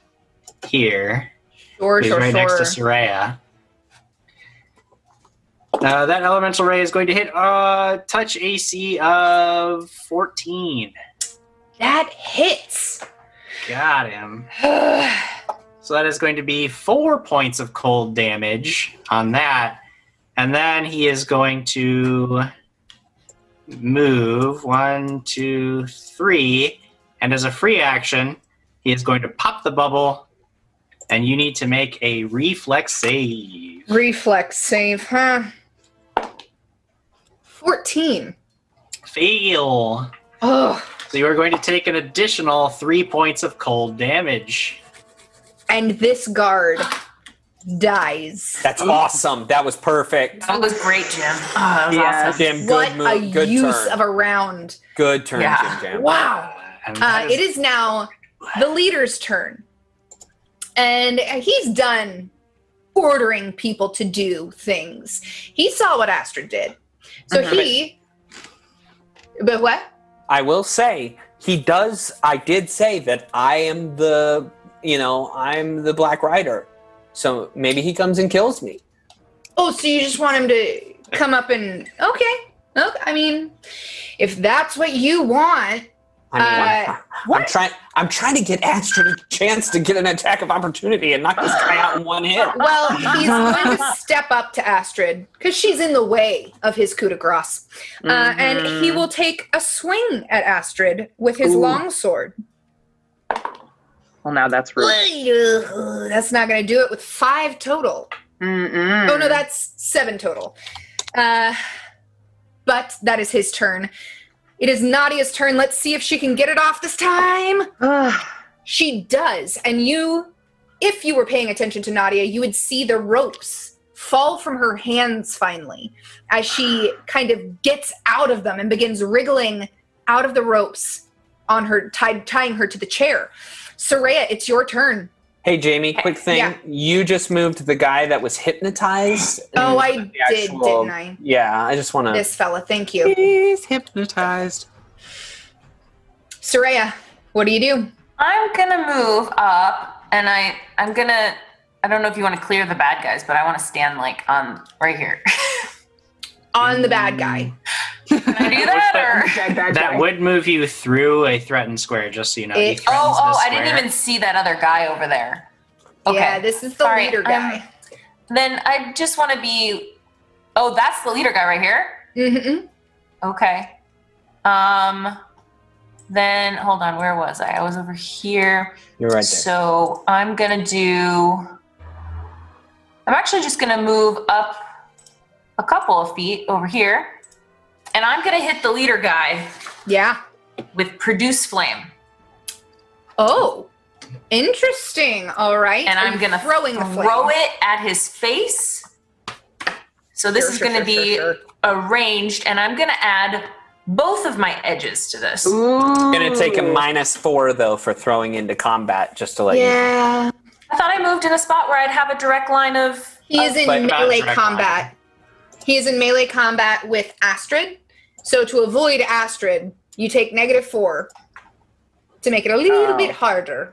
here, sure, who's sure, right next to sure. Soraya. Uh, that elemental ray is going to hit uh, touch AC of 14. That hits. Got him. So that is going to be four points of cold damage on that. And then he is going to move one, two, three. And as a free action, he is going to pop the bubble. And you need to make a reflex save. Reflex save, huh? 14. Fail. Oh, So you are going to take an additional three points of cold damage. and this guard dies. That's awesome. That was perfect. That was great, Jim. Oh, that was Yes. awesome. Jim, what good a. Good use turn. of a round. Good turn, Yeah. Jim Jam. Wow. Uh, that it is now the leader's turn. And he's done ordering people to do things. He saw what Astrid did. So Mm-hmm. he. But what? I will say he does. I did say that I am the, you know, I'm the Black Rider. So maybe he comes and kills me. Oh, so you just want him to come up and. Okay. Okay. I mean, if that's what you want. I mean, Uh, I'm trying. I'm trying to get Astrid a chance to get an attack of opportunity and knock this guy out in one hit. Well, he's going to step up to Astrid because she's in the way of his coup de grace. Uh, and he will take a swing at Astrid with his Ooh. long sword. Well, now that's rude. That's not going to do it with five total. Mm-mm. Oh, no, that's seven total. Uh, but that is his turn. It is Nadia's turn. Let's see if she can get it off this time. Ugh. She does. And you, if you were paying attention to Nadia, you would see the ropes fall from her hands finally as she kind of gets out of them and begins wriggling out of the ropes on her, tied, tying her to the chair. Soraya, it's your turn. Hey Jamie, quick thing. Yeah. You just moved the guy that was hypnotized. Oh, I The did, actual- didn't I? Yeah, I just want to. This fella, thank you. He's hypnotized. Soraya, what do you do? I'm gonna move up, and I I'm gonna. I don't know if you want to clear the bad guys, but I want to stand like on right here. On the bad guy. Can I do that or? Bad, bad that would move you through a threatened square, just so you know. It- Oh, oh! I didn't even see that other guy over there. Okay. Yeah, this is the Sorry, leader guy. Then I just want to be. Oh, that's the leader guy right here. hmm Okay. Um. Then hold on. Where was I? I was over here. You're right there. So I'm gonna do. I'm actually just gonna move up a couple of feet over here, and I'm gonna hit the leader guy Yeah. with produce flame, Oh, interesting. All right. and Are I'm gonna throwing flame. throw it at his face. So this Sure, is sure, gonna sure, be sure, sure. arranged, and I'm gonna add both of my edges to this. Ooh. gonna take a minus four though for throwing into combat, just to let you. know. Yeah. I thought I moved in a spot where I'd have a direct line of. He is oh, in melee direct combat. He is in melee combat with Astrid. So to avoid Astrid, you take negative four to make it a little Oh. bit harder.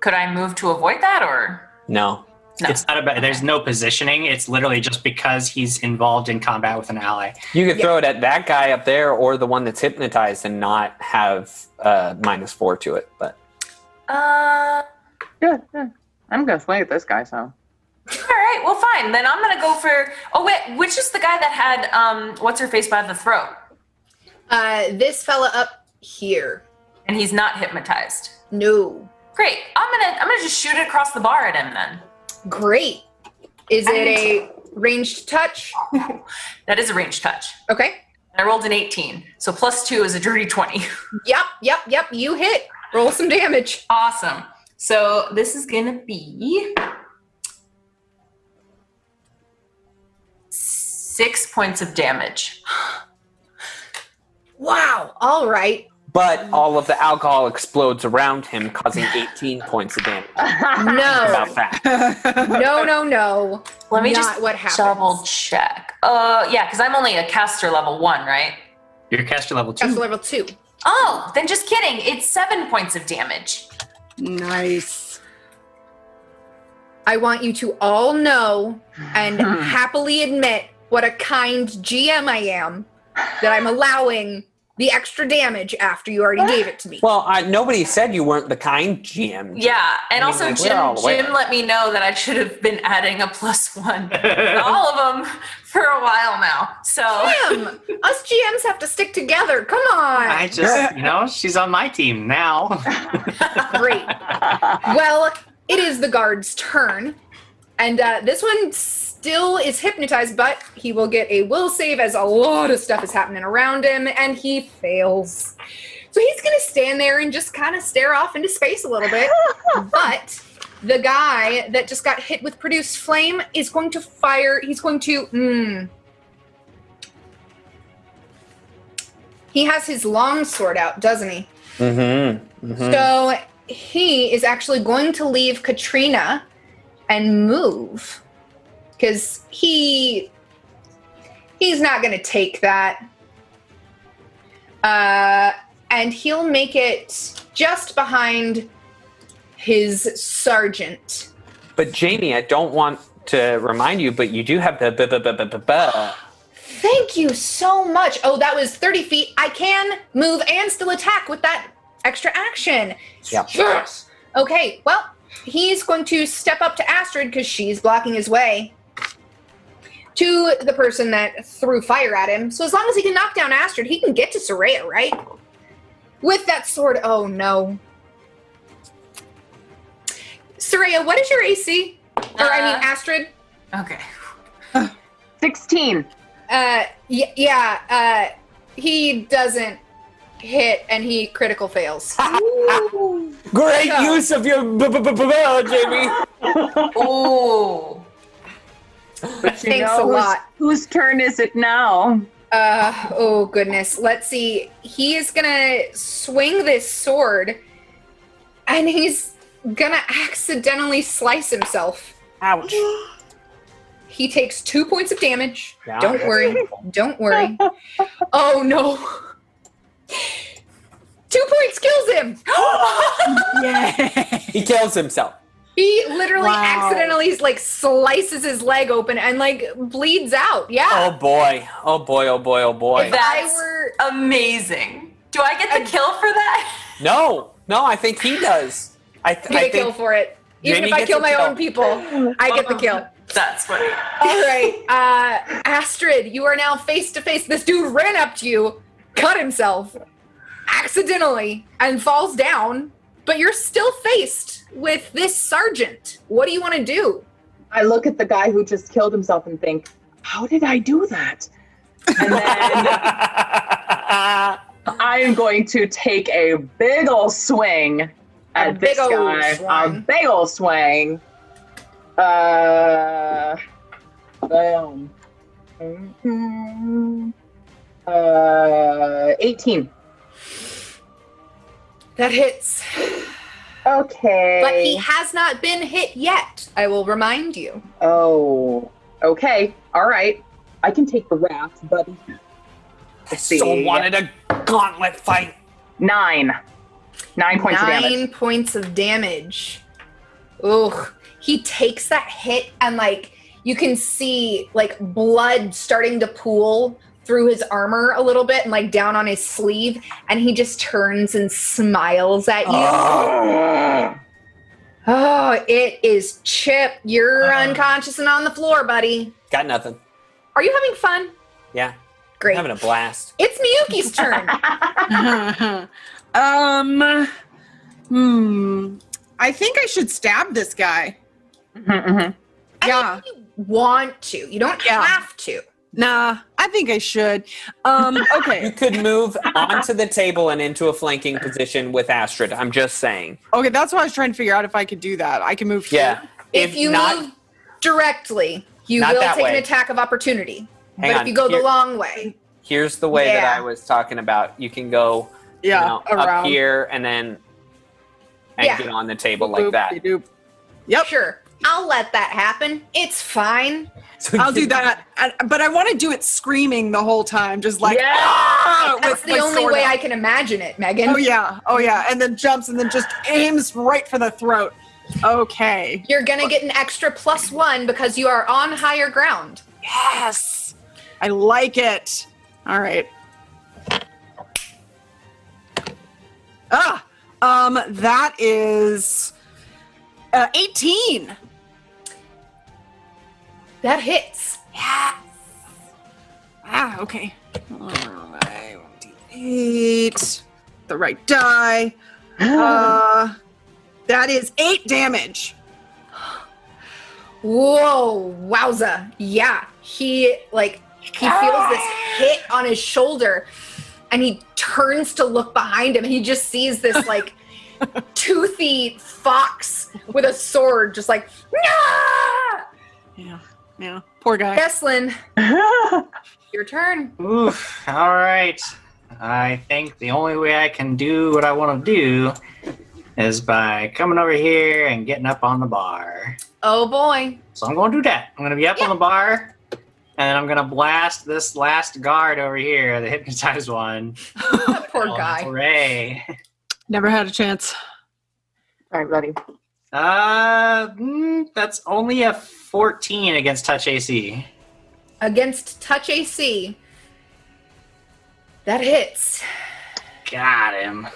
Could I move to avoid that, or No. no? It's not about. There's no positioning. It's literally just because he's involved in combat with an ally. You could Yeah. throw it at that guy up there or the one that's hypnotized and not have uh, minus four to it. But Uh. Yeah, yeah. I'm gonna swing at this guy. So All right. Well, fine. Then I'm gonna go for. Oh wait, which is the guy that had um, what's her face by the throat, Uh, this fella up here. and he's not hypnotized. No. Great. I'm gonna I'm gonna just shoot it across the bar at him then. Great. Is it a ranged touch? That is a ranged touch. Okay. I rolled an 18, so plus two is a dirty 20. Yep, yep, yep. You hit. Roll some damage. awesome. So this is gonna be six points of damage. Wow. All right. but all of the alcohol explodes around him, causing 18 points of damage. No. About that. No, no, no. Let me Not just what happens. double check. Uh, yeah, because I'm only a caster level one, right? You're caster level two. That's level two. Oh, then just kidding. It's seven points of damage. Nice. I want you to all know and happily admit what a kind GM I am that I'm allowing the extra damage after you already gave it to me. Well, I, nobody said you weren't the kind GM. Yeah, and I mean, also like, Jim. Jim let me know that I should have been adding a plus one to all of them for a while now. So Jim, us GMs have to stick together. Come on. I just, you know, she's on my team now. Great. Well, it is the guard's turn. And uh, this one s- still is hypnotized, but he will get a will save as a lot of stuff is happening around him, and he fails. So he's gonna stand there and just kind of stare off into space a little bit. but the guy that just got hit with produced flame is going to fire. He's going to. Mm, he has his long sword out, doesn't he? Mm-hmm. So he is actually going to leave Katrina and move because he he's not going to take that. Uh, and he'll make it just behind his sergeant. But Jamie, I don't want to remind you, but you do have the b- b- b- b- b- b- Thank you so much. Oh, that was 30 feet. I can move and still attack with that extra action. Yeah. Yes. Okay, well, he's going to step up to Astrid because she's blocking his way to the person that threw fire at him. So as long as he can knock down Astrid, he can get to Soraya, right? With that sword. Oh no. Soraya, what is your AC? Or I mean Uh, Astrid? Okay. 16. Uh, y- yeah. Uh, he doesn't hit, and he critical fails. Great Yeah. use of your b- b- b- b- Jamie. Oh. But you Thanks know a whose- lot. Whose turn is it now? Uh, oh goodness. Let's see. He is gonna swing this sword, and he's gonna accidentally slice himself. Ouch. He takes two points of damage. Yeah. Don't worry. Don't worry. Oh no. Two points kills him. He kills himself. He literally Wow. accidentally like slices his leg open and like bleeds out. Yeah. Oh boy. Oh boy. Oh boy. Oh boy. if I That's- were Amazing. Do I get the kill for that? No. No. I think he does. I, th- get I a kill for it. Even Jamie if I kill my kill. own people, I get the kill. That's funny. All right, uh, Astrid, you are now face to face. This dude ran up to you, cut himself accidentally, and falls down. But you're still faced with this sergeant. What do you want to do? I look at the guy who just killed himself and think, how did I do that? And then I am going to take a big ol' swing at A this big ol' guy. A big ol' swing. Uh, boom. Mhm. Uh, 18. That hits. Okay. But he has not been hit yet. I will remind you. Oh, okay. All right. I can take the wrath, buddy. I Let's so see. wanted a gauntlet fight. Nine. Nine points of damage. Nine damage. points of damage. Ugh. He takes that hit and like you can see like blood starting to pool through his armor a little bit and like down on his sleeve and he just turns and smiles at you. Oh. Oh, it is Chip. You're unconscious and on the floor, buddy. Got nothing. Are you having fun? Yeah. Great. Having a blast. It's Miyuki's turn. um, hmm. I think I should stab this guy. Mhm, mhm. I Yeah. you want to. You don't Yeah. have to. Nah, I think I should. Um, okay. You could move onto the table and into a flanking position with Astrid. I'm just saying. Okay, that's what I was trying to figure out if I could do that. I can move here. Yeah. If, you not, move directly, you will that take an attack of opportunity. Hang but on, if you go here- the long way, here's the way that I was talking about. You can go Yeah, you know, around. up here and then and Yeah. get on the table Boop, like boop, that. doop. Yep, sure, I'll let that happen. It's fine. So I'll do that. And- But I want to do it screaming the whole time, just like Yeah. "Ah!" That's with the only way out. I can imagine it, Megan. Oh yeah, oh yeah, and then jumps and then just aims right for the throat. Okay. You're gonna get an extra plus one because you are on higher ground. Yes, I like it. All right. Ah, um, that is uh, eighteen. That hits. Yeah. Ah, okay. Alright, 1d8. The right die. Uh, that is eight damage. Whoa, wowza. Yeah. He like he feels this hit on his shoulder and he turns to look behind him and he just sees this like toothy fox with a sword just like "Nyah!" Yeah. Yeah. Poor guy. Skeslin, your turn. Oof. All right. I think the only way I can do what I want to do is by coming over here and getting up on the bar. Oh boy. So I'm going to do that. I'm going to be up on the bar, and I'm going to blast this last guard over here, the hypnotized one. Poor guy. Hooray! Never had a chance. All right, buddy. Uh, mm, that's only a 14 against touch AC. Against touch AC. That hits. Got him.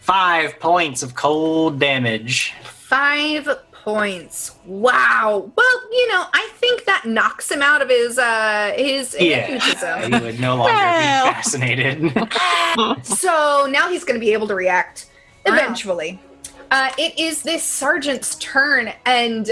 Five points of cold damage. Five points. Wow. Well, you know, I think that knocks him out of his uh his Yeah, he would no longer Well. be fascinated. So now he's going to be able to react eventually. Uh, it is this sergeant's turn, and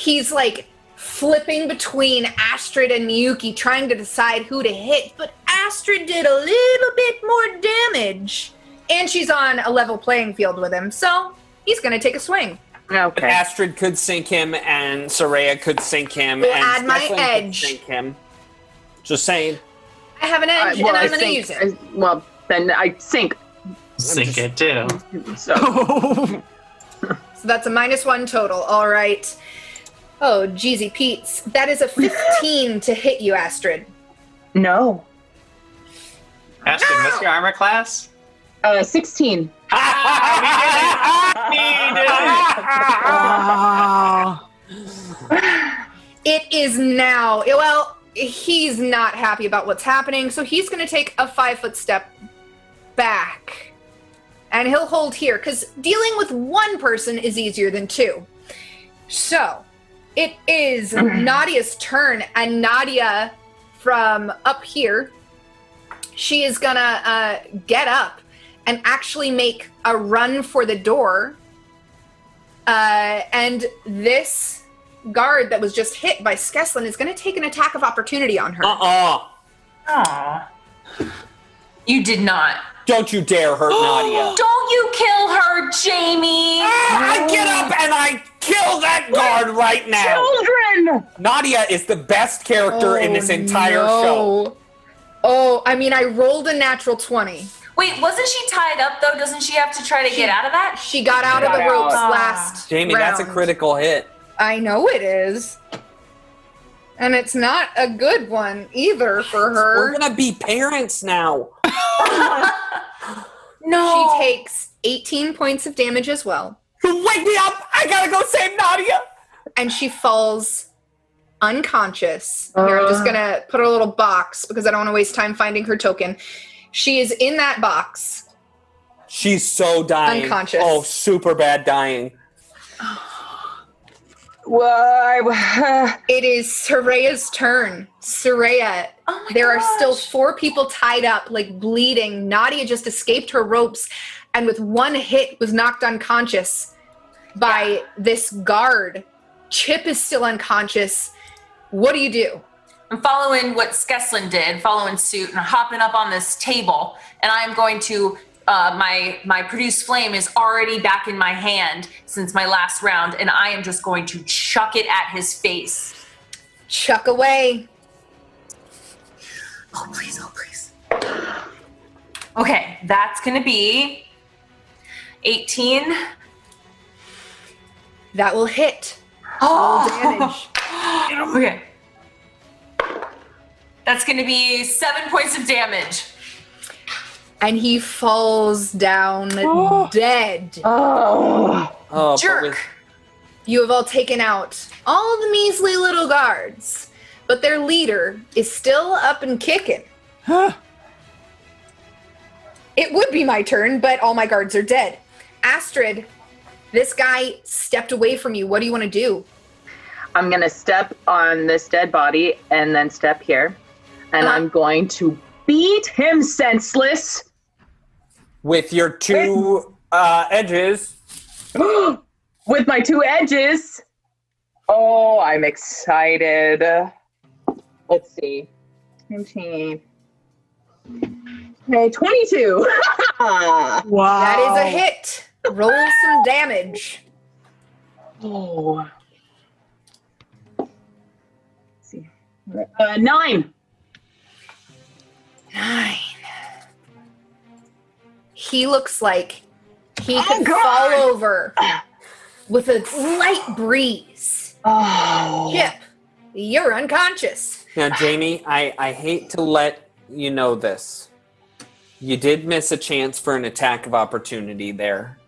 he's like flipping between Astrid and Miyuki, trying to decide who to hit. But Astrid did a little bit more damage, and she's on a level playing field with him, so he's going to take a swing. Okay. Astrid could sink him, and Soraya could sink him, We'll and add my Skeslin could edge. sink him. Just saying. I have an edge, Uh, well, and I'm I going to think. use it. I- well, then I sink. Sink it too. So So that's a minus one total. All right. Oh, Jeezy Pete's. That is a 15 to hit you, Astrid. no. Ashton, what's your armor class? Uh, sixteen. Oh. It is now. Well, he's not happy about what's happening, so he's going to take a five foot step back. And he'll hold here, because dealing with one person is easier than two. So, it is Nadia's turn, and Nadia from up here, she is going to uh, get up and actually make a run for the door. Uh, and this guard that was just hit by Skeslin is going to take an attack of opportunity on her. Uh-uh. Aw. You did not. Don't you dare hurt Nadia. Don't you kill her, Jamie! I get up and I kill that guard right now. Children. Nadia is the best character in this oh, entire show. no. Oh, I mean, I rolled a natural 20. Wait, wasn't she tied up though? Doesn't she have to try to get out of that? She got out of the Got ropes last ah. Jamie, that's a round. critical hit. I know it is. And it's not a good one either for her. We're her. gonna be parents now. No. She takes 18 points of damage as well. Wake me up! I gotta go save Nadia! and she falls unconscious. Here, I'm just Uh. gonna put her a little box because I don't want to waste time finding her token. She is in that box. She's so dying. Unconscious. Oh, super bad dying. Why? It is Soraya's turn. Soraya, Oh my there are still four people tied up, like bleeding. Nadia just escaped her ropes and with one hit was knocked unconscious by this guard. Chip is still unconscious. What do you do? I'm following what Skeslin did, following suit, and hopping up on this table. And I'm going to. Uh, my my produced flame is already back in my hand since my last round, and I am just going to chuck it at his face. Chuck away. Oh please! Oh please! Okay, that's gonna be 18. That will hit. Oh, Damage. okay. That's gonna be seven points of damage. and he falls down ah! dead. Oh. Oh, Jerk. with- You have all taken out all the measly little guards, but their leader is still up and kicking. Huh. It would be my turn, but all my guards are dead. Astrid, this guy stepped away from you. What do you want to do? I'm gonna step on this dead body and then step here, and Uh-huh. I'm going to beat him senseless. with your two uh, edges. with my two edges. Oh, I'm excited. Let's see. 19. Okay, 22. Wow. That is a hit. Roll some damage. Oh. Let's see. Uh, nine. Nine. He looks like he Oh, could God. fall over with a slight breeze. Oh. Chip, you're unconscious. Now, Jamie, I, I hate to let you know this. You did miss a chance for an attack of opportunity there.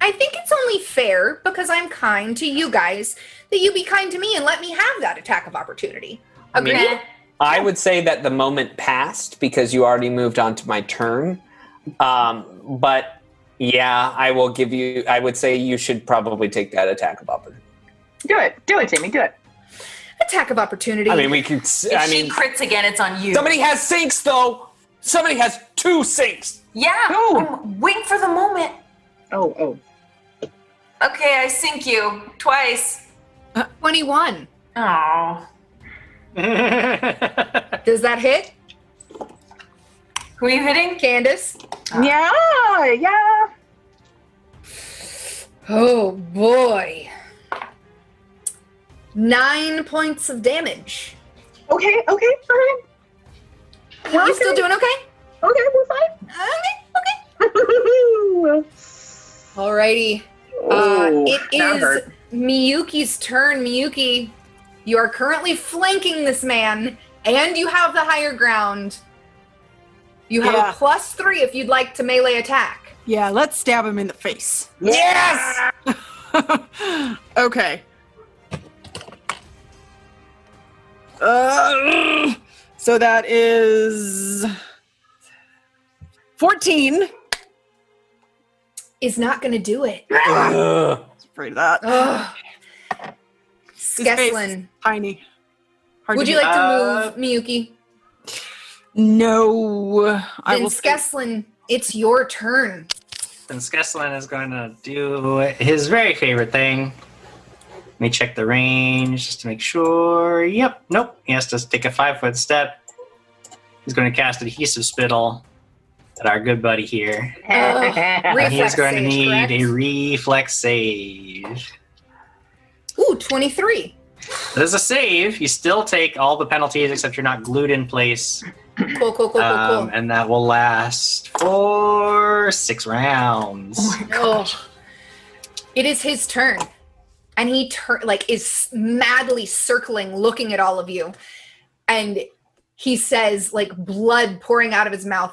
I think it's only fair because I'm kind to you guys that you be kind to me and let me have that attack of opportunity. I mean, Agreed? I would say that the moment passed because you already moved on to my turn. Um, but yeah, I will give you, I would say you should probably take that attack of opportunity. Do it. Do it, Jamie. Do it. attack of opportunity. I mean, we could, s- If I she mean, crits again, it's on you. somebody has sinks though. Somebody has two sinks. yeah, Who? I'm waiting for the moment. Oh, oh. Okay, I sink you twice. Uh, 21. Oh, Does that hit? who are you hitting? Candace? Ah. Yeah, yeah. Oh boy. Nine points of damage. Okay, okay, fine. Are you still doing okay? Okay, we're fine. Okay, okay. Alrighty. Uh, it that is hurt. Miyuki's turn. Miyuki, you are currently flanking this man, and you have the higher ground. You have Yeah. a plus three if you'd like to melee attack. Yeah, let's stab him in the face. Yes. okay. Uh, so that is 14. Is not going to do it. Ugh. I was afraid of that. Ugh. Skeslin, Tiny. Hard would to you hit. like to Uh, move, Miyuki? No. I Then will stay- Skeslin, it's your turn. And Skeslin is going to do his very favorite thing. Let me check the range just to make sure. Yep, nope. He has to take a five foot step. He's going to cast Adhesive Spittle at our good buddy here. Ugh. He's going to need correct? a reflex save. Ooh, 23. There's a save. You still take all the penalties except you're not glued in place. Cool, cool, cool, cool, Um, cool. and that will last for six rounds. Oh. my gosh! It is his turn. And he tur- like is madly circling looking at all of you. And he says like blood pouring out of his mouth,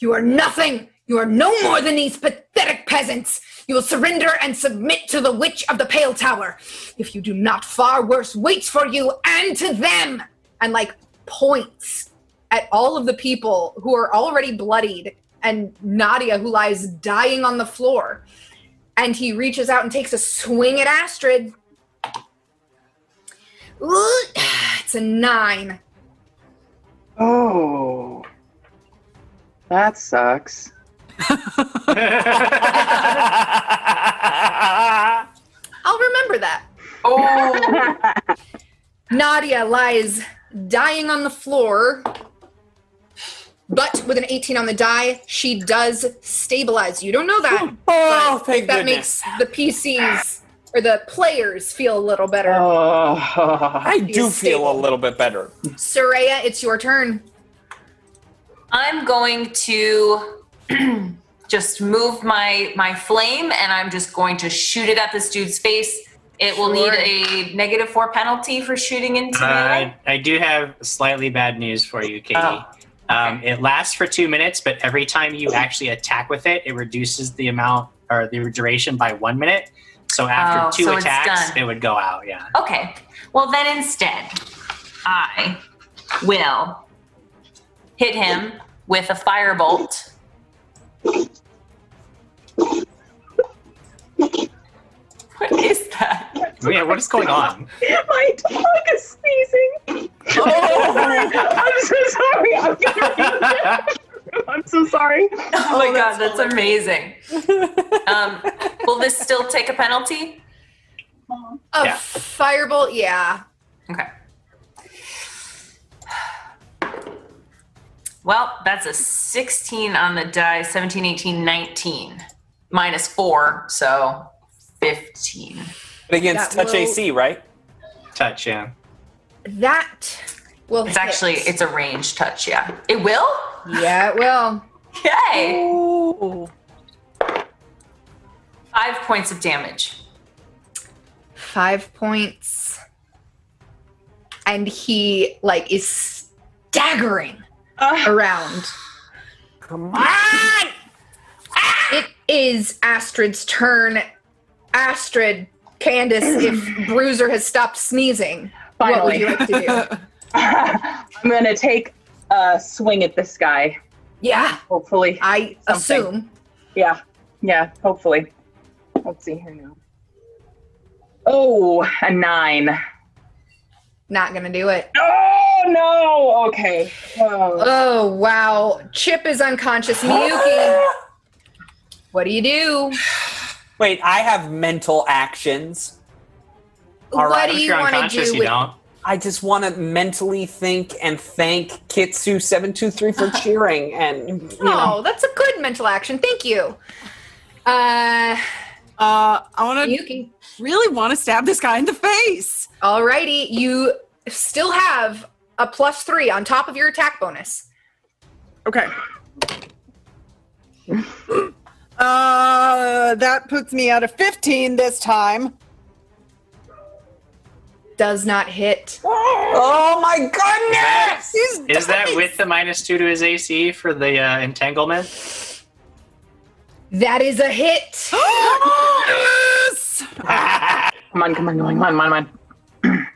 "You are nothing. You are no more than these pathetic peasants. You will surrender and submit to the witch of the Pale Tower. If you do not, far worse waits for you and to them." And like points at all of the people who are already bloodied and Nadia who lies dying on the floor. And he reaches out and takes a swing at Astrid. Ooh, It's a nine. Oh. That sucks. I'll remember that. Oh, Nadia lies dying on the floor, but with an 18 on the die, she does stabilize. You don't know that. Oh, but thank that goodness. makes the PCs or the players feel a little better. Oh. I do He's feel a little bit better. Soraya, it's your turn. I'm going to just move my my flame, and I'm just going to shoot it at this dude's face. It will Sure. need a negative four penalty for shooting into Uh, melee. I do have slightly bad news for you, Katie. Oh, Um, it lasts for two minutes, but every time you actually attack with it, it reduces the amount or the duration by one minute. So after Oh, two so attacks, it would go out. Yeah. Okay. Well, then instead, I will hit him with a firebolt. What is that? Yeah. What is going on? My dog is sneezing. Oh, I'm so sorry. I'm, gonna- I'm so sorry. Oh my god, that's amazing. um, will this still take a penalty? A Yeah. firebolt, yeah. Okay. Well, that's a 16 on the die, 17, 18, 19. Minus 4, so 15. But against That touch will- AC, right? Touch, yeah. That will. It's actually, it's a range touch, yeah. It will? Yeah, it will. Yay! Ooh. Five points of damage. Five points. And he like is staggering Uh, around. Come on! It is Astrid's turn. Astrid, Candace, if Bruiser has stopped sneezing, what would Finally. you like to do? I'm gonna take a swing at this guy. Yeah, Hopefully. I Something. assume. Yeah. Yeah, hopefully. Let's see here now. Oh, a nine. Not gonna do it. Oh no. Okay. Oh. Oh wow. Chip is unconscious. Miyuki. What do you do? Wait, I have mental actions. All what right, do you want to unconscious, do you with don't. I just want to mentally think and thank Kitsu723 for cheering and, you know. Oh, that's a good mental action. Thank you. Uh Uh, I want to Miyuki. really want to stab this guy in the face. Alrighty, you still have a plus three on top of your attack bonus. Okay. Uh, that puts me at a 15 this time. Does not hit. Oh my goodness! He's Is that with the minus two to his AC for the uh, entanglement? That is a hit. yes! Come on, come on, come on, come on, come on, come on.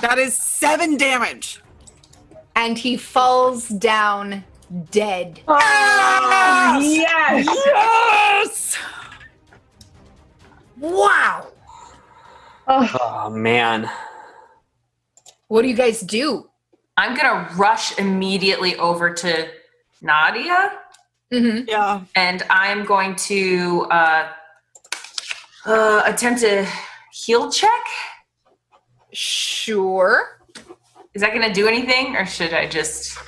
That is seven damage. and he falls down dead. Oh, yes. Yes! Wow. Oh man. What do you guys do? I'm going to rush immediately over to Nadia. Mm-hmm. Yeah. and I'm going to uh, uh, attempt a heal check. Sure. Is that going to do anything, or should I just?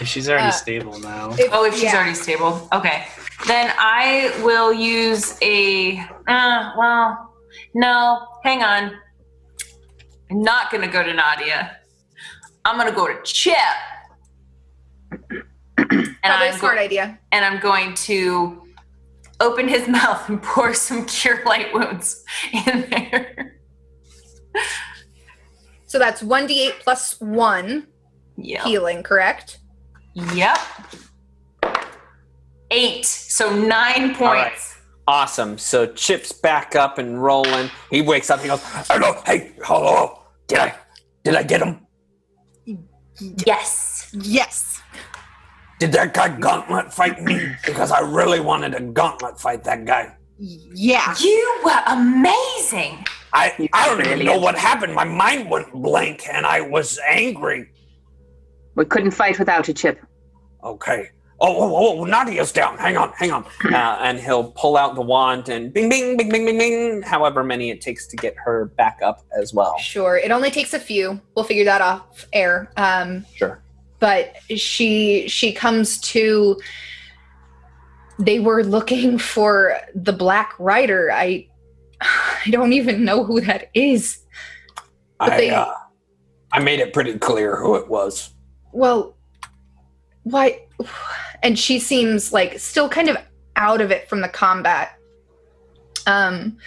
If she's already Uh, stable now. If- Oh, if she's yeah. already stable, okay. Then I will use a. Uh, well, no, hang on. I'm not going to go to Nadia. I'm going to go to Chip. And Probably a I'm, smart go- idea. and I'm going to open his mouth and pour some cure light wounds in there. So that's 1d8 plus 1 Yeah. healing, correct? Yep. Eight. So nine points. All right. Awesome. So Chip's back up and rolling. He wakes up. He goes, "Hello, hey, hello. Did I, did I get him? Yes. Yes. Did that guy gauntlet fight me? Because I really wanted to gauntlet fight that guy. Yeah. You were amazing. I, I don't even know what happened. My mind went blank and I was angry. We couldn't fight without a chip. Okay. Oh, oh, oh, Nadia's down. Hang on, hang on. Uh, and he'll pull out the wand and bing, bing, bing, bing, bing, bing. However many it takes to get her back up as well. Sure. It only takes a few. We'll figure that off air. Um, Sure. But she she comes to they were looking for the black rider i i don't even know who that is. But I, they- uh, I made it pretty clear who it was. well why and she seems like still kind of out of it from the combat. Um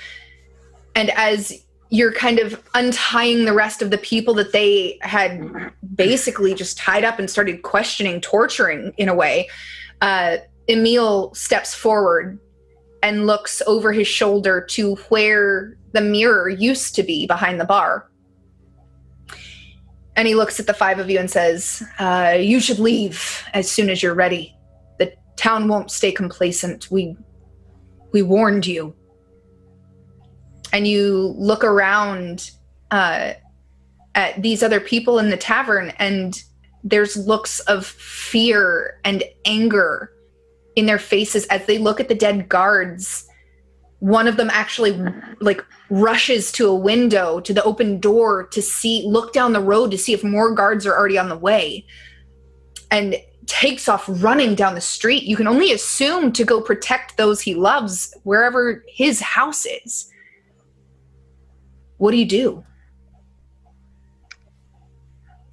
and as you're kind of untying the rest of the people that they had basically just tied up and started questioning torturing in a way uh emil steps forward and looks over his shoulder to where the mirror used to be behind the bar and he looks at the five of you and says, uh, "You should leave as soon as you're ready. The town won't stay complacent. We we warned you." And you look around uh, at these other people in the tavern, and there's looks of fear and anger in their faces as they look at the dead guards. One of them actually like rushes to a window to the open door to see look down the road to see if more guards are already on the way and takes off running down the street. You can only assume to go protect those he loves wherever his house is. What do you do?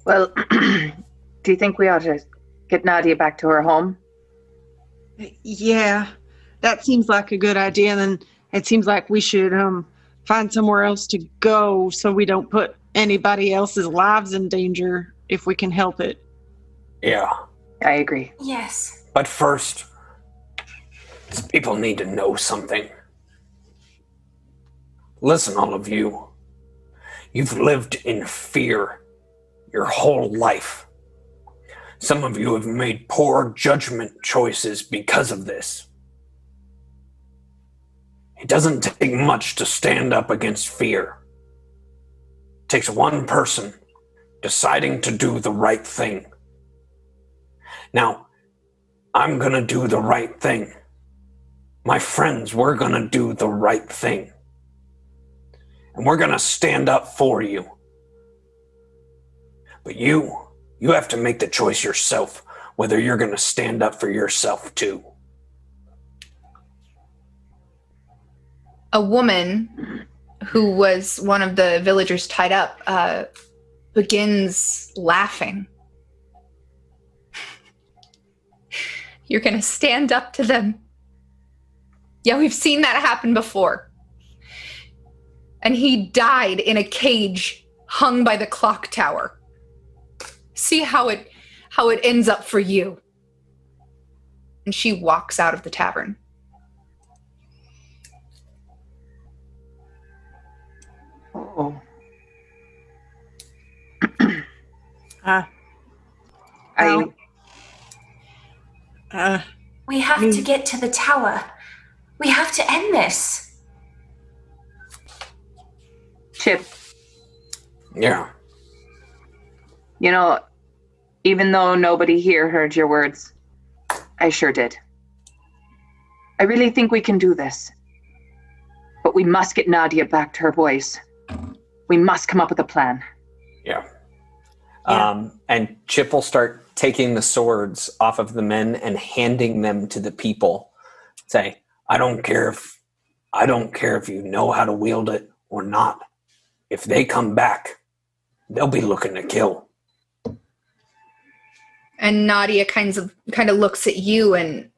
Well, do you think we ought to get Nadia back to her home? Yeah, that seems like a good idea. And then it seems like we should um find somewhere else to go so we don't put anybody else's lives in danger if we can help it. Yeah. I agree. Yes. But first, people need to know something. Listen, all of you. You've lived in fear your whole life. Some of you have made poor judgment choices because of this. It doesn't take much to stand up against fear. It takes one person deciding to do the right thing. Now, I'm going to do the right thing. My friends, we're going to do the right thing. And we're going to stand up for you. But you, you have to make the choice yourself whether you're going to stand up for yourself too. a woman who was one of the villagers tied up uh, begins laughing. You're going to stand up to them. Yeah, we've seen that happen before. And he died in a cage hung by the clock tower. See how it how it ends up for you. And she walks out of the tavern. Oh. Uh, I Well- uh, We have to get to the tower. We have to end this. Chip, Yeah. you know, even though nobody here heard your words, I sure did. I really think we can do this. But we must get Nadia back to her boys. We must come up with a plan. Yeah. Yeah. Um, and Chip will start taking the swords off of the men and handing them to the people. Say, I don't care if I don't care if you know how to wield it or not. If they come back, they'll be looking to kill. and Nadia kinds of kind of looks at you and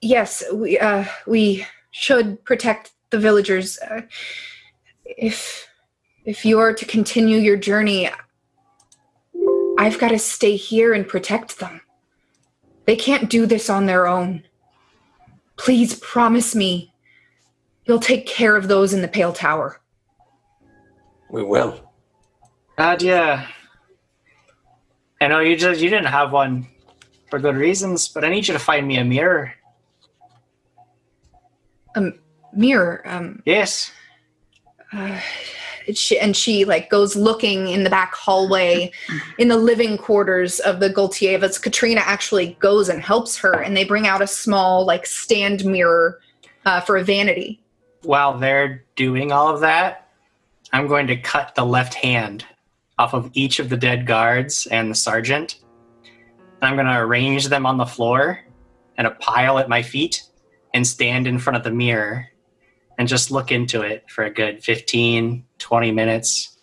yes, we uh, we should protect the villagers. Uh, if if you are to continue your journey, I've got to stay here and protect them. They can't do this on their own. Please promise me you'll take care of those in the Pale Tower. We will. Nadia, I know you just you didn't have one for good reasons, but I need you to find me a mirror. A mirror, um, Yes. uh, she, and she like goes looking in the back hallway in the living quarters of the Goltievas. Katrina actually goes and helps her, and they bring out a small like stand mirror uh, for a vanity. While they're doing all of that, I'm going to cut the left hand off of each of the dead guards and the sergeant. I'm going to arrange them on the floor in a pile at my feet and stand in front of the mirror and just look into it for a good 15, 20 minutes.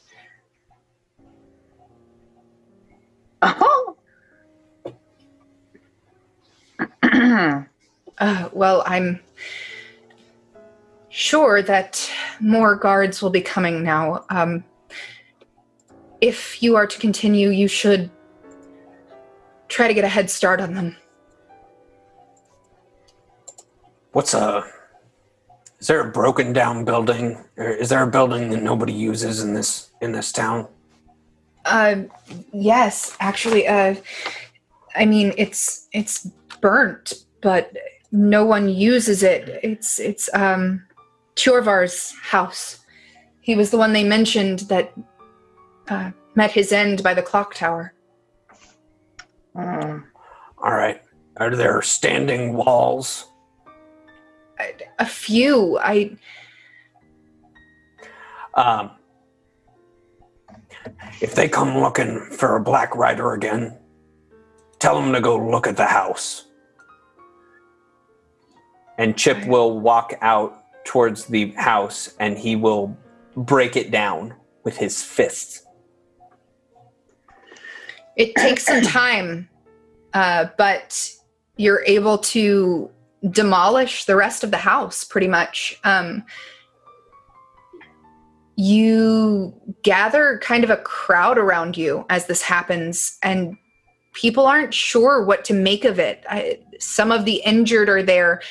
Oh. Uh, well, I'm sure that more guards will be coming now. Um, if you are to continue, you should try to get a head start on them. What's a is there a broken down building? Or is there a building that nobody uses in this in this town? Uh, yes, actually, uh, I mean it's it's burnt, but no one uses it. It's it's um, Chorvar's house. He was the one they mentioned that uh, met his end by the clock tower. Mm. All right. Are there standing walls? A, a few. I Um, if they come looking for a black rider again, tell them to go look at the house. And Chip will walk out towards the house and he will break it down with his fists. it takes some time, uh, but you're able to demolish the rest of the house pretty much. Um, you gather kind of a crowd around you as this happens, and people aren't sure what to make of it. I, some of the injured are there.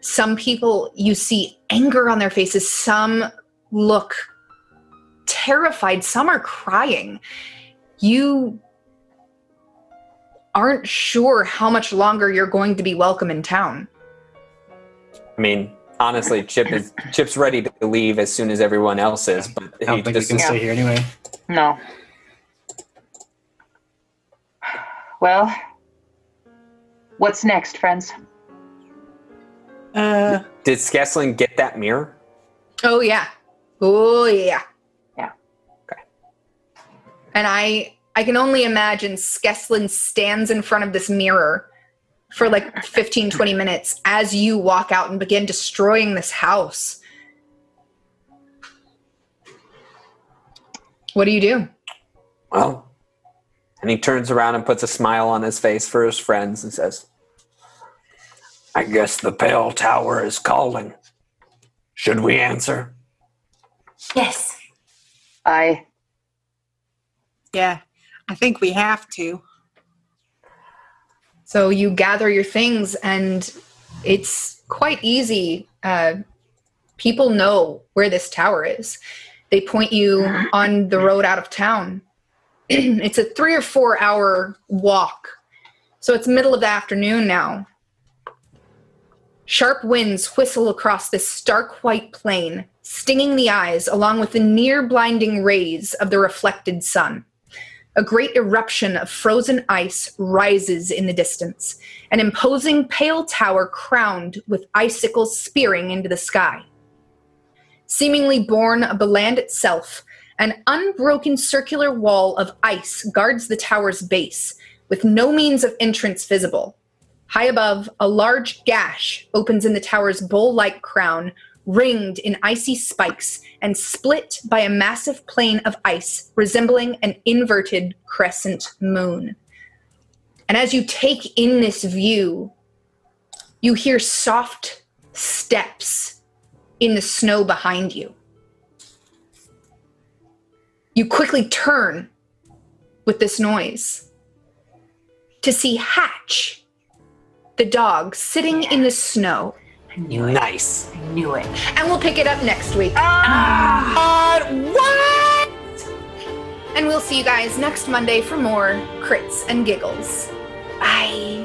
Some people, you see anger on their faces. Some look terrified. Some are crying. You aren't sure how much longer you're going to be welcome in town. I mean, honestly, Chip is Chip's ready to leave as soon as everyone else is, but I don't he think we just can stay here anyway. No. Well, what's next, friends? Uh, did Skeslin get that mirror? Oh yeah. Oh yeah. Yeah. Okay. And I I can only imagine Skeslin stands in front of this mirror for like 15 20 minutes as you walk out and begin destroying this house. What do you do? Well, and he turns around and puts a smile on his face for his friends and says, I guess the Pale Tower is calling. Should we answer? Yes. I yeah, I think we have to. So you gather your things, and it's quite easy. Uh, people know where this tower is. They point you on the road out of town. it's a three or four hour walk. So it's middle of the afternoon now. Sharp winds whistle across this stark white plain, stinging the eyes along with the near blinding rays of the reflected sun. A great eruption of frozen ice rises in the distance, an imposing pale tower crowned with icicles spearing into the sky. Seemingly born of the land itself, an unbroken circular wall of ice guards the tower's base, with no means of entrance visible. High above, a large gash opens in the tower's bowl like crown, ringed in icy spikes and split by a massive plane of ice resembling an inverted crescent moon. And as you take in this view, you hear soft steps in the snow behind you. You quickly turn with this noise to see Hatch, the dog, sitting in the snow. I knew it. Nice. I knew it. And we'll pick it up next week. Uh, what? And we'll see you guys next Monday for more crits and giggles. Bye.